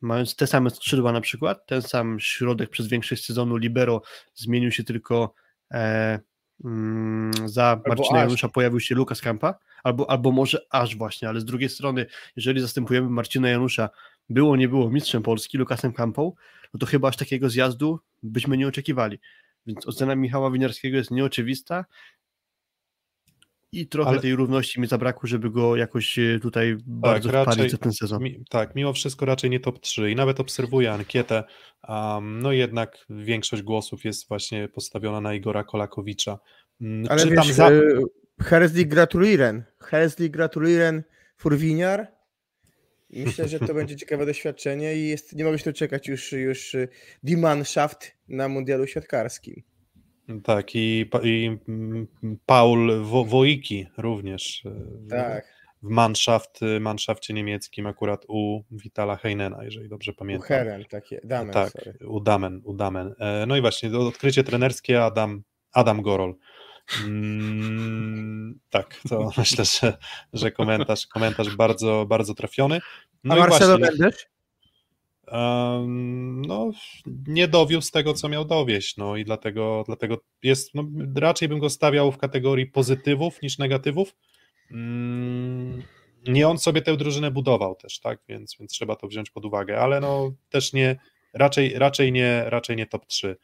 D: mając te same skrzydła na przykład, ten sam środek przez większość sezonu libero zmienił się tylko e, mm, za Marcina Janusza pojawił się Lukas Kampa, albo, albo może aż właśnie, ale z drugiej strony, jeżeli zastępujemy Marcina Janusza, było, nie było mistrzem Polski, Lukasem Kampą, no to chyba aż takiego zjazdu byśmy nie oczekiwali. Więc ocena Michała Winiarskiego jest nieoczywista i trochę ale... tej równości mi zabrakło, żeby go jakoś e, tutaj tak, bardzo wpalić za ten sezon.
C: Mi, tak, mimo wszystko raczej nie top 3 i nawet obserwuję ankietę, um, no jednak większość głosów jest właśnie postawiona na Igora Kolakowicza.
E: Mm, ale Czy wiesz, za... E, Herzlich gratulieren. Herzlich gratulieren Furwiniar. Myślę, że to będzie ciekawe doświadczenie i jest, nie mogę się doczekać już, już die Mannschaft na mundialu siatkarskim.
C: Tak, i, i mm, Paul Wo, Wojki również. E,
E: tak.
C: W Mannschaft, Mannschaftie niemieckim, akurat u Vitala Heinena, jeżeli dobrze pamiętam. U
E: Heren, takie, Damen,
C: tak, sorry. u Damen, u Damen. E, no i właśnie, odkrycie trenerskie Adam, Adam Gorol. Mm, tak, to myślę, że, że komentarz, komentarz bardzo, bardzo trafiony.
E: No A Marcelo Mendes?
C: Um, no, nie dowiózł tego, co miał dowieść, no i dlatego, dlatego jest, no, raczej bym go stawiał w kategorii pozytywów niż negatywów. Um, nie on sobie tę drużynę budował też, tak, więc, więc trzeba to wziąć pod uwagę, ale no też nie, raczej, raczej nie, raczej nie top 3.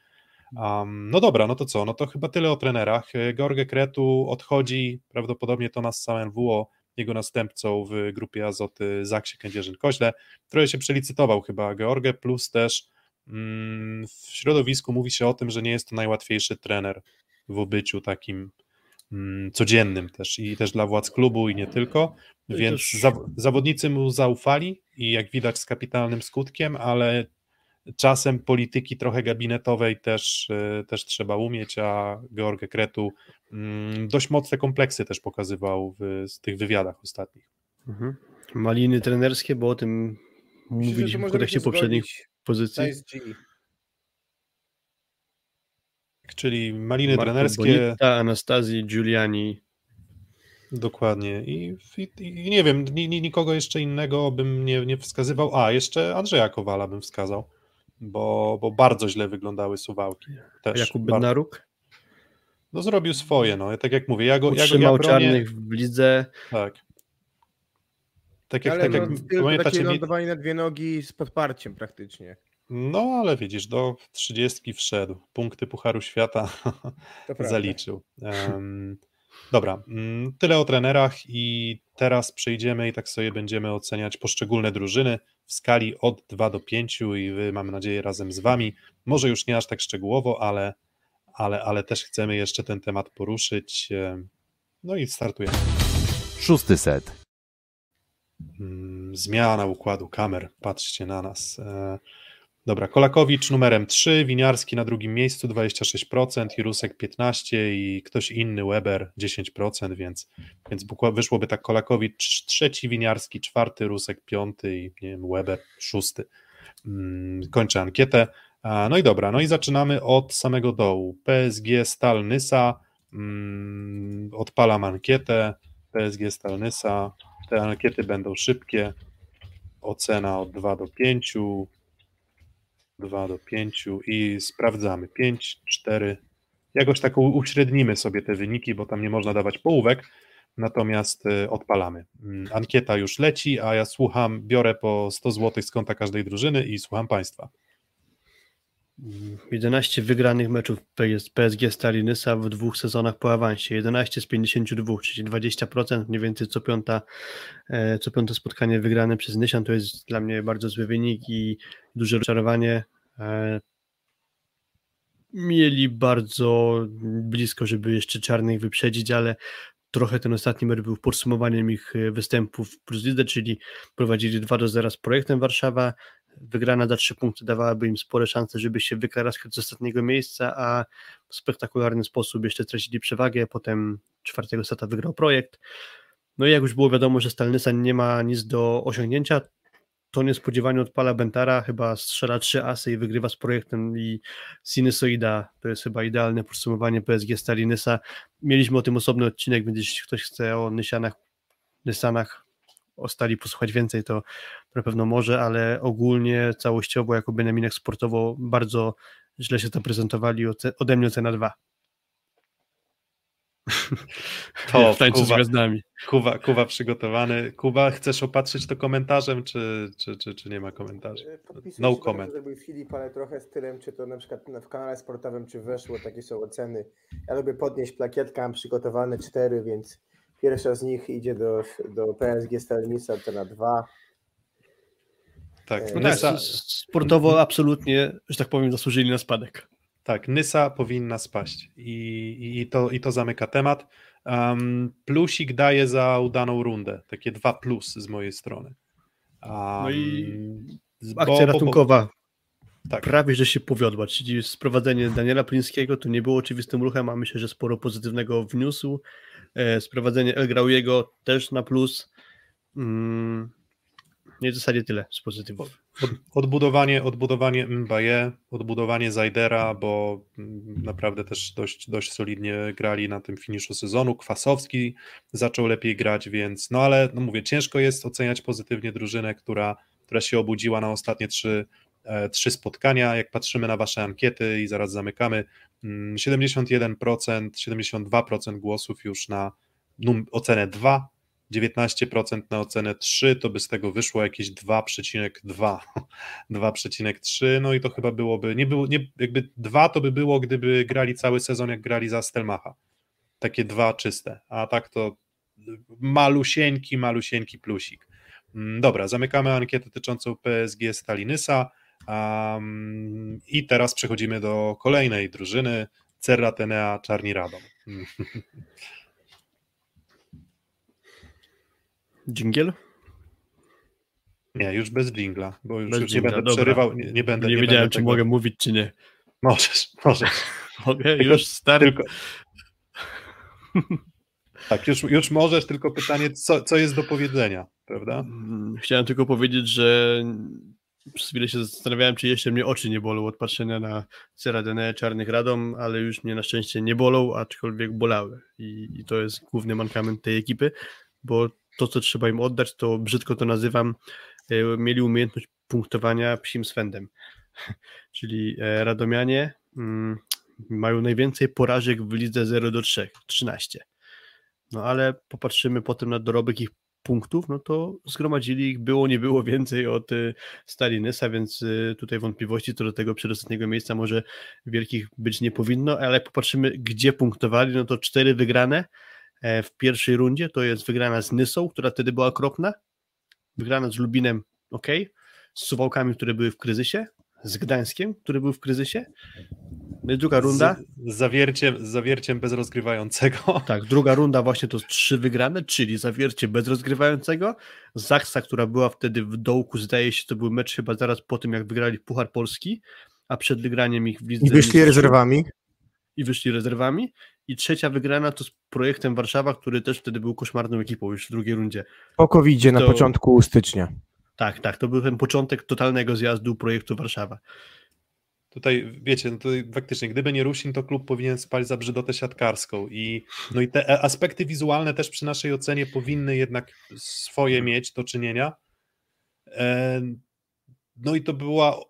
C: Um, no dobra, no to co? No to chyba tyle o trenerach. George Kretu odchodzi, prawdopodobnie to nas NWO, jego następcą w grupie Azoty Zaksie Kędzierzyn-Koźle, który się przelicytował chyba George, plus też mm, w środowisku mówi się o tym, że nie jest to najłatwiejszy trener w obyciu takim mm, codziennym też i też dla władz klubu i nie tylko,
D: No i
C: więc
D: też-
C: zaw- zawodnicy mu zaufali i jak widać z kapitalnym skutkiem, ale czasem polityki trochę gabinetowej też, e, też trzeba umieć, a George Kretu mm, dość mocne kompleksy też pokazywał w, w tych wywiadach ostatnich.
D: Mhm. Maliny trenerskie, bo o tym
E: Myślę,
D: mówiliśmy w kontekście poprzednich pozycji.
C: Czyli maliny
D: Marco
C: trenerskie,
D: Bonita, Anastazji, Giuliani.
C: dokładnie. I, i, I nie wiem, ni, ni, nikogo jeszcze innego bym nie, nie wskazywał. A, jeszcze Andrzeja Kowala bym wskazał, bo, bo bardzo źle wyglądały suwałki. Też
D: Jakub
C: bardzo-
D: Bednaruk.
C: No zrobił swoje, no. Tak jak mówię, ja go, ja go ja
D: Utrzymał
C: bronię,
D: czarnych w lidze.
C: Tak. Tak jak,
E: Ale
C: tak
E: no,
C: jak
E: takie
C: pamiętacie, mi,
E: lądowanie na dwie nogi z podparciem praktycznie.
C: no ale widzisz, do 30 wszedł, punkty Pucharu Świata zaliczył. Em, dobra, mm, tyle o trenerach i teraz przejdziemy i tak sobie będziemy oceniać poszczególne drużyny w skali od 2 do 5 i wy, mam nadzieję, razem z wami, może już nie aż tak szczegółowo, ale, ale, ale też chcemy jeszcze ten temat poruszyć. em, No i startujemy.
B: Szósty set.
C: Mm, Zmiana układu kamer, patrzcie na nas. Dobra, Kolakowicz numerem 3, Winiarski na drugim miejscu 26%, Jirusek 15% i ktoś inny, Weber 10%, więc, więc wyszłoby tak Kolakowicz trzeci, Winiarski czwarty, Rusek piąty i nie wiem, Weber szósty. Mm, Kończę ankietę. No i dobra, no i zaczynamy od samego dołu. PSG Stal Nysa, mm, odpalam ankietę, PSG Stal Nysa, te ankiety będą szybkie. Ocena od 2 do 5. 2 do 5 i sprawdzamy. 5, 4. Jakoś tak uśrednimy sobie te wyniki, bo tam nie można dawać połówek. Natomiast y, odpalamy. Mm, Ankieta już leci, a ja słucham, biorę po 100 zł z konta każdej drużyny i słucham Państwa.
D: 11 wygranych meczów PS PSG Stali Nysa w dwóch sezonach po awansie. 11 z 52, czyli 20%, mniej więcej co, piąta, e, co piąte spotkanie wygrane przez Nysian. To jest dla mnie bardzo zły wynik i duże rozczarowanie. E, Mieli bardzo blisko, żeby jeszcze czarnych wyprzedzić, ale trochę ten ostatni mecz był podsumowaniem ich e, występów w Plus czyli prowadzili 2 do 0 z projektem Warszawa. Wygrana za 3 punkty dawałaby im spore szanse, żeby się wykaraskać z ostatniego miejsca, a w spektakularny sposób jeszcze stracili przewagę. Potem czwartego seta wygrał projekt. No i jak już było wiadomo, że Stalnysa nie ma nic do osiągnięcia, to niespodziewanie odpala Bentara, chyba strzela trzy asy i wygrywa z projektem i Sinusoida, to jest chyba idealne podsumowanie PSG Stalinysa. Mieliśmy o tym osobny odcinek, więc jeśli ktoś chce o Nysianach, Nysanach o Stali posłuchać więcej, to na pewno może, ale ogólnie całościowo jako Benjaminek sportowo bardzo źle się tam prezentowali, ode mnie ocena 2.
C: To
D: w tańcu z
C: Kuba.
D: gwiazdami.
C: Kuba, Kuba przygotowany. Kuba, chcesz opatrzyć to komentarzem, czy, czy, czy, czy nie ma komentarzy?
F: E, Podpisuję
C: No
F: się
C: comment.
F: co zrobił Filip, ale trochę stylem, czy to na przykład w kanale sportowym, czy weszło, takie są oceny. Ja lubię podnieść plakietka, mam przygotowane cztery, więc pierwsza z nich idzie do, do PSG Stalnica, to na dwa.
C: Tak,
D: tak,
C: Nysa,
D: sportowo absolutnie, że tak powiem, zasłużyli na spadek.
C: tak, Nysa powinna spaść i, i, i, to, i to zamyka temat. Um, plusik daje za udaną rundę, takie dwa plus z mojej strony. Um,
D: No i Akcja ratunkowa
C: tak,
D: prawie, że się powiodła, czyli sprowadzenie Daniela Plińskiego to nie było oczywistym ruchem, a myślę, że sporo pozytywnego wniósł. E, Sprowadzenie El Grauiego też na plus. Mm, Nie w zasadzie tyle z pozytywów.
C: Od, odbudowanie, odbudowanie Mbaye, odbudowanie Zajdera, bo mm, naprawdę też dość, dość solidnie grali na tym finiszu sezonu. Kwasowski zaczął lepiej grać, więc no ale no mówię, ciężko jest oceniać pozytywnie drużynę, która, która się obudziła na ostatnie trzy, trzy spotkania. Jak patrzymy na wasze ankiety i zaraz zamykamy, mm, 71%, 72% głosów już na ocenę 2, 19% na ocenę 3, to by z tego wyszło jakieś 2,2. 2,3, no i to chyba byłoby, nie było, nie, jakby 2 to by było, gdyby grali cały sezon, jak grali za Stelmacha. Takie dwa czyste, a tak to malusieńki, malusieńki plusik. Mm, Dobra, zamykamy ankietę dotyczącą PSG Stalinysa. Um, I teraz przechodzimy do kolejnej drużyny, Cerra Tenea Czarni Radom.
D: Dżingiel?
C: Nie, już bez dżingla, bo już,
D: Bez
C: już nie będę
D: dobra.
C: przerywał, nie, nie będę.
D: Nie,
C: nie
D: wiedziałem, czy
C: tego-
D: mogę mówić, czy nie.
C: Możesz, możesz.
D: Mogę? Już stary.
C: Tylko... Tak, już, już możesz, tylko pytanie, co, co jest do powiedzenia, prawda?
D: Mm, Chciałem tylko powiedzieć, że przez chwilę się zastanawiałem, czy jeszcze mnie oczy nie bolą od patrzenia na Ceradenę Czarnych Radom, ale już mnie na szczęście nie bolą, aczkolwiek bolały. I, I to jest główny mankament tej ekipy, bo to, co trzeba im oddać, to brzydko to nazywam, e, mieli umiejętność punktowania psim swędem. Czyli e, Radomianie mm, mają najwięcej porażek w lidze 0 do 3, 13. No ale popatrzymy potem na dorobek ich punktów, no to zgromadzili ich. Było, nie było więcej od y, Stalinysa, więc y, tutaj wątpliwości co do tego przedostatniego miejsca może wielkich być nie powinno, ale jak popatrzymy gdzie punktowali, no to cztery wygrane e, w pierwszej rundzie, to jest wygrana z Nysą, która wtedy była okropna, wygrana z Lubinem, ok, z Suwałkami, które były w kryzysie, z Gdańskiem, który był w kryzysie, druga runda,
C: Z, z, zawierciem, z zawierciem bez rozgrywającego.
D: tak, druga runda właśnie to trzy wygrane, czyli zawiercie bez rozgrywającego, Zaksa, która była wtedy w dołku, zdaje się, to był mecz chyba zaraz po tym, jak wygrali Puchar Polski, a przed wygraniem ich w lidze
E: I wyszli rezerwami.
D: I wyszli rezerwami. I trzecia wygrana to z projektem Warszawa, który też wtedy był koszmarną ekipą już w drugiej rundzie.
E: Po covid na
D: To-
E: początku stycznia.
D: Tak, tak, to był ten początek totalnego zjazdu projektu Warszawa.
C: Tutaj, wiecie, no tutaj faktycznie, gdyby nie Rusin, to klub powinien spać za brzydotę siatkarską i, no i te e- aspekty wizualne też przy naszej ocenie powinny jednak swoje mieć do czynienia. E, No i to była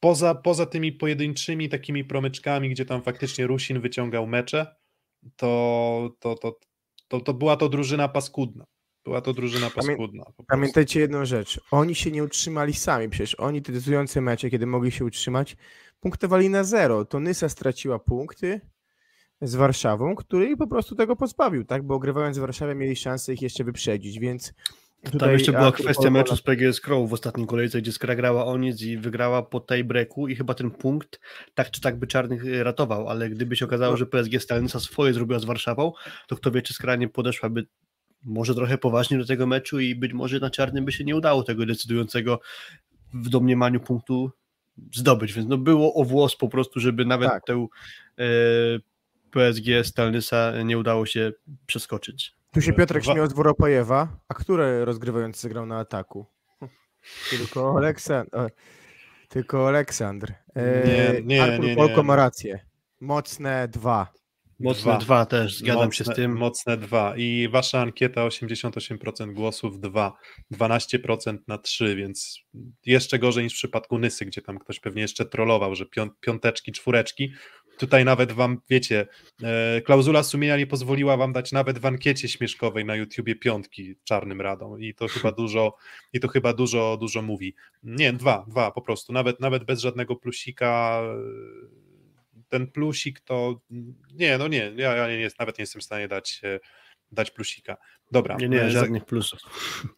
C: poza, poza tymi pojedynczymi takimi promyczkami, gdzie tam faktycznie Rusin wyciągał mecze, to, to, to, to, to była to drużyna paskudna. Była to drużyna paskudna. po.
E: Pamiętajcie jedną rzecz. Oni się nie utrzymali sami. Przecież oni te decydujące mecze, kiedy mogli się utrzymać, punktowali na zero. To Nysa straciła punkty z Warszawą, który po prostu tego pozbawił, tak? Bo grywając w Warszawie mieli szansę ich jeszcze wyprzedzić, więc
D: Tam jeszcze była kwestia meczu z PGS Crow w ostatniej kolejce, gdzie Skra grała o nic i wygrała po tiebreaku i chyba ten punkt tak czy tak by Czarnych y, ratował, ale gdyby się okazało,
E: No.
D: że PSG Stalinsa swoje zrobiła z Warszawą, to kto wie, czy Skra nie podeszłaby może trochę poważnie do tego meczu i być może na Czarnym by się nie udało tego decydującego w domniemaniu punktu zdobyć, więc no było o włos po prostu, żeby nawet
E: Tak.
D: tę e, PSG Stalnysa nie udało się przeskoczyć.
E: Tu się Piotrek
C: Dwa-
E: śmiał z Woropajewa, a który rozgrywający grał na ataku? Tylko Aleksandr. Tylko Aleksandr. E,
C: Nie, nie,
E: Artur
C: nie, nie.
E: Polko ma rację. Mocne dwa.
D: Mocne
C: Dwa.
D: dwa, też, zgadzam się z
C: Mocne-
D: tym.
C: Mocne dwa. I wasza ankieta 88% głosów 2, 12% na 3, więc jeszcze gorzej niż w przypadku Nysy, gdzie tam ktoś pewnie jeszcze trollował, że pią- piąteczki, czwóreczki. Tutaj nawet wam, wiecie, e, klauzula sumienia nie pozwoliła wam dać nawet w ankiecie śmieszkowej na YouTubie piątki czarnym radą i to chyba dużo, i to chyba dużo, dużo mówi. Nie, dwa, dwa po prostu, nawet, nawet bez żadnego plusika e, ten plusik to nie, no nie, ja, ja nie, nawet nie jestem w stanie dać, e, dać plusika. Dobra,
D: Nie, nie,
C: e,
D: żadnych plusów.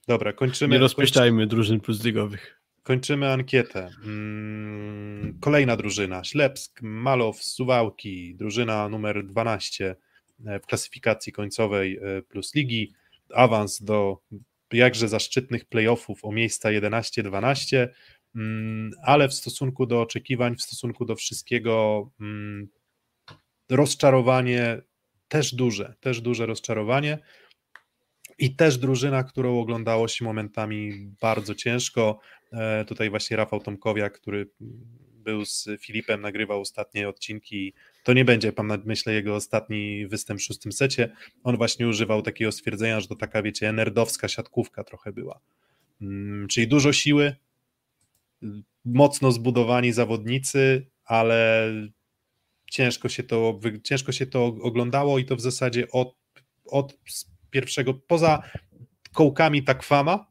C: dobra, kończymy.
D: Nie rozpieszczajmy drużyn plus ligowych.
C: Kończymy ankietę. Mm, Kolejna drużyna. Ślepsk, Malow, Suwałki. Drużyna numer 12 e, w klasyfikacji końcowej plus ligi. Awans do jakże zaszczytnych playoffów o miejsca 11-12, mm, ale w stosunku do oczekiwań, w stosunku do wszystkiego mm, rozczarowanie też duże, też duże rozczarowanie. I też drużyna, którą oglądało się momentami bardzo ciężko. E, Tutaj właśnie Rafał Tomkowiak, który był z Filipem, nagrywał ostatnie odcinki. To nie będzie, pan myślę, jego ostatni występ w szóstym secie. On właśnie używał takiego stwierdzenia, że to taka, wiecie, nerdowska siatkówka trochę była. Mm, Czyli dużo siły, mocno zbudowani zawodnicy, ale ciężko się to, ciężko się to oglądało i to w zasadzie od, od pierwszego, poza kołkami Takwama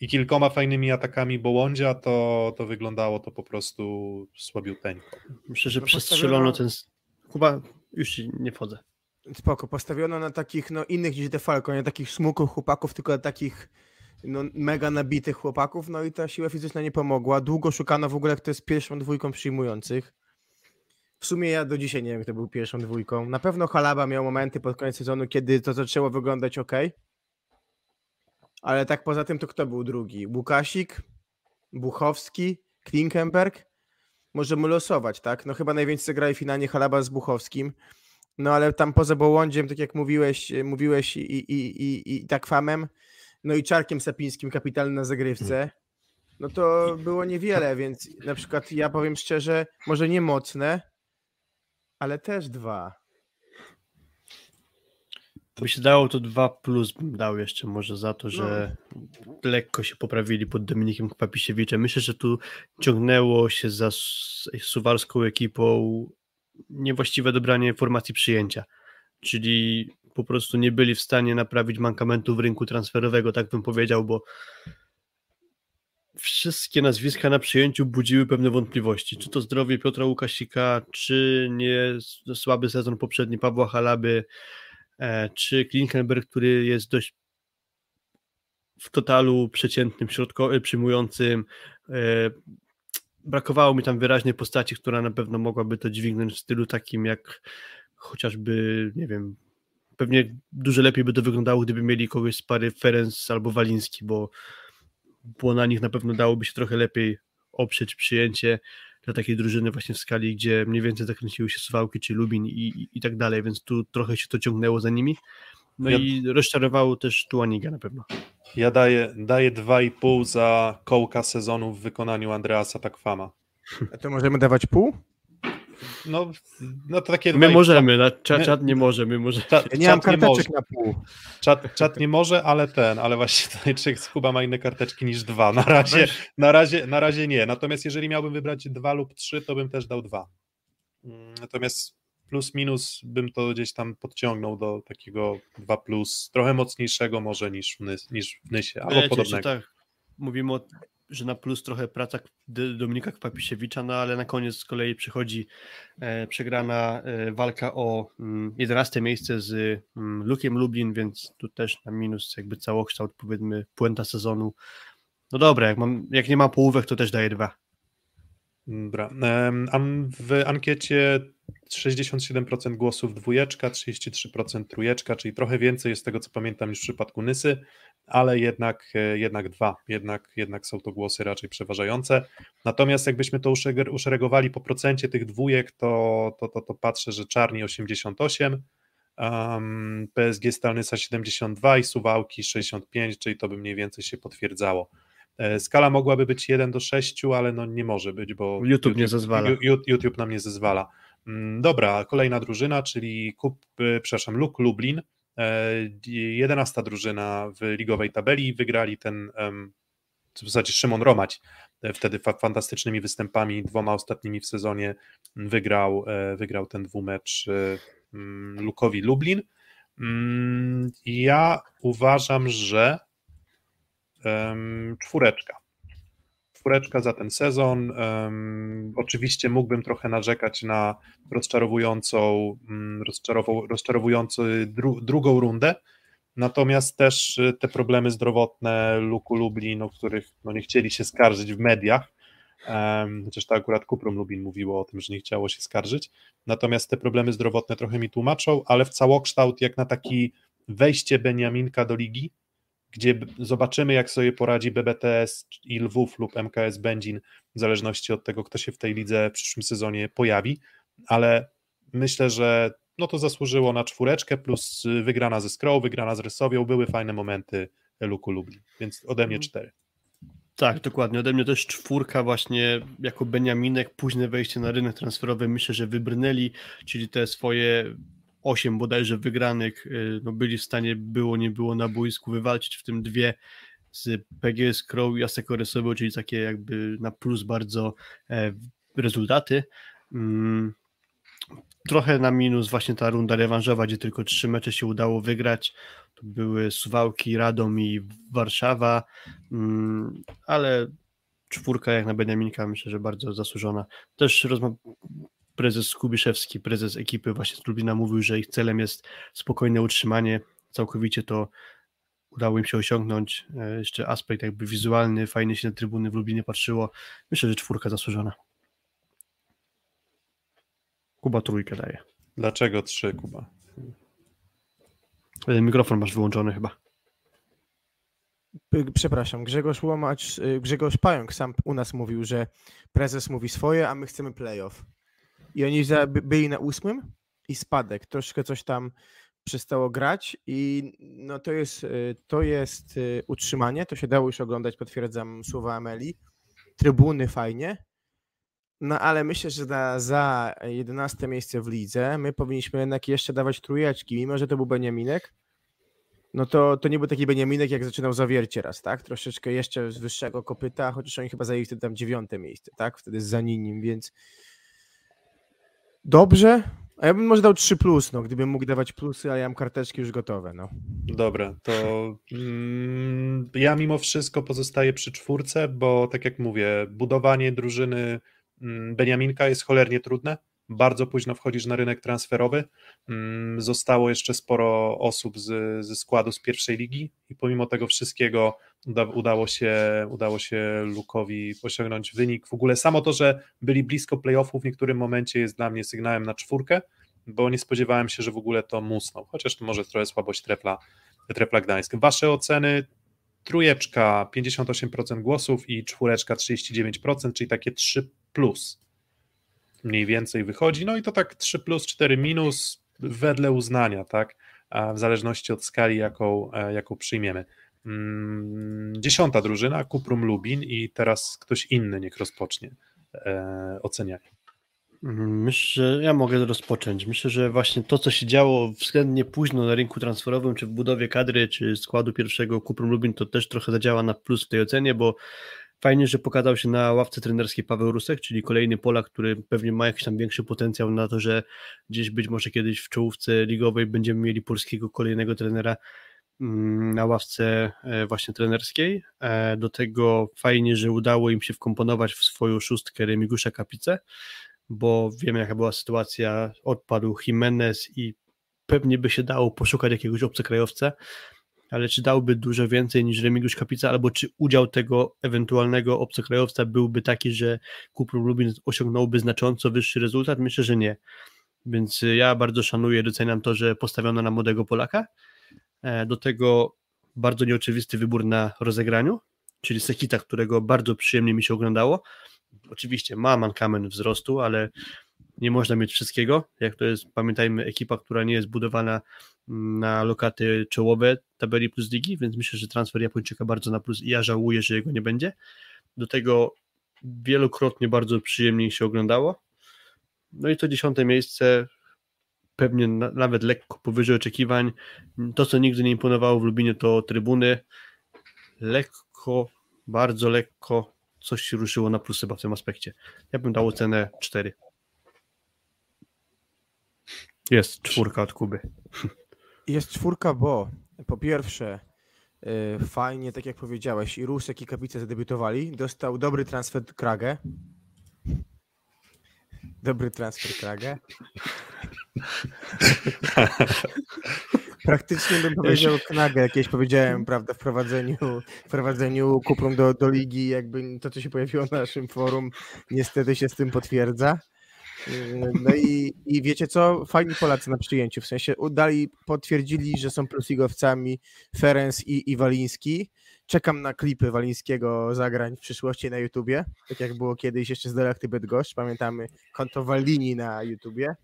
C: i kilkoma fajnymi atakami Bołądzia, to, to wyglądało to po prostu słabiuteńko.
D: Myślę, że
E: No
D: przestrzelono ten... Chyba już ci nie wchodzę.
E: Spoko, postawiono na takich no, innych niż The Falcon, nie takich smukłych chłopaków, tylko na takich no, mega nabitych chłopaków, no i ta siła fizyczna nie pomogła. Długo szukano w ogóle, kto jest pierwszą dwójką przyjmujących. W sumie ja do dzisiaj nie wiem, kto był pierwszą dwójką. Na pewno Halaba miał momenty pod koniec sezonu, kiedy to zaczęło wyglądać ok. Ale tak poza tym, to kto był drugi? Łukasik, Buchowski, Klinkenberg? Możemy losować, tak? No chyba najwięcej zagrali finalnie Halaba z Buchowskim. No ale tam poza Bołądziem, tak jak mówiłeś, mówiłeś i, i, i, i tak famem, no i Czarkiem Sapińskim kapitalny na zagrywce, no to było niewiele, więc na przykład ja powiem szczerze, może nie mocne, ale też dwa.
D: By się dało to dwa plus bym dał jeszcze może za to, że no. lekko się poprawili pod Dominikiem Kwapisiewiczem. Myślę, że tu ciągnęło się za suwalską ekipą niewłaściwe dobranie formacji przyjęcia, czyli po prostu nie byli w stanie naprawić mankamentów rynku transferowego, tak bym powiedział, bo wszystkie nazwiska na przyjęciu budziły pewne wątpliwości. Czy to zdrowie Piotra Łukasika, czy nie słaby sezon poprzedni Pawła Halaby, e, czy Klinkenberg, który jest dość w totalu przeciętnym, środko, przyjmującym. E, brakowało mi tam wyraźnej postaci, która na pewno mogłaby to dźwignąć w stylu takim jak chociażby, nie wiem, pewnie dużo lepiej by to wyglądało, gdyby mieli kogoś z pary Ferenc albo Waliński, bo, bo na nich na pewno dałoby się trochę lepiej oprzeć przyjęcie dla takiej drużyny właśnie w skali, gdzie mniej więcej zakręciły się Suwałki czy Lubin i, i, i tak dalej, więc tu trochę się to ciągnęło za nimi. No ja... i rozczarowało też Tuaniga na pewno.
C: Ja daję, daję 2,5 za kołka sezonu w wykonaniu Andreasa Takwama.
E: A to możemy dawać pół?
C: No, no to takie.
D: My możemy, na, czat, czat nie może, my może.
E: Czat, ja nie mam karteczek na pół.
C: Czat, czat nie może, ale ten, ale właśnie tutaj czy Kuba ma inne karteczki niż dwa. Na razie, na razie, na razie nie. Natomiast jeżeli miałbym wybrać dwa lub trzy, to bym też dał dwa. Mm, natomiast plus minus bym to gdzieś tam podciągnął do takiego 2 plus, trochę mocniejszego może niż w, Nys, niż w Nysie, albo Wiecie, podobnego.
D: Tak, mówimy o że na plus trochę praca Dominika Kwapisiewicza, no ale na koniec z kolei przychodzi e, przegrana e, walka o mm, 11 miejsce z mm, Lukiem Lublin, więc tu też na minus jakby całokształt powiedzmy puenta sezonu. No dobra, jak, mam, jak nie ma połówek, to też daje dwa.
C: Dobra. W ankiecie 67% głosów dwójeczka, 33% trójeczka, czyli trochę więcej jest tego, co pamiętam, niż w przypadku Nysy, ale jednak, e, jednak dwa, jednak, jednak są to głosy raczej przeważające. Natomiast jakbyśmy to uszeregowali po procencie tych dwójek, to, to, to, to patrzę, że Czarni 88, um, PSG Stalnysa 72 i Suwałki 65, czyli to by mniej więcej się potwierdzało. E, skala mogłaby być 1 do 6, ale no nie może być, bo
D: YouTube, YouTube nie zezwala.
C: YouTube nam nie zezwala. Mm, dobra, kolejna drużyna, czyli Kup, e, przepraszam, Luk Lublin, 11 e, drużyna w ligowej tabeli, wygrali ten w zasadzie Szymon Romać wtedy fantastycznymi występami, dwoma ostatnimi w sezonie wygrał, wygrał ten dwumecz Lukowi Lublin. Mm, ja uważam, że czwóreczka. Czwóreczka za ten sezon. Oczywiście mógłbym trochę narzekać na rozczarowującą, mm, rozczarowującą dru, drugą rundę, natomiast też y, te problemy zdrowotne Luku Lublin, o których no, nie chcieli się skarżyć w mediach, chociaż to akurat Kuprum Lubin mówiło o tym, że nie chciało się skarżyć, natomiast te problemy zdrowotne trochę mi tłumaczą, ale w całokształt jak na taki wejście Beniaminka do ligi, gdzie zobaczymy, jak sobie poradzi BBTS i Lwów lub MKS Będzin, w zależności od tego, kto się w tej lidze w przyszłym sezonie pojawi, ale myślę, że no to zasłużyło na czwóreczkę, plus wygrana ze Skrą, wygrana z Rysowią, były fajne momenty Luku Lublin, więc ode mnie mhm. cztery.
D: Tak, dokładnie. Ode mnie też czwórka właśnie jako Beniaminek, późne wejście na rynek transferowy, myślę, że wybrnęli, czyli te swoje 8 bodajże wygranych y, no byli w stanie, było, nie było na boisku wywalczyć, w tym dwie z PGS Crow i Rysowo, czyli takie jakby na plus bardzo e, rezultaty. Mm, trochę na minus właśnie ta runda rewanżowa, gdzie tylko trzy mecze się udało wygrać. To były Suwałki, Radom i Warszawa, mm, ale czwórka jak na Beniaminka myślę, że bardzo zasłużona. Też rozma- prezes Skubiszewski, prezes ekipy właśnie z Lublina mówił, że ich celem jest spokojne utrzymanie, całkowicie to udało im się osiągnąć. E, jeszcze aspekt jakby wizualny, fajnie się na trybuny w Lublinie patrzyło. Myślę, że czwórka zasłużona. Kuba trójkę daje.
C: Dlaczego trzy, Kuba?
D: E, mikrofon masz wyłączony chyba.
E: Przepraszam, Grzegorz Łomacz, y, Grzegorz Pająk sam u nas mówił, że prezes mówi swoje, a my chcemy playoff. I oni byli na ósmym i spadek. Troszkę coś tam przestało grać i no to jest, y, to jest y, utrzymanie, to się dało już oglądać, potwierdzam słowa Ameli. Trybuny fajnie, no ale myślę, że za, za 11 miejsce w lidze my powinniśmy jednak jeszcze dawać trójeczki, mimo że to był Beniaminek, no to, to nie był taki Beniaminek, jak zaczynał zawiercie raz, tak? Troszeczkę jeszcze z wyższego kopyta, chociaż oni chyba zajęli wtedy tam dziewiąte miejsce, tak? Wtedy z Zaninim, więc dobrze, a ja bym może dał 3 plus, no, gdybym mógł dawać plusy, ale ja mam karteczki już gotowe, no.
C: Dobra, to mm, ja mimo wszystko pozostaję przy czwórce, bo tak jak mówię, budowanie drużyny mm, Beniaminka jest cholernie trudne. Bardzo późno wchodzisz na rynek transferowy. Mm, zostało jeszcze sporo osób z, ze składu z pierwszej ligi i pomimo tego wszystkiego uda, udało, się, udało się Lukowi osiągnąć wynik. W ogóle samo to, że byli blisko playoffów w niektórym momencie jest dla mnie sygnałem na czwórkę, bo nie spodziewałem się, że w ogóle to musnął, chociaż to może trochę słabość Trepla, Trepla Gdańsk. Wasze oceny trójeczka 58% głosów i czwóreczka 39%, czyli takie 3 plus mniej więcej wychodzi. No i to tak 3 plus, 4 minus wedle uznania, tak? W zależności od skali, jaką, e, jaką przyjmiemy. Mm, dziesiąta drużyna, Kuprum Lubin i teraz ktoś inny niech rozpocznie e, ocenianie.
D: Myślę, że ja mogę rozpocząć. Myślę, że właśnie to, co się działo względnie późno na rynku transferowym, czy w budowie kadry, czy składu pierwszego Kuprum Lubin, to też trochę zadziała na plus w tej ocenie, bo Fajnie, że pokazał się na ławce trenerskiej Paweł Rusek, czyli kolejny Polak, który pewnie ma jakiś tam większy potencjał na to, że gdzieś być może kiedyś w czołówce ligowej będziemy mieli polskiego kolejnego trenera na ławce e, właśnie trenerskiej. E, do tego fajnie, że udało im się wkomponować w swoją szóstkę Remigusza Kapice, bo wiemy jaka była sytuacja, odpadł Jimenez i pewnie by się dało poszukać jakiegoś obcokrajowca, ale czy dałby dużo więcej niż Remigiusz Kapica, albo czy udział tego ewentualnego obcokrajowca byłby taki, że Kuprum Lubin osiągnąłby znacząco wyższy rezultat? Myślę, że nie. Więc ja bardzo szanuję, doceniam to, że postawiono na młodego Polaka. E, do tego bardzo nieoczywisty wybór na rozegraniu, czyli Sekita, którego bardzo przyjemnie mi się oglądało. Oczywiście ma mankament wzrostu, ale nie można mieć wszystkiego. Jak to jest, pamiętajmy, ekipa, która nie jest budowana na lokaty czołowe tabeli plus ligi, więc myślę, że transfer Japończyka bardzo na plus i ja żałuję, że jego nie będzie. Do tego wielokrotnie bardzo przyjemnie się oglądało. No i to dziesiąte miejsce pewnie na, nawet lekko powyżej oczekiwań. To, co nigdy nie imponowało w Lubinie, to trybuny. Lekko, bardzo lekko coś się ruszyło na plus chyba w tym aspekcie. Ja bym dał cenę 4. Jest czwórka od Kuby.
E: Jest czwórka, bo po pierwsze yy, fajnie, tak jak powiedziałeś, i Rusek i Kapice zadebiutowali. Dostał dobry transfer Kragę. Dobry transfer Kragę. Praktycznie bym powiedział Knagę, jakieś powiedziałem, prawda, w prowadzeniu, w prowadzeniu Kuprum do, do ligi, jakby to, co się pojawiło na naszym forum, niestety się z tym potwierdza. No i, i wiecie co? Fajni Polacy na przyjęciu, w sensie udali, potwierdzili, że są plusligowcami Ferenc i, i Waliński. Czekam na klipy Walińskiego zagrań w przyszłości na YouTubie, tak jak było kiedyś jeszcze z Delachty Bydgoszcz, pamiętamy konto Walini na YouTubie.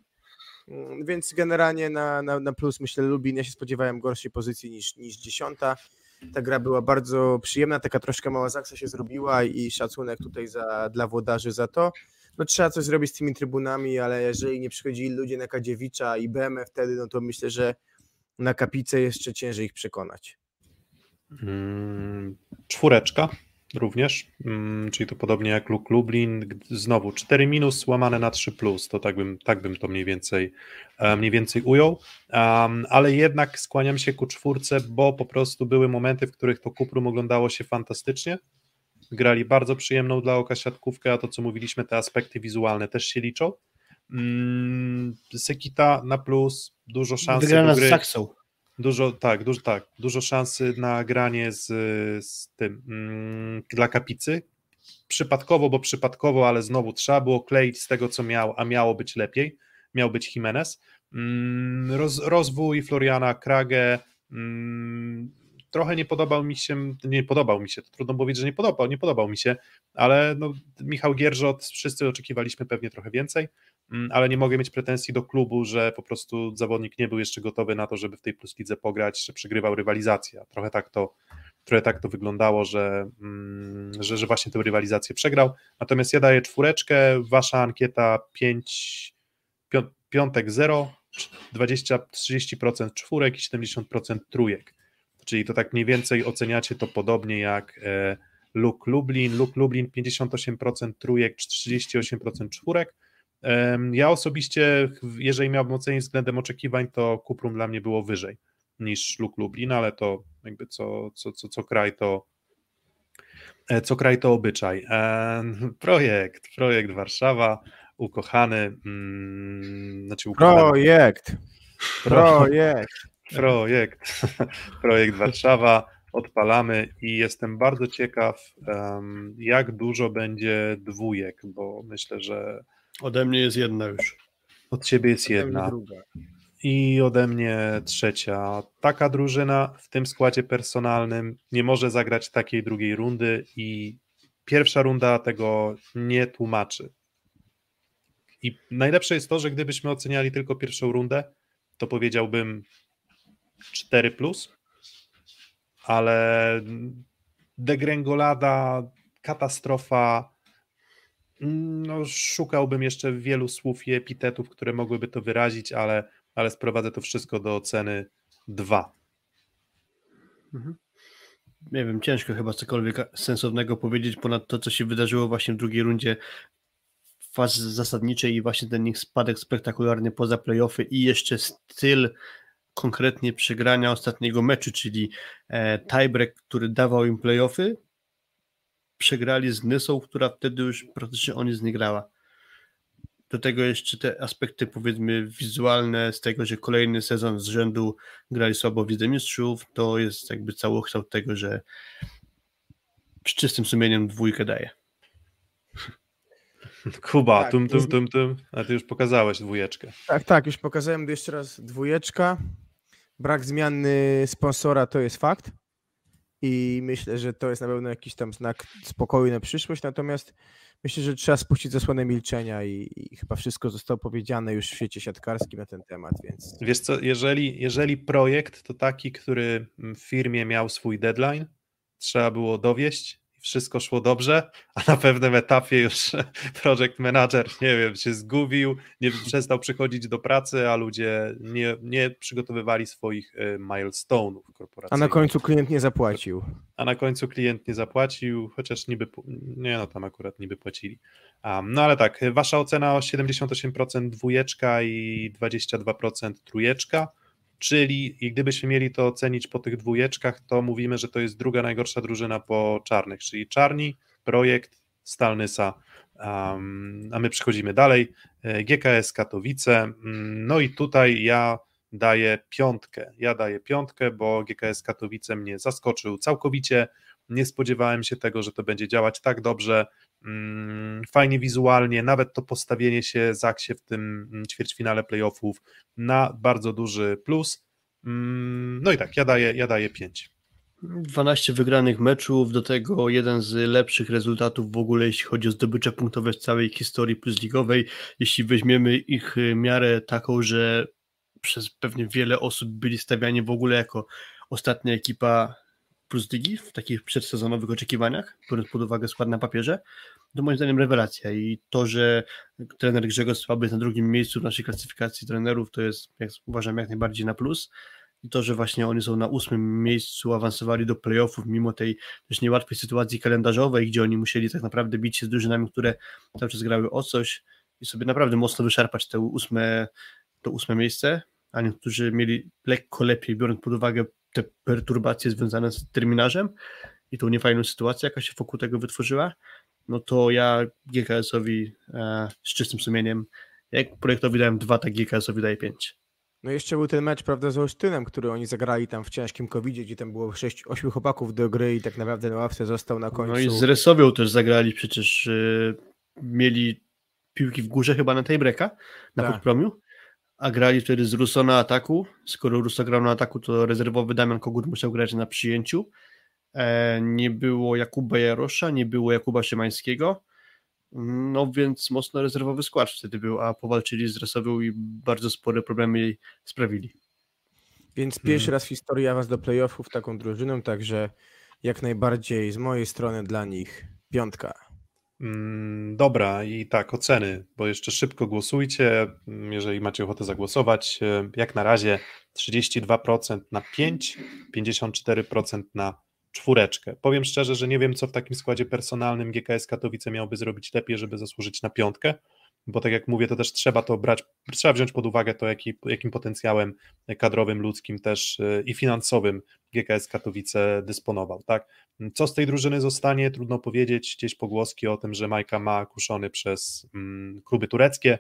E: Mm, więc generalnie na, na, na plus myślę Lubin, ja się spodziewałem gorszej pozycji niż, niż dziesiąta. Ta gra była bardzo przyjemna, taka troszkę mała zaksa się zrobiła i szacunek tutaj za, dla włodarzy za to no trzeba coś zrobić z tymi trybunami, ale jeżeli nie przychodzili ludzie na Kadziewicza i BMF wtedy, no to myślę, że na Kapicę jeszcze ciężej ich przekonać.
C: Hmm, czwóreczka również, hmm, czyli to podobnie jak Luk Lublin, znowu 4 minus łamane na 3 plus, to tak bym, tak bym to mniej więcej, e, mniej więcej ujął, um, ale jednak skłaniam się ku czwórce, bo po prostu były momenty, w których to Kuprum oglądało się fantastycznie, grali bardzo przyjemną dla oka siatkówkę, a to co mówiliśmy, te aspekty wizualne też się liczą. Mm, Sekita na plus, dużo szans
D: Wygrana z Saksą.
C: Dużo, tak, dużo, tak, dużo szansy na granie z, z tym mm, dla kapicy. Przypadkowo, bo przypadkowo, ale znowu trzeba było kleić z tego, co miał, a miało być lepiej. Miał być Jimenez. Mm, roz, rozwój Floriana Krage. Mm, trochę nie podobał mi się, nie podobał mi się, to trudno powiedzieć, że nie podobał, nie podobał mi się, ale no, Michał Gierżot, wszyscy oczekiwaliśmy pewnie trochę więcej, mm, ale nie mogę mieć pretensji do klubu, że po prostu zawodnik nie był jeszcze gotowy na to, żeby w tej Plus Lidze pograć, że przegrywał rywalizację. Trochę tak to, trochę tak to wyglądało, że, mm, że, że właśnie tę rywalizację przegrał. Natomiast ja daję czwóreczkę, wasza ankieta 5, piątek 0, 20-30% czwórek i 70% trójek. Czyli to tak mniej więcej oceniacie to podobnie jak e, Luke Lublin. Luke Lublin 58% trójek, 38% czwórek. Ja osobiście, jeżeli miałbym ocenić względem oczekiwań, to Kuprum dla mnie było wyżej niż Luke Lublin, ale to jakby co, co, co, co kraj to e, co kraj to obyczaj. Projekt, projekt Warszawa, ukochany, mm, znaczy
E: ukochany. Projekt, projekt.
C: Projekt, projekt Warszawa, odpalamy i jestem bardzo ciekaw, jak dużo będzie dwójek, bo myślę, że.
D: Ode mnie jest jedna już.
C: Od ciebie jest jedna. I ode mnie trzecia. Taka drużyna w tym składzie personalnym nie może zagrać takiej drugiej rundy i pierwsza runda tego nie tłumaczy. I najlepsze jest to, że gdybyśmy oceniali tylko pierwszą rundę, to powiedziałbym 4, ale degrengolada, katastrofa. No, szukałbym jeszcze wielu słów i epitetów, które mogłyby to wyrazić, ale, ale sprowadzę to wszystko do oceny 2.
D: Mhm. Nie wiem, ciężko chyba cokolwiek sensownego powiedzieć ponad to, co się wydarzyło właśnie w drugiej rundzie fazy zasadniczej i właśnie ten ich spadek spektakularny poza playoffy i jeszcze styl konkretnie przegrania ostatniego meczu, czyli e, tiebreak, który dawał im playoffy, przegrali z Nysą, która wtedy już praktycznie o nic nie grała. Do tego jeszcze te aspekty powiedzmy wizualne z tego, że kolejny sezon z rzędu grali słabo w Lidze Mistrzów, to jest jakby całokształt tego, że z czystym sumieniem dwójkę daje.
C: Kuba, tak, tum, tum, tum, tum, a ty już pokazałeś dwójeczkę.
E: Tak, tak, już pokazałem jeszcze raz dwójeczka. Brak zmiany sponsora to jest fakt i myślę, że to jest na pewno jakiś tam znak spokoju na przyszłość, natomiast myślę, że trzeba spuścić zasłonę milczenia i, i, chyba wszystko zostało powiedziane już w świecie siatkarskim na ten temat, więc...
C: Wiesz co, jeżeli, jeżeli projekt to taki, który w firmie miał swój deadline, trzeba było dowieść, wszystko szło dobrze, a na pewnym etapie już project manager, nie wiem, się zgubił, nie przestał przychodzić do pracy, a ludzie nie, nie przygotowywali swoich e, milestone'ów korporacyjnych.
E: A na końcu klient nie zapłacił.
C: A na końcu klient nie zapłacił, chociaż niby, nie no tam akurat niby płacili. Um, no ale tak, wasza ocena o 78% dwójeczka i 22% trójeczka. Czyli gdybyśmy mieli to ocenić po tych dwójeczkach, to mówimy, że to jest druga najgorsza drużyna po czarnych, czyli czarni, projekt, Stalnysa, um, a my przechodzimy dalej. E, GKS Katowice, mm, no i tutaj ja daję piątkę. Ja daję piątkę, bo GKS Katowice mnie zaskoczył całkowicie. Nie spodziewałem się tego, że to będzie działać tak dobrze. Mm, fajnie wizualnie, nawet to postawienie się Zaksie w tym mm, ćwierćfinale playoffów na bardzo duży plus. Mm, no i tak, ja daję, ja daję 5.
D: 12 wygranych meczów, do tego jeden z lepszych rezultatów w ogóle, jeśli chodzi o zdobycze punktowe w całej historii plus ligowej. Jeśli weźmiemy ich miarę taką, że przez pewnie wiele osób byli stawiani w ogóle jako ostatnia ekipa plus ligi w takich przedsezonowych oczekiwaniach, biorąc pod uwagę skład na papierze, to moim zdaniem rewelacja i to, że trener Grzegorz Słaby jest na drugim miejscu w naszej klasyfikacji trenerów, to jest, jak uważam, jak najbardziej na plus. I to, że właśnie oni są na ósmym miejscu, awansowali do playoffów, mimo tej też niełatwej sytuacji kalendarzowej, gdzie oni musieli tak naprawdę bić się z drużynami, które cały czas grały o coś i sobie naprawdę mocno wyszarpać te ósme, to ósme miejsce, a niektórzy mieli lekko lepiej, biorąc pod uwagę te perturbacje związane z terminarzem i tą niefajną sytuację, jaka się wokół tego wytworzyła, no to ja GKS-owi e, z czystym sumieniem, jak projektowi dałem dwa, tak GKS-owi daję pięć.
E: No jeszcze był ten mecz, prawda, z Olsztynem, który oni zagrali tam w ciężkim covid gdzie tam było 6-8 chłopaków do gry i tak naprawdę na ławce został na końcu.
D: No i z Resowią też zagrali przecież. Yy, mieli piłki w górze chyba na tej breka, na tak. podpromiu, a grali wtedy z Russo na ataku. Skoro Russo grał na ataku, to rezerwowy Damian Kogut musiał grać na przyjęciu. E, nie było Jakuba Jarosza, nie było Jakuba Szymańskiego, no więc mocno rezerwowy skład wtedy był, a powalczyli z Resowią i bardzo spore problemy jej sprawili.
E: Więc pierwszy hmm. raz w historii was do playoffów taką drużyną, także jak najbardziej z mojej strony dla nich piątka.
C: Mm, dobra, i tak, oceny, bo jeszcze szybko głosujcie, mm, jeżeli macie ochotę zagłosować. E, jak na razie 32% na 5, 54% na czwóreczkę. Powiem szczerze, że nie wiem, co w takim składzie personalnym GKS Katowice miałby zrobić lepiej, żeby zasłużyć na piątkę, bo tak jak mówię, to też trzeba to brać, trzeba wziąć pod uwagę to, jaki, jakim potencjałem kadrowym, ludzkim też e, i finansowym GKS Katowice dysponował, tak? Co z tej drużyny zostanie, trudno powiedzieć, gdzieś pogłoski o tym, że Majka ma kuszony przez mm, kluby tureckie,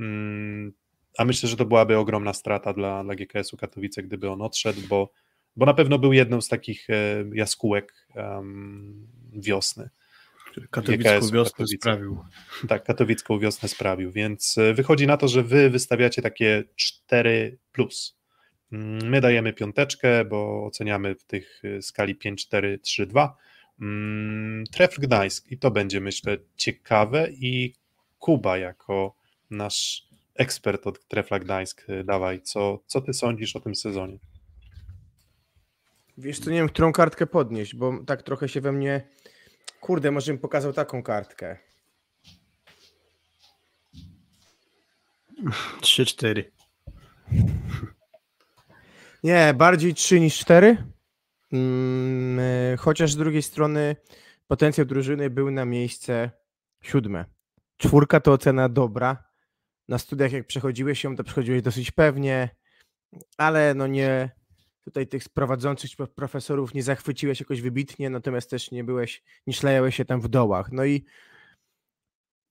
C: mm, a myślę, że to byłaby ogromna strata dla, dla GKS-u Katowice, gdyby on odszedł, bo bo na pewno był jedną z takich e, jaskółek um, wiosny.
D: Katowicką wiosnę sprawił.
C: Tak, katowicką wiosnę sprawił, więc e, wychodzi na to, że wy wystawiacie takie 4 plus. Mm, my dajemy piąteczkę, bo oceniamy w tych e, skali 5, 4, 3, 2. Tref Gdańsk i to będzie myślę ciekawe i Kuba jako nasz ekspert od Trefla Gdańsk, dawaj, co, co ty sądzisz o tym sezonie?
E: Wiesz, to nie wiem, którą kartkę podnieść, bo tak trochę się we mnie. Kurde, może bym pokazał taką kartkę.
D: 3-4.
E: Nie, bardziej 3 niż 4. Hmm, e, chociaż z drugiej strony potencjał drużyny był na miejsce siódme. Czwórka to ocena dobra. Na studiach, jak przechodziłeś się, to przechodziłeś dosyć pewnie, ale no nie, tutaj tych prowadzących profesorów nie zachwyciłeś jakoś wybitnie, natomiast też nie byłeś, nie szlajałeś się tam w dołach. No i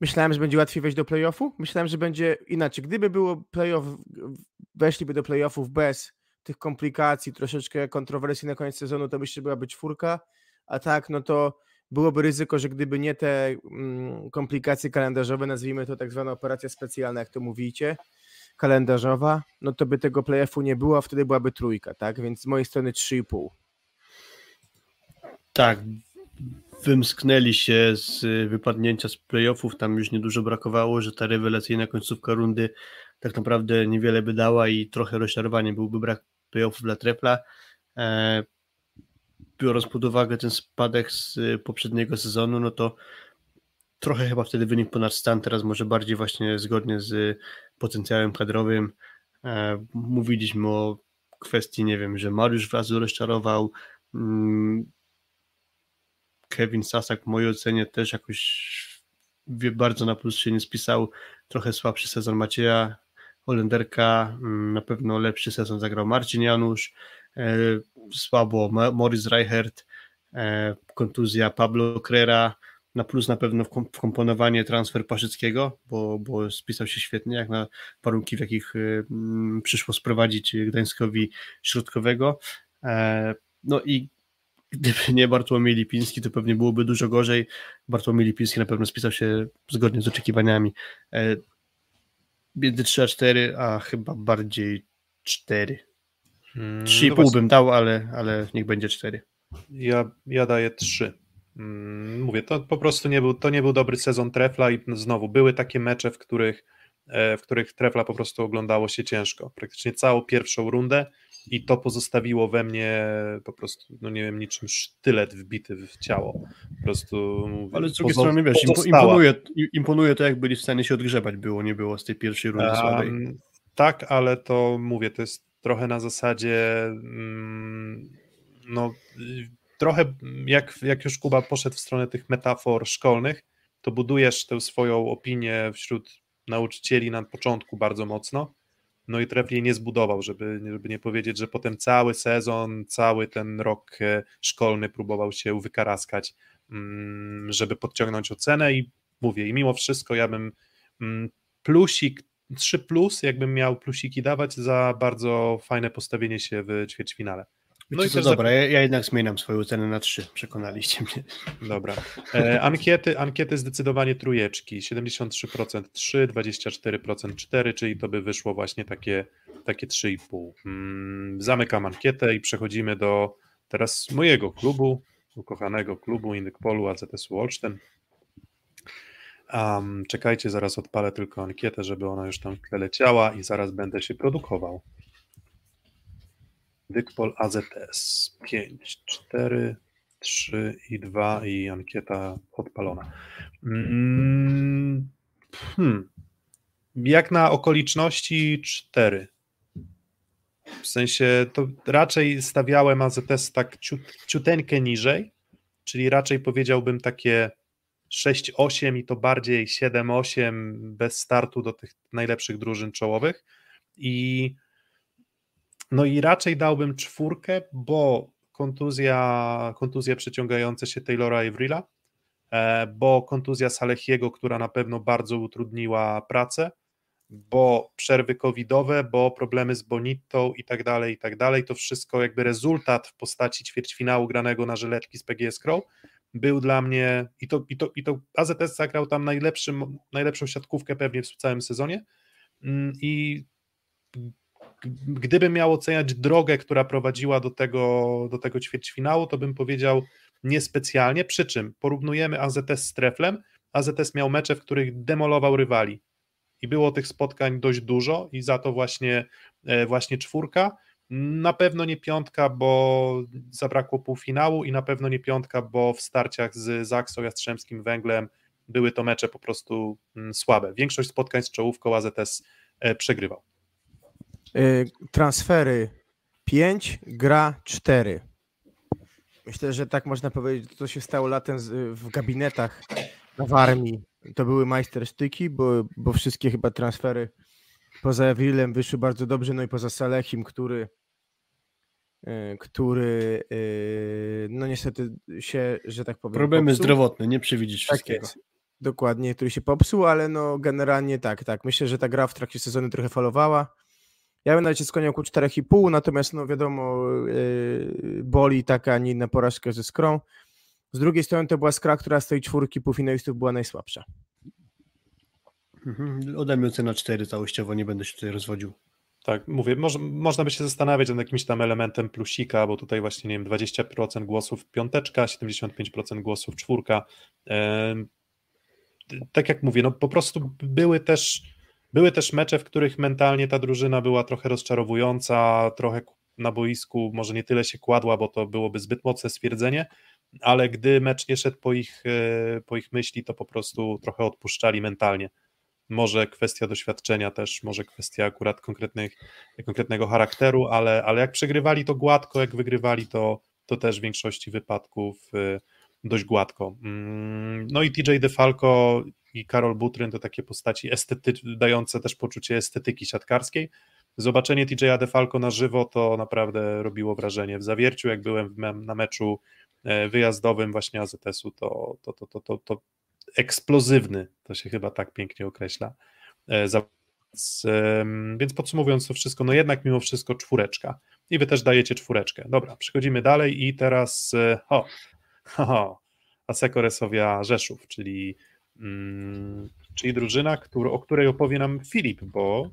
E: myślałem, że będzie łatwiej wejść do playoffu. Myślałem, że będzie inaczej. Gdyby było playoff, weszliby do playoffów bez tych komplikacji, troszeczkę kontrowersji na koniec sezonu, to myślę, że byłaby czwórka, a tak, no to byłoby ryzyko, że gdyby nie te mm, komplikacje kalendarzowe, nazwijmy to tak zwana operacja specjalna, jak to mówicie, kalendarzowa, no to by tego playoffu nie było, a wtedy byłaby trójka, tak? Więc z mojej strony 3,5.
D: Tak, wymsknęli się z wypadnięcia z playoffów, tam już niedużo brakowało, że ta rewelacyjna końcówka rundy tak naprawdę niewiele by dała i trochę rozczarowanie byłby brak playoffów dla Trepla. E, biorąc pod uwagę ten spadek z poprzedniego sezonu, no to trochę chyba wtedy wynik ponad stan, teraz może bardziej właśnie zgodnie z potencjałem kadrowym. E, mówiliśmy o kwestii, nie wiem, że Mariusz Wrazu rozczarował, mm, Kevin Sasak w mojej ocenie też jakoś bardzo na plus się nie spisał, trochę słabszy sezon Macieja Holenderka, mm, na pewno lepszy sezon zagrał Marcin Janusz, e, słabo Morris Reichert, e, kontuzja Pablo Crera, na plus na pewno wkomponowanie transfer Paszyckiego, bo, bo spisał się świetnie, jak na warunki, w jakich y, mm, przyszło sprowadzić Gdańskowi Środkowego. E, no i gdyby nie Bartłomiej Lipiński, to pewnie byłoby dużo gorzej. Bartłomiej Lipiński na pewno spisał się zgodnie z oczekiwaniami. E, między 3 a 4, a chyba bardziej 4. 3,5 hmm, no bym dał, ale, ale niech będzie 4.
C: Ja, ja daję 3. Mm, mówię, to po prostu nie był, to nie był dobry sezon Trefla i znowu były takie mecze, w których, e, w których Trefla po prostu oglądało się ciężko. Praktycznie całą pierwszą rundę i to pozostawiło we mnie po prostu, no nie wiem, niczym sztylet wbity w ciało. Po prostu.
D: Ale z drugiej strony, wiesz, imponuje, imponuje to, jak byli w stanie się odgrzewać, było, nie było z tej pierwszej rundy um, słabej.
C: Tak, ale to mówię, to jest trochę na zasadzie. Mm, no, trochę jak, jak już Kuba poszedł w stronę tych metafor szkolnych, to budujesz tę swoją opinię wśród nauczycieli na początku bardzo mocno. No i Tref jej nie zbudował, żeby, żeby nie powiedzieć, że potem cały sezon, cały ten rok e, szkolny próbował się wykaraskać, mm, żeby podciągnąć ocenę i mówię, i mimo wszystko ja bym mm, plusik 3 plus, jakbym miał plusiki dawać za bardzo fajne postawienie się w ćwierćfinale.
D: No i to dobra, ja, ja, jednak zmieniam swoją cenę na 3, przekonaliście mnie.
C: Dobra. E, ankiety, ankiety zdecydowanie trójeczki, 73% 3, 24% 4, czyli to by wyszło właśnie takie, takie 3,5. Mm, zamykam ankietę i przechodzimy do teraz mojego klubu, ukochanego klubu Indykpolu AZS-u Olsztyn. Um, czekajcie, zaraz odpalę tylko ankietę, żeby ona już tam w tle leciała i zaraz będę się produkował. Dykpol AZS 5, 4, 3 i 2 i ankieta odpalona. Mm, hmm. Jak na okoliczności 4. W sensie to raczej stawiałem AZS tak ciut, ciuteńkę niżej, czyli raczej powiedziałbym takie 6-8 i to bardziej 7-8 bez startu do tych najlepszych drużyn czołowych. I no i raczej dałbym czwórkę, bo kontuzja, kontuzje przeciągające się Taylora Avrila, e, bo kontuzja Salechiego, która na pewno bardzo utrudniła pracę, bo przerwy covidowe, bo problemy z Bonitą i tak dalej, i tak dalej, to wszystko jakby rezultat w postaci ćwierćfinału granego na żyletki z PGS Crow był dla mnie i to, i to, i to AZS zagrał tam najlepszym, najlepszą siatkówkę pewnie w całym sezonie. Mm, i gdybym miał oceniać drogę, która prowadziła do tego, do tego ćwierćfinału, to bym powiedział niespecjalnie, przy czym porównujemy AZS z Treflem, AZS miał mecze, w których demolował rywali i było tych spotkań dość dużo i za to właśnie, e, właśnie czwórka, na pewno nie piątka, bo zabrakło półfinału i na pewno nie piątka, bo w starciach z Zaksą, Jastrzębskim, Węglem były to mecze po prostu mm, słabe. Większość spotkań z czołówką AZS e, przegrywał.
E: Y, transfery 5, gra 4. Myślę, że tak można powiedzieć, to się stało latem w gabinetach w armii. To były majstersztyki, bo, bo wszystkie chyba transfery poza Ewrilem wyszły bardzo dobrze, no i poza Salechim, który y, który y, no niestety się, że tak powiem
D: Problemy popsuł. zdrowotne, nie przewidzieć tak wszystkiego. Jest.
E: Dokładnie, który się popsuł, ale no generalnie tak, tak. Myślę, że ta gra w trakcie sezonu trochę falowała. Ja bym nawet skłaniał ku 4,5, natomiast no wiadomo, yy, boli taka, nie inna porażka ze Skrą. Z drugiej strony to była Skra, która z tej czwórki półfinalistów była najsłabsza.
D: Mhm. Ode mnie ocena 4 całościowo, nie będę się tutaj rozwodził.
C: Tak, mówię, może, można by się zastanawiać nad jakimś tam elementem plusika, bo tutaj właśnie, nie wiem, 20% głosów piąteczka, 75% głosów czwórka. tak jak mówię, no po prostu były też były też mecze, w których mentalnie ta drużyna była trochę rozczarowująca, trochę na boisku może nie tyle się kładła, bo to byłoby zbyt mocne stwierdzenie, ale gdy mecz nie szedł po ich, e, po ich myśli, to po prostu trochę odpuszczali mentalnie. Może kwestia doświadczenia też, może kwestia akurat konkretnych, konkretnego charakteru, ale, ale jak przegrywali to gładko, jak wygrywali to, to też w większości wypadków e, dość gładko. Mm, no i TJ DeFalco i Karol Butryn to takie postaci dające też poczucie estetyki siatkarskiej. Zobaczenie TJ'a DeFalco na żywo to naprawdę robiło wrażenie. W zawierciu, jak byłem na meczu e, wyjazdowym właśnie AZS-u, to, to, to, to, to, to eksplozywny, to się chyba tak pięknie określa. E, więc podsumowując to wszystko, no jednak mimo wszystko czwóreczka. I wy też dajecie czwóreczkę. Dobra, przechodzimy dalej i teraz e, o, o Aseko Resowia Rzeszów, czyli czyli drużyna, który, o której opowie nam Filip, bo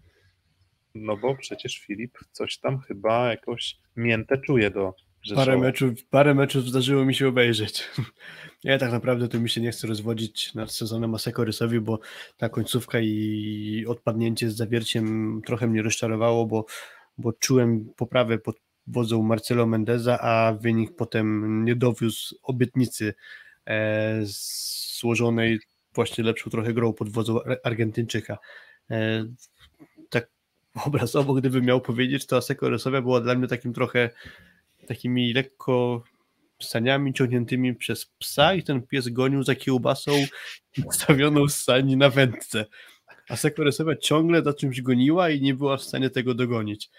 C: no bo przecież Filip coś tam chyba jakoś miętę czuje do Rzeszowa.
D: Parę meczów, parę meczów zdarzyło mi się obejrzeć. Ja tak naprawdę to mi się nie chcę rozwodzić nad sezonem Asekorysowi, bo ta końcówka i odpadnięcie z zawierciem trochę mnie rozczarowało, bo, bo czułem poprawę pod wodzą Marcelo Mendeza, a wynik potem nie dowiózł obietnicy e, złożonej właśnie lepszą trochę grą pod wodzą Argentyńczyka. E, tak obrazowo, gdybym miał powiedzieć, to Aseko Resowia była dla mnie takim trochę takimi lekko saniami ciągniętymi przez psa i ten pies gonił za kiełbasą stawioną z sani na wędce. A Sekoresowa ciągle za czymś goniła i nie była w stanie tego dogonić,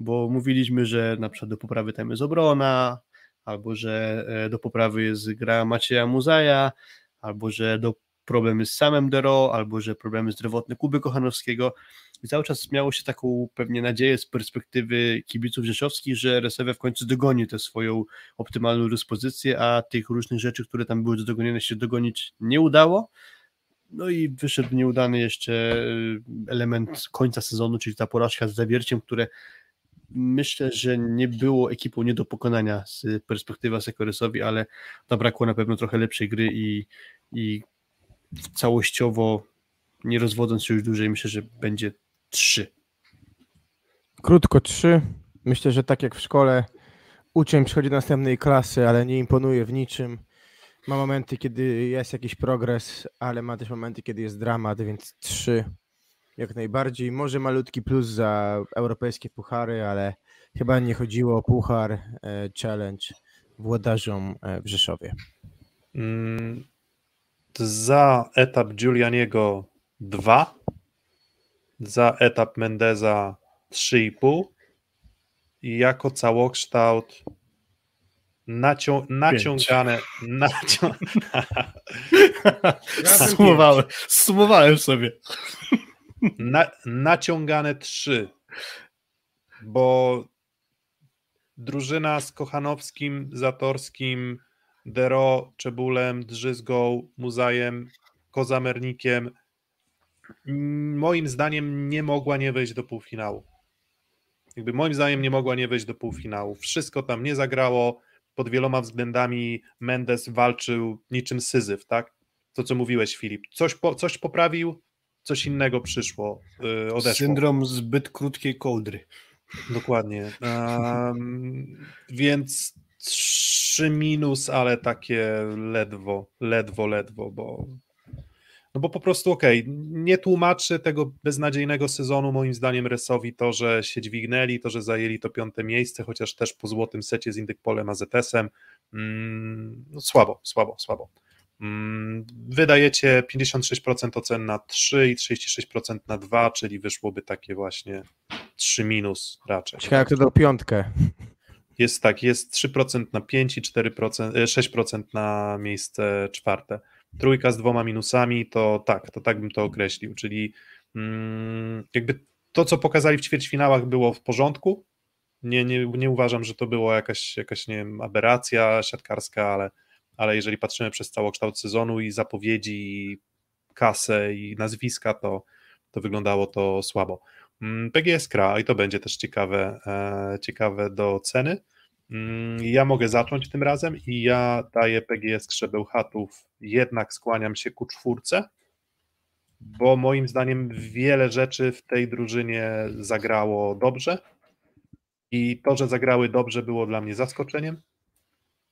D: bo mówiliśmy, że na przykład do poprawy tam jest obrona, albo że e, do poprawy jest gra Macieja Muzaja, albo że do problemy z samym Dero, albo że problemy zdrowotne Kuby Kochanowskiego. I cały czas miało się taką pewnie nadzieję z perspektywy kibiców rzeszowskich, że Resewe w końcu dogoni tę swoją optymalną dyspozycję, a tych różnych rzeczy, które tam były do dogonienia się dogonić nie udało. No i wyszedł nieudany jeszcze element końca sezonu, czyli ta porażka z zawierciem, które myślę, że nie było ekipą nie do pokonania z perspektywy Sekoresowi, ale zabrakło na pewno trochę lepszej gry i, i całościowo nie rozwodząc się już dłużej, myślę, że będzie trzy.
E: Krótko trzy. Myślę, że tak jak w szkole uczeń przychodzi do następnej klasy, ale nie imponuje w niczym. Ma momenty, kiedy jest jakiś progres, ale ma też momenty, kiedy jest dramat, więc trzy jak najbardziej. Może malutki plus za europejskie puchary, ale chyba nie chodziło o puchar e, challenge włodarzom e, w Rzeszowie.
C: Mm, za etap Giulianiego 2, za etap Mendeza 3,5 i jako całokształt nacią naciągane. Nacią...
D: Sumowałem, sumowałem sobie.
C: Na, naciągane 3, bo drużyna z Kochanowskim, Zatorskim, Dero, Czebulem, Drzyzgą, Muzajem, Kozamernikiem moim zdaniem nie mogła nie wejść do półfinału. Jakby moim zdaniem nie mogła nie wejść do półfinału. Wszystko tam nie zagrało. Pod wieloma względami Mendes walczył niczym syzyf, tak? To, co mówiłeś, Filip. Coś, po, coś poprawił, coś innego przyszło, yy, odeszło.
D: Syndrom zbyt krótkiej kołdry.
C: Dokładnie. Um, więc trzy minus, ale takie ledwo, ledwo, ledwo, bo no bo po prostu okej, okay, nie tłumaczy tego beznadziejnego sezonu moim zdaniem Resowi to, że się dźwignęli, to, że zajęli to piąte miejsce, chociaż też po złotym secie z Indykpolem AZS-em. Mm, no słabo, słabo, słabo. Mm, wydajecie 56% ocen na 3 i 36% na 2, czyli wyszłoby takie właśnie 3 minus raczej.
E: Ciekawe, kto dał piątkę.
C: Jest tak, jest 3% na 5 i 4%, 6% e, na miejsce czwarte trójka z dwoma minusami, to tak, to tak bym to określił, czyli mm, jakby to, co pokazali w ćwierćfinałach było w porządku, nie, nie, nie uważam, że to było jakaś, jakaś nie wiem, aberracja siatkarska, ale, ale jeżeli patrzymy przez całokształt sezonu i zapowiedzi, i kasę i nazwiska, to, to wyglądało to słabo. Mm, PGS Kra i to będzie też ciekawe, e, ciekawe do oceny. Mm, ja mogę zacząć tym razem i ja daję PGS Krzebełchatów, jednak skłaniam się ku czwórce, bo moim zdaniem wiele rzeczy w tej drużynie zagrało dobrze i to, że zagrały dobrze było dla mnie zaskoczeniem,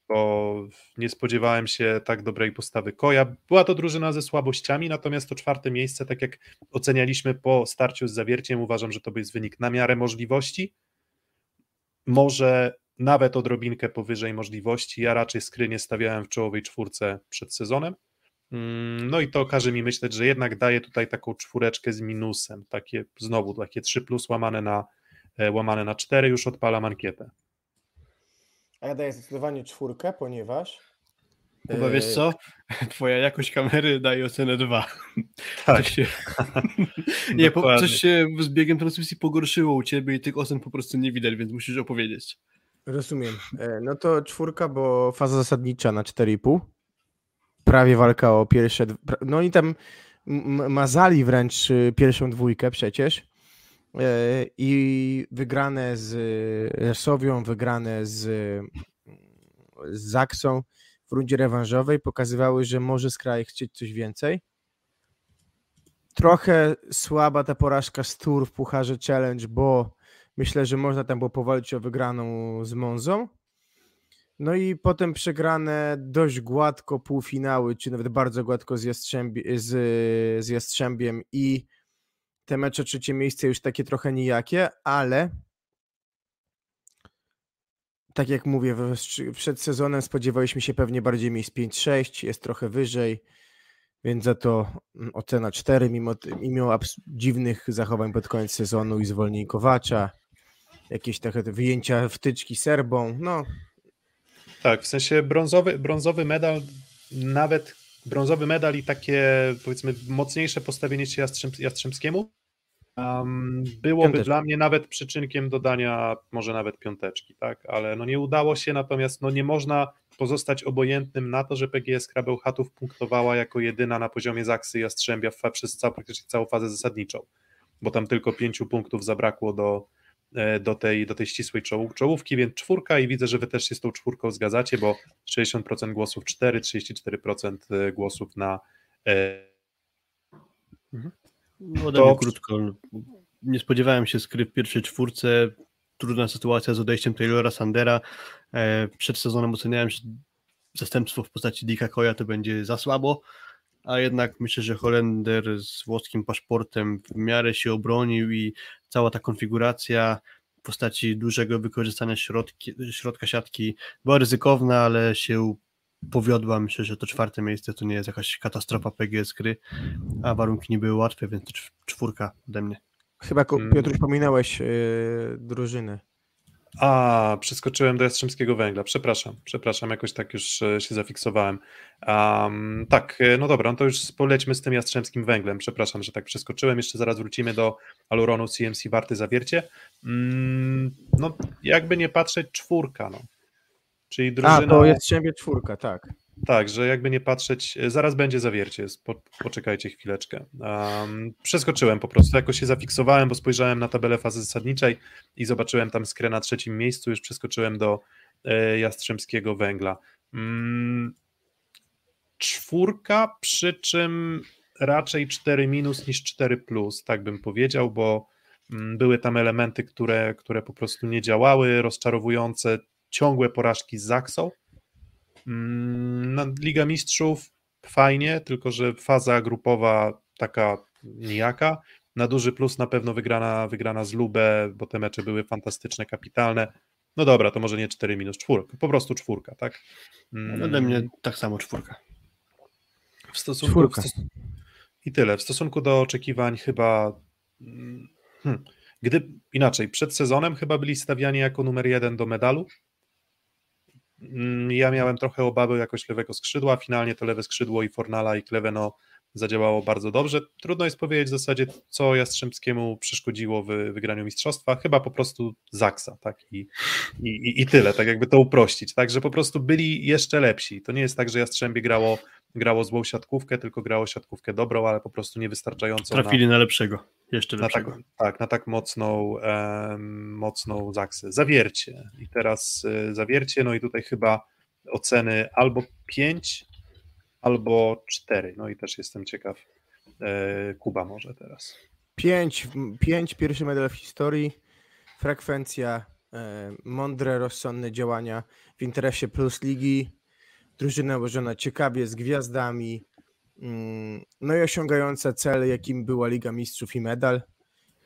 C: bo nie spodziewałem się tak dobrej postawy Koja. Była to drużyna ze słabościami, natomiast to czwarte miejsce, tak jak ocenialiśmy po starciu z Zawierciem, uważam, że to jest wynik na miarę możliwości. Może nawet odrobinkę powyżej możliwości. Ja raczej skrynie stawiałem w czołowej czwórce przed sezonem. Mm, no i to każe mi myśleć, że jednak daje tutaj taką czwóreczkę z minusem, takie znowu takie 3 plus łamane na, e, łamane na 4, już odpala mankietę.
E: A ja daję zdecydowanie czwórkę, ponieważ
D: Chyba wiesz co? Twoja jakość kamery daje ocenę 2.
C: Tak.
D: Coś się... nie, po, coś się z biegiem transmisji pogorszyło u ciebie i tych ocen po prostu nie widać, więc musisz opowiedzieć.
E: Rozumiem. E, no to czwórka, bo faza zasadnicza na 4,5. Prawie walka o pierwsze. No i tam mazali wręcz y, pierwszą dwójkę przecież. E, I wygrane z Resowią, wygrane z, z Zaksą w rundzie rewanżowej pokazywały, że może Skraj chcieć coś więcej. Trochę słaba ta porażka z Tour w Pucharze Challenge, bo Myślę, że można tam było powalczyć o wygraną z Monzą. No i potem przegrane dość gładko półfinały, czy nawet bardzo gładko z, Jastrzębie, z, z Jastrzębiem i te mecze trzecie miejsce już takie trochę nijakie, ale tak jak mówię, przed sezonem spodziewaliśmy się pewnie bardziej miejsc 5-6, jest trochę wyżej, więc za to mm, ocena 4, mimo, mimo dziwnych zachowań pod koniec sezonu i zwolnień Kowacza jakieś takie wyjęcia wtyczki serbą, no.
C: Tak, w sensie brązowy, brązowy medal nawet brązowy medal i takie powiedzmy mocniejsze postawienie się Jastrzęb, Jastrzębskiemu um, byłoby
E: Piąteczka.
C: dla mnie nawet przyczynkiem dodania może nawet piąteczki, tak, ale no nie udało się, natomiast no nie można pozostać obojętnym na to, że PGS Krabełchatów punktowała jako jedyna na poziomie Zaksy Jastrzębia przez całą, praktycznie całą fazę zasadniczą, bo tam tylko pięciu punktów zabrakło do, do tej, do tej ścisłej czoł, czołówki, więc czwórka i widzę, że wy też się z tą czwórką zgadzacie, bo 60% głosów 4, 34% e, głosów na e,
D: No, ode
C: To-
D: krótko. Nie spodziewałem się skry w pierwszej czwórce. Trudna sytuacja z odejściem Taylora Sandera. E, Przed sezonem oceniałem, że zastępstwo w postaci Dicka Koya to będzie za słabo, a jednak myślę, że Holender z włoskim paszportem w miarę się obronił i cała ta konfiguracja w postaci dużego wykorzystania środki, środka siatki była ryzykowna, ale się powiodła. Myślę, że to czwarte miejsce to nie jest jakaś katastrofa PGS gry, a warunki nie były łatwe, więc to cz- czwórka ode mnie.
E: Chyba
C: Mm.
E: Piotruś pominąłeś yy, drużyny.
C: A, przeskoczyłem do Jastrzębskiego Węgla. Przepraszam, przepraszam, jakoś tak już e, się zafiksowałem. Um, tak, e, no dobra, no to już polećmy z tym Jastrzębskim Węglem. Przepraszam, że tak przeskoczyłem. Jeszcze zaraz wrócimy do Aluronu CMC Warty Zawiercie. Mm, no, jakby nie patrzeć, czwórka, no. Czyli
E: A,
C: drużyna...
E: to jest Strzębie czwórka, tak.
C: Tak, że jakby nie patrzeć, e, zaraz będzie zawiercie, po, poczekajcie chwileczkę. Um, przeskoczyłem po prostu, jakoś się zafiksowałem, bo spojrzałem na tabelę fazy zasadniczej i zobaczyłem tam skrę na trzecim miejscu, już przeskoczyłem do e, Jastrzębskiego Węgla. Mm, czwórka, przy czym raczej 4 minus niż 4 plus, tak bym powiedział, bo mm, były tam elementy, które, które po prostu nie działały, rozczarowujące, ciągłe porażki z Zaksą, Liga Mistrzów fajnie, tylko że faza grupowa taka nijaka. Na duży plus na pewno wygrana, wygrana z Lubę, bo te mecze były fantastyczne, kapitalne. No dobra, to może nie 4 minus czwórka, po prostu czwórka, tak? Mm,
D: Ode mnie tak samo czwórka.
C: w stosunku,
E: Czwórka.
C: w stos- I tyle. W stosunku do oczekiwań chyba. mm, Hmm, gdy inaczej, przed sezonem chyba byli stawiani jako numer jeden do medalu. Mm, Ja miałem trochę obawy jakoś lewego skrzydła. Finalnie to lewe skrzydło i Fornala i Kleveno zadziałało bardzo dobrze. Trudno jest powiedzieć w zasadzie, co Jastrzębskiemu przeszkodziło w wygraniu mistrzostwa. Chyba po prostu Zaksa, tak? I, i, i- tyle, tak jakby to uprościć. Tak, że po prostu byli jeszcze lepsi. To nie jest tak, że Jastrzębie grało, grało złą siatkówkę, tylko grało siatkówkę dobrą, ale po prostu niewystarczającą na,
D: Trafili na lepszego. Jeszcze
C: na tak,
D: lepszego.
C: tak, na tak mocną, em, mocną zaksę. Zawiercie. I teraz e, zawiercie, no i tutaj chyba oceny albo 5, albo 4. No i też jestem ciekaw. E, Kuba może teraz.
E: Pięć, pięć pierwszy medal w historii, frekwencja, e, mądre, rozsądne działania w interesie plus ligi, drużyna ułożona ciekawie, z gwiazdami, mm, no i osiągająca cel, jakim była Liga Mistrzów i medal.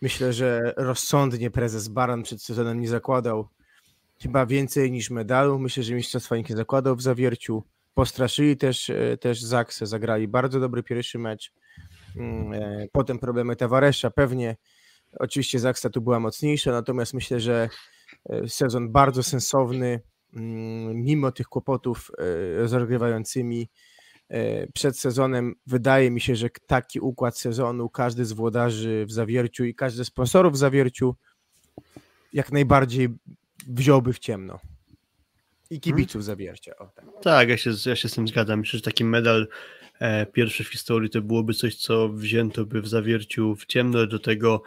E: Myślę, że rozsądnie prezes Baran przed sezonem nie zakładał chyba więcej niż medalu. Myślę, że mistrzostwa nie zakładał w zawierciu. Postraszyli też, e, też Zaksę, zagrali bardzo dobry pierwszy mecz. Mm, e, Potem problemy Tavaresza pewnie. Oczywiście Zaksa tu była mocniejsza, natomiast myślę, że e, sezon bardzo sensowny, mimo tych kłopotów e, z rozgrywającymi e, przed sezonem. Wydaje mi się, że taki układ sezonu każdy z włodarzy w zawierciu i każdy z sponsorów w zawierciu jak najbardziej wziąłby w ciemno. I kibiców zawiercia. O, tak.
D: Tak, ja się, ja się z tym zgadzam. Myślę, że taki medal e, pierwszy w historii to byłoby coś, co wzięto by w zawierciu w ciemno. Do tego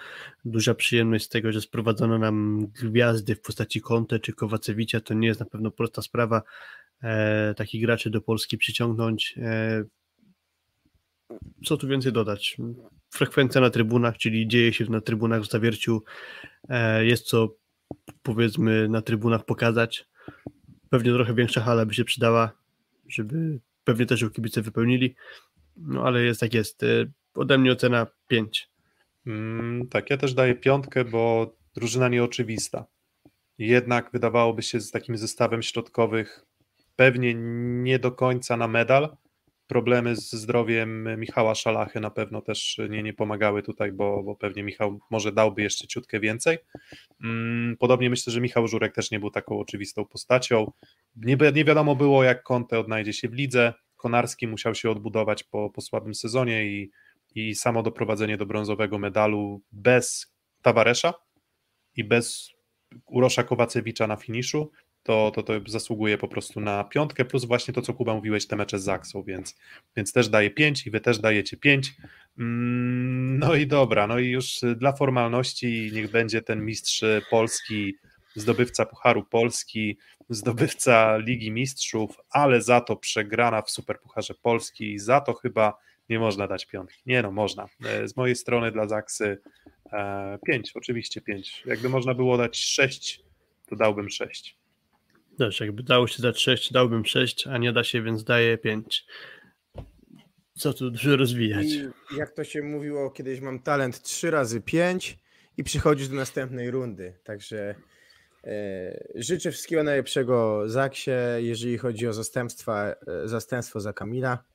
D: duża przyjemność z tego, że sprowadzono nam gwiazdy w postaci Conte czy Kowacewicia. To nie jest na pewno prosta sprawa e, takich graczy do Polski przyciągnąć. E, co tu więcej dodać? Frekwencja na trybunach, czyli dzieje się na trybunach w zawierciu. E, jest co powiedzmy na trybunach pokazać. Pewnie trochę większa hala by się przydała, żeby pewnie też ją kibice wypełnili. No ale jest jak jest. E, Ode mnie ocena 5.
C: Mm, tak, ja też daję piątkę, bo drużyna nieoczywista. Jednak wydawałoby się z takim zestawem środkowych pewnie nie do końca na medal. Problemy z zdrowiem Michała Szalachy na pewno też nie, nie pomagały tutaj, bo, bo pewnie Michał może dałby jeszcze ciutkę więcej. Mm, Podobnie myślę, że Michał Żurek też nie był taką oczywistą postacią. Nie, nie wiadomo było, jak Conte odnajdzie się w lidze. Konarski musiał się odbudować po, po słabym sezonie i, i samo doprowadzenie do brązowego medalu bez Tawaresza i bez Urosza Kowacewicza na finiszu, to, to, to zasługuje po prostu na piątkę, plus właśnie to, co Kuba mówiłeś, te mecze z Zaksą, więc, więc też daje 5 i wy też dajecie 5. Mm, no i dobra, no i już dla formalności niech będzie ten mistrz Polski, zdobywca Pucharu Polski, zdobywca Ligi Mistrzów, ale za to przegrana w Superpucharze Polski i za to chyba nie można dać piątki. Nie no, można. E, z mojej strony dla Zaksy 5, e, oczywiście 5. Jakby można było dać 6, to dałbym 6.
D: Też, jakby dało się dać 6, dałbym 6, a nie da się, więc daję 5. Co tu dużo rozwijać? I
E: jak to się mówiło, kiedyś mam talent 3 razy 5 i przychodzisz do następnej rundy. Także e, życzę wszystkiego najlepszego Zaksie, jeżeli chodzi o zastępstwa, e, zastępstwo za Kamila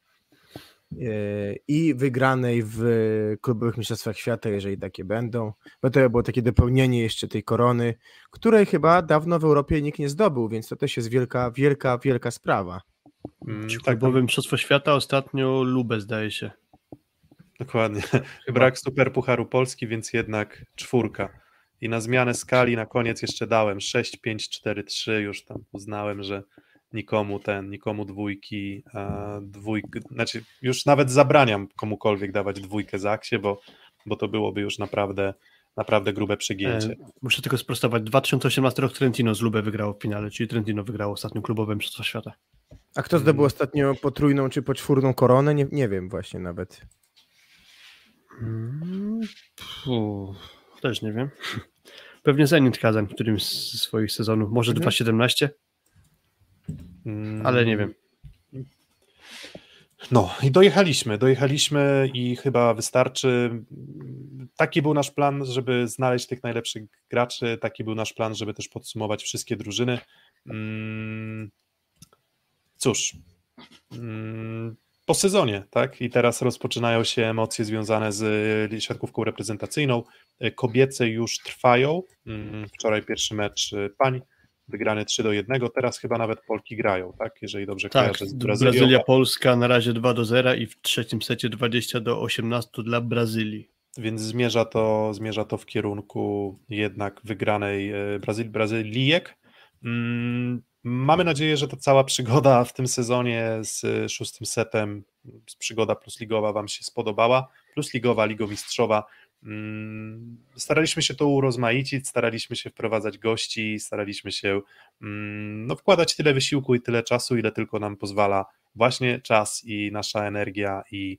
E: i wygranej w klubowych mistrzostwach świata, jeżeli takie będą, bo to było takie dopełnienie jeszcze tej korony, której chyba dawno w Europie nikt nie zdobył, więc to też jest wielka, wielka, wielka sprawa.
D: Mm, tak, klubowe mistrzostwo świata ostatnio Lubę zdaje się.
C: Dokładnie. Brak super pucharu Polski, więc jednak czwórka. I na zmianę skali na koniec jeszcze dałem 6, 5, 4, 3, już tam uznałem, że nikomu ten, nikomu dwójki, dwójki, znaczy już nawet zabraniam komukolwiek dawać dwójkę Zaksie, bo, bo to byłoby już naprawdę naprawdę grube przegięcie. E,
D: muszę tylko sprostować, 2018 rok Trentino z Lubę wygrało w finale, czyli Trentino wygrało ostatnio klubowym Mistrzostwa Świata.
E: A kto zdobył ostatnio potrójną czy poczwórną koronę? Nie, nie wiem właśnie nawet.
D: Hmm, puh, też nie wiem. Pewnie Zenit Kazan w którymś z swoich sezonów, może mhm. 2017? Ale nie wiem.
C: No i dojechaliśmy, dojechaliśmy i chyba wystarczy. Taki był nasz plan, żeby znaleźć tych najlepszych graczy, taki był nasz plan, żeby też podsumować wszystkie drużyny. Mm, cóż, mm, po sezonie, tak? I teraz rozpoczynają się emocje związane z siatkówką reprezentacyjną. Kobiece już trwają. Mm, wczoraj pierwszy mecz pań wygrany 3 do 1. Teraz chyba nawet Polki grają, tak? Jeżeli dobrze
D: tak, kojarzę z Brazylią. Brazylia Polska na razie 2 do 0 i w trzecim secie 20 do 18 dla Brazylii.
C: Więc zmierza to, zmierza to w kierunku jednak wygranej e, Brazyl, Brazylijek. Mm, mamy nadzieję, że ta cała przygoda w tym sezonie z szóstym setem, z przygoda plus ligowa Wam się spodobała. Plus ligowa, ligomistrzowa staraliśmy się to urozmaicić, staraliśmy się wprowadzać gości, staraliśmy się mm, no, wkładać tyle wysiłku i tyle czasu, ile tylko nam pozwala właśnie czas i nasza energia i,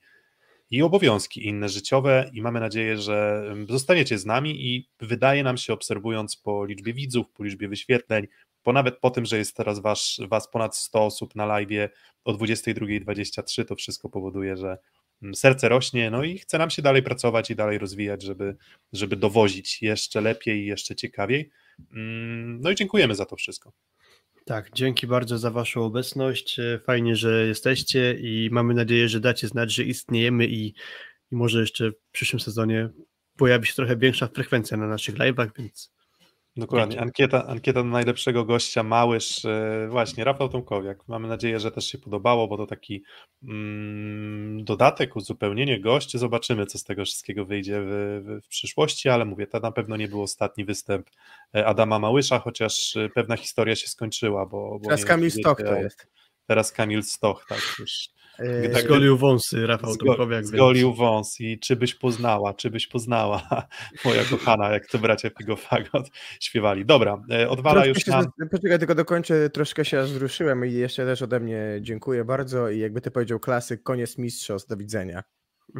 C: i obowiązki inne życiowe i mamy nadzieję, że zostaniecie z nami i wydaje nam się, obserwując po liczbie widzów, po liczbie wyświetleń, po nawet po tym, że jest teraz was, was ponad 100 osób na live o 22.23, to wszystko powoduje, że Mm, serce rośnie, no i chce nam się dalej pracować i dalej rozwijać, żeby, żeby dowozić jeszcze lepiej i jeszcze ciekawiej. Mm, no i dziękujemy za to wszystko.
D: Tak, dzięki bardzo za Waszą obecność. E, fajnie, że jesteście i mamy nadzieję, że dacie znać, że istniejemy i, i może jeszcze w przyszłym sezonie pojawi się trochę większa frekwencja na naszych live'ach, więc
C: Dokładnie. Ankieta, ankieta na najlepszego gościa, Małysz, e, właśnie, Rafał Tomkowiak. Mamy nadzieję, że też się podobało, bo to taki mm, dodatek, uzupełnienie gości. Zobaczymy, co z tego wszystkiego wyjdzie w, w, w, przyszłości, ale mówię, to na pewno nie był ostatni występ e, Adama Małysza, chociaż e, pewna historia się skończyła, bo... bo
E: Teraz Kamil Stoch to jest.
C: Teraz Kamil Stoch, tak, już
D: Yy, tak, zgolił wąsy, Rafał zgo, Tomkowiak.
C: Zgolił więc... wąs i czy byś poznała, czy byś poznała, moja kochana, jak to bracia Pigofagot śpiewali. Dobra, e, odwala troszkę już nam...
E: Się, poczekaj, tylko dokończę, troszkę się wzruszyłem i jeszcze też ode mnie dziękuję bardzo i jakby ty powiedział klasyk, koniec mistrzostw, do widzenia.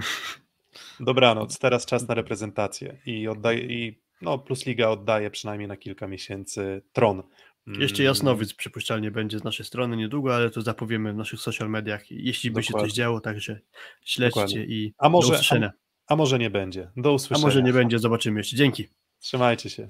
C: Dobranoc, teraz czas na reprezentację i oddaję, i no, Plus Liga oddaje przynajmniej na kilka miesięcy tron
D: jeszcze. Jasnowic przypuszczalnie będzie z naszej strony niedługo, ale to zapowiemy w naszych social mediach, jeśli by Dokładnie. się coś działo, także śledźcie Dokładnie. i a może, do usłyszenia.
C: A, a, może nie będzie. Do usłyszenia.
D: A może nie będzie, zobaczymy jeszcze. Dzięki.
C: Trzymajcie się.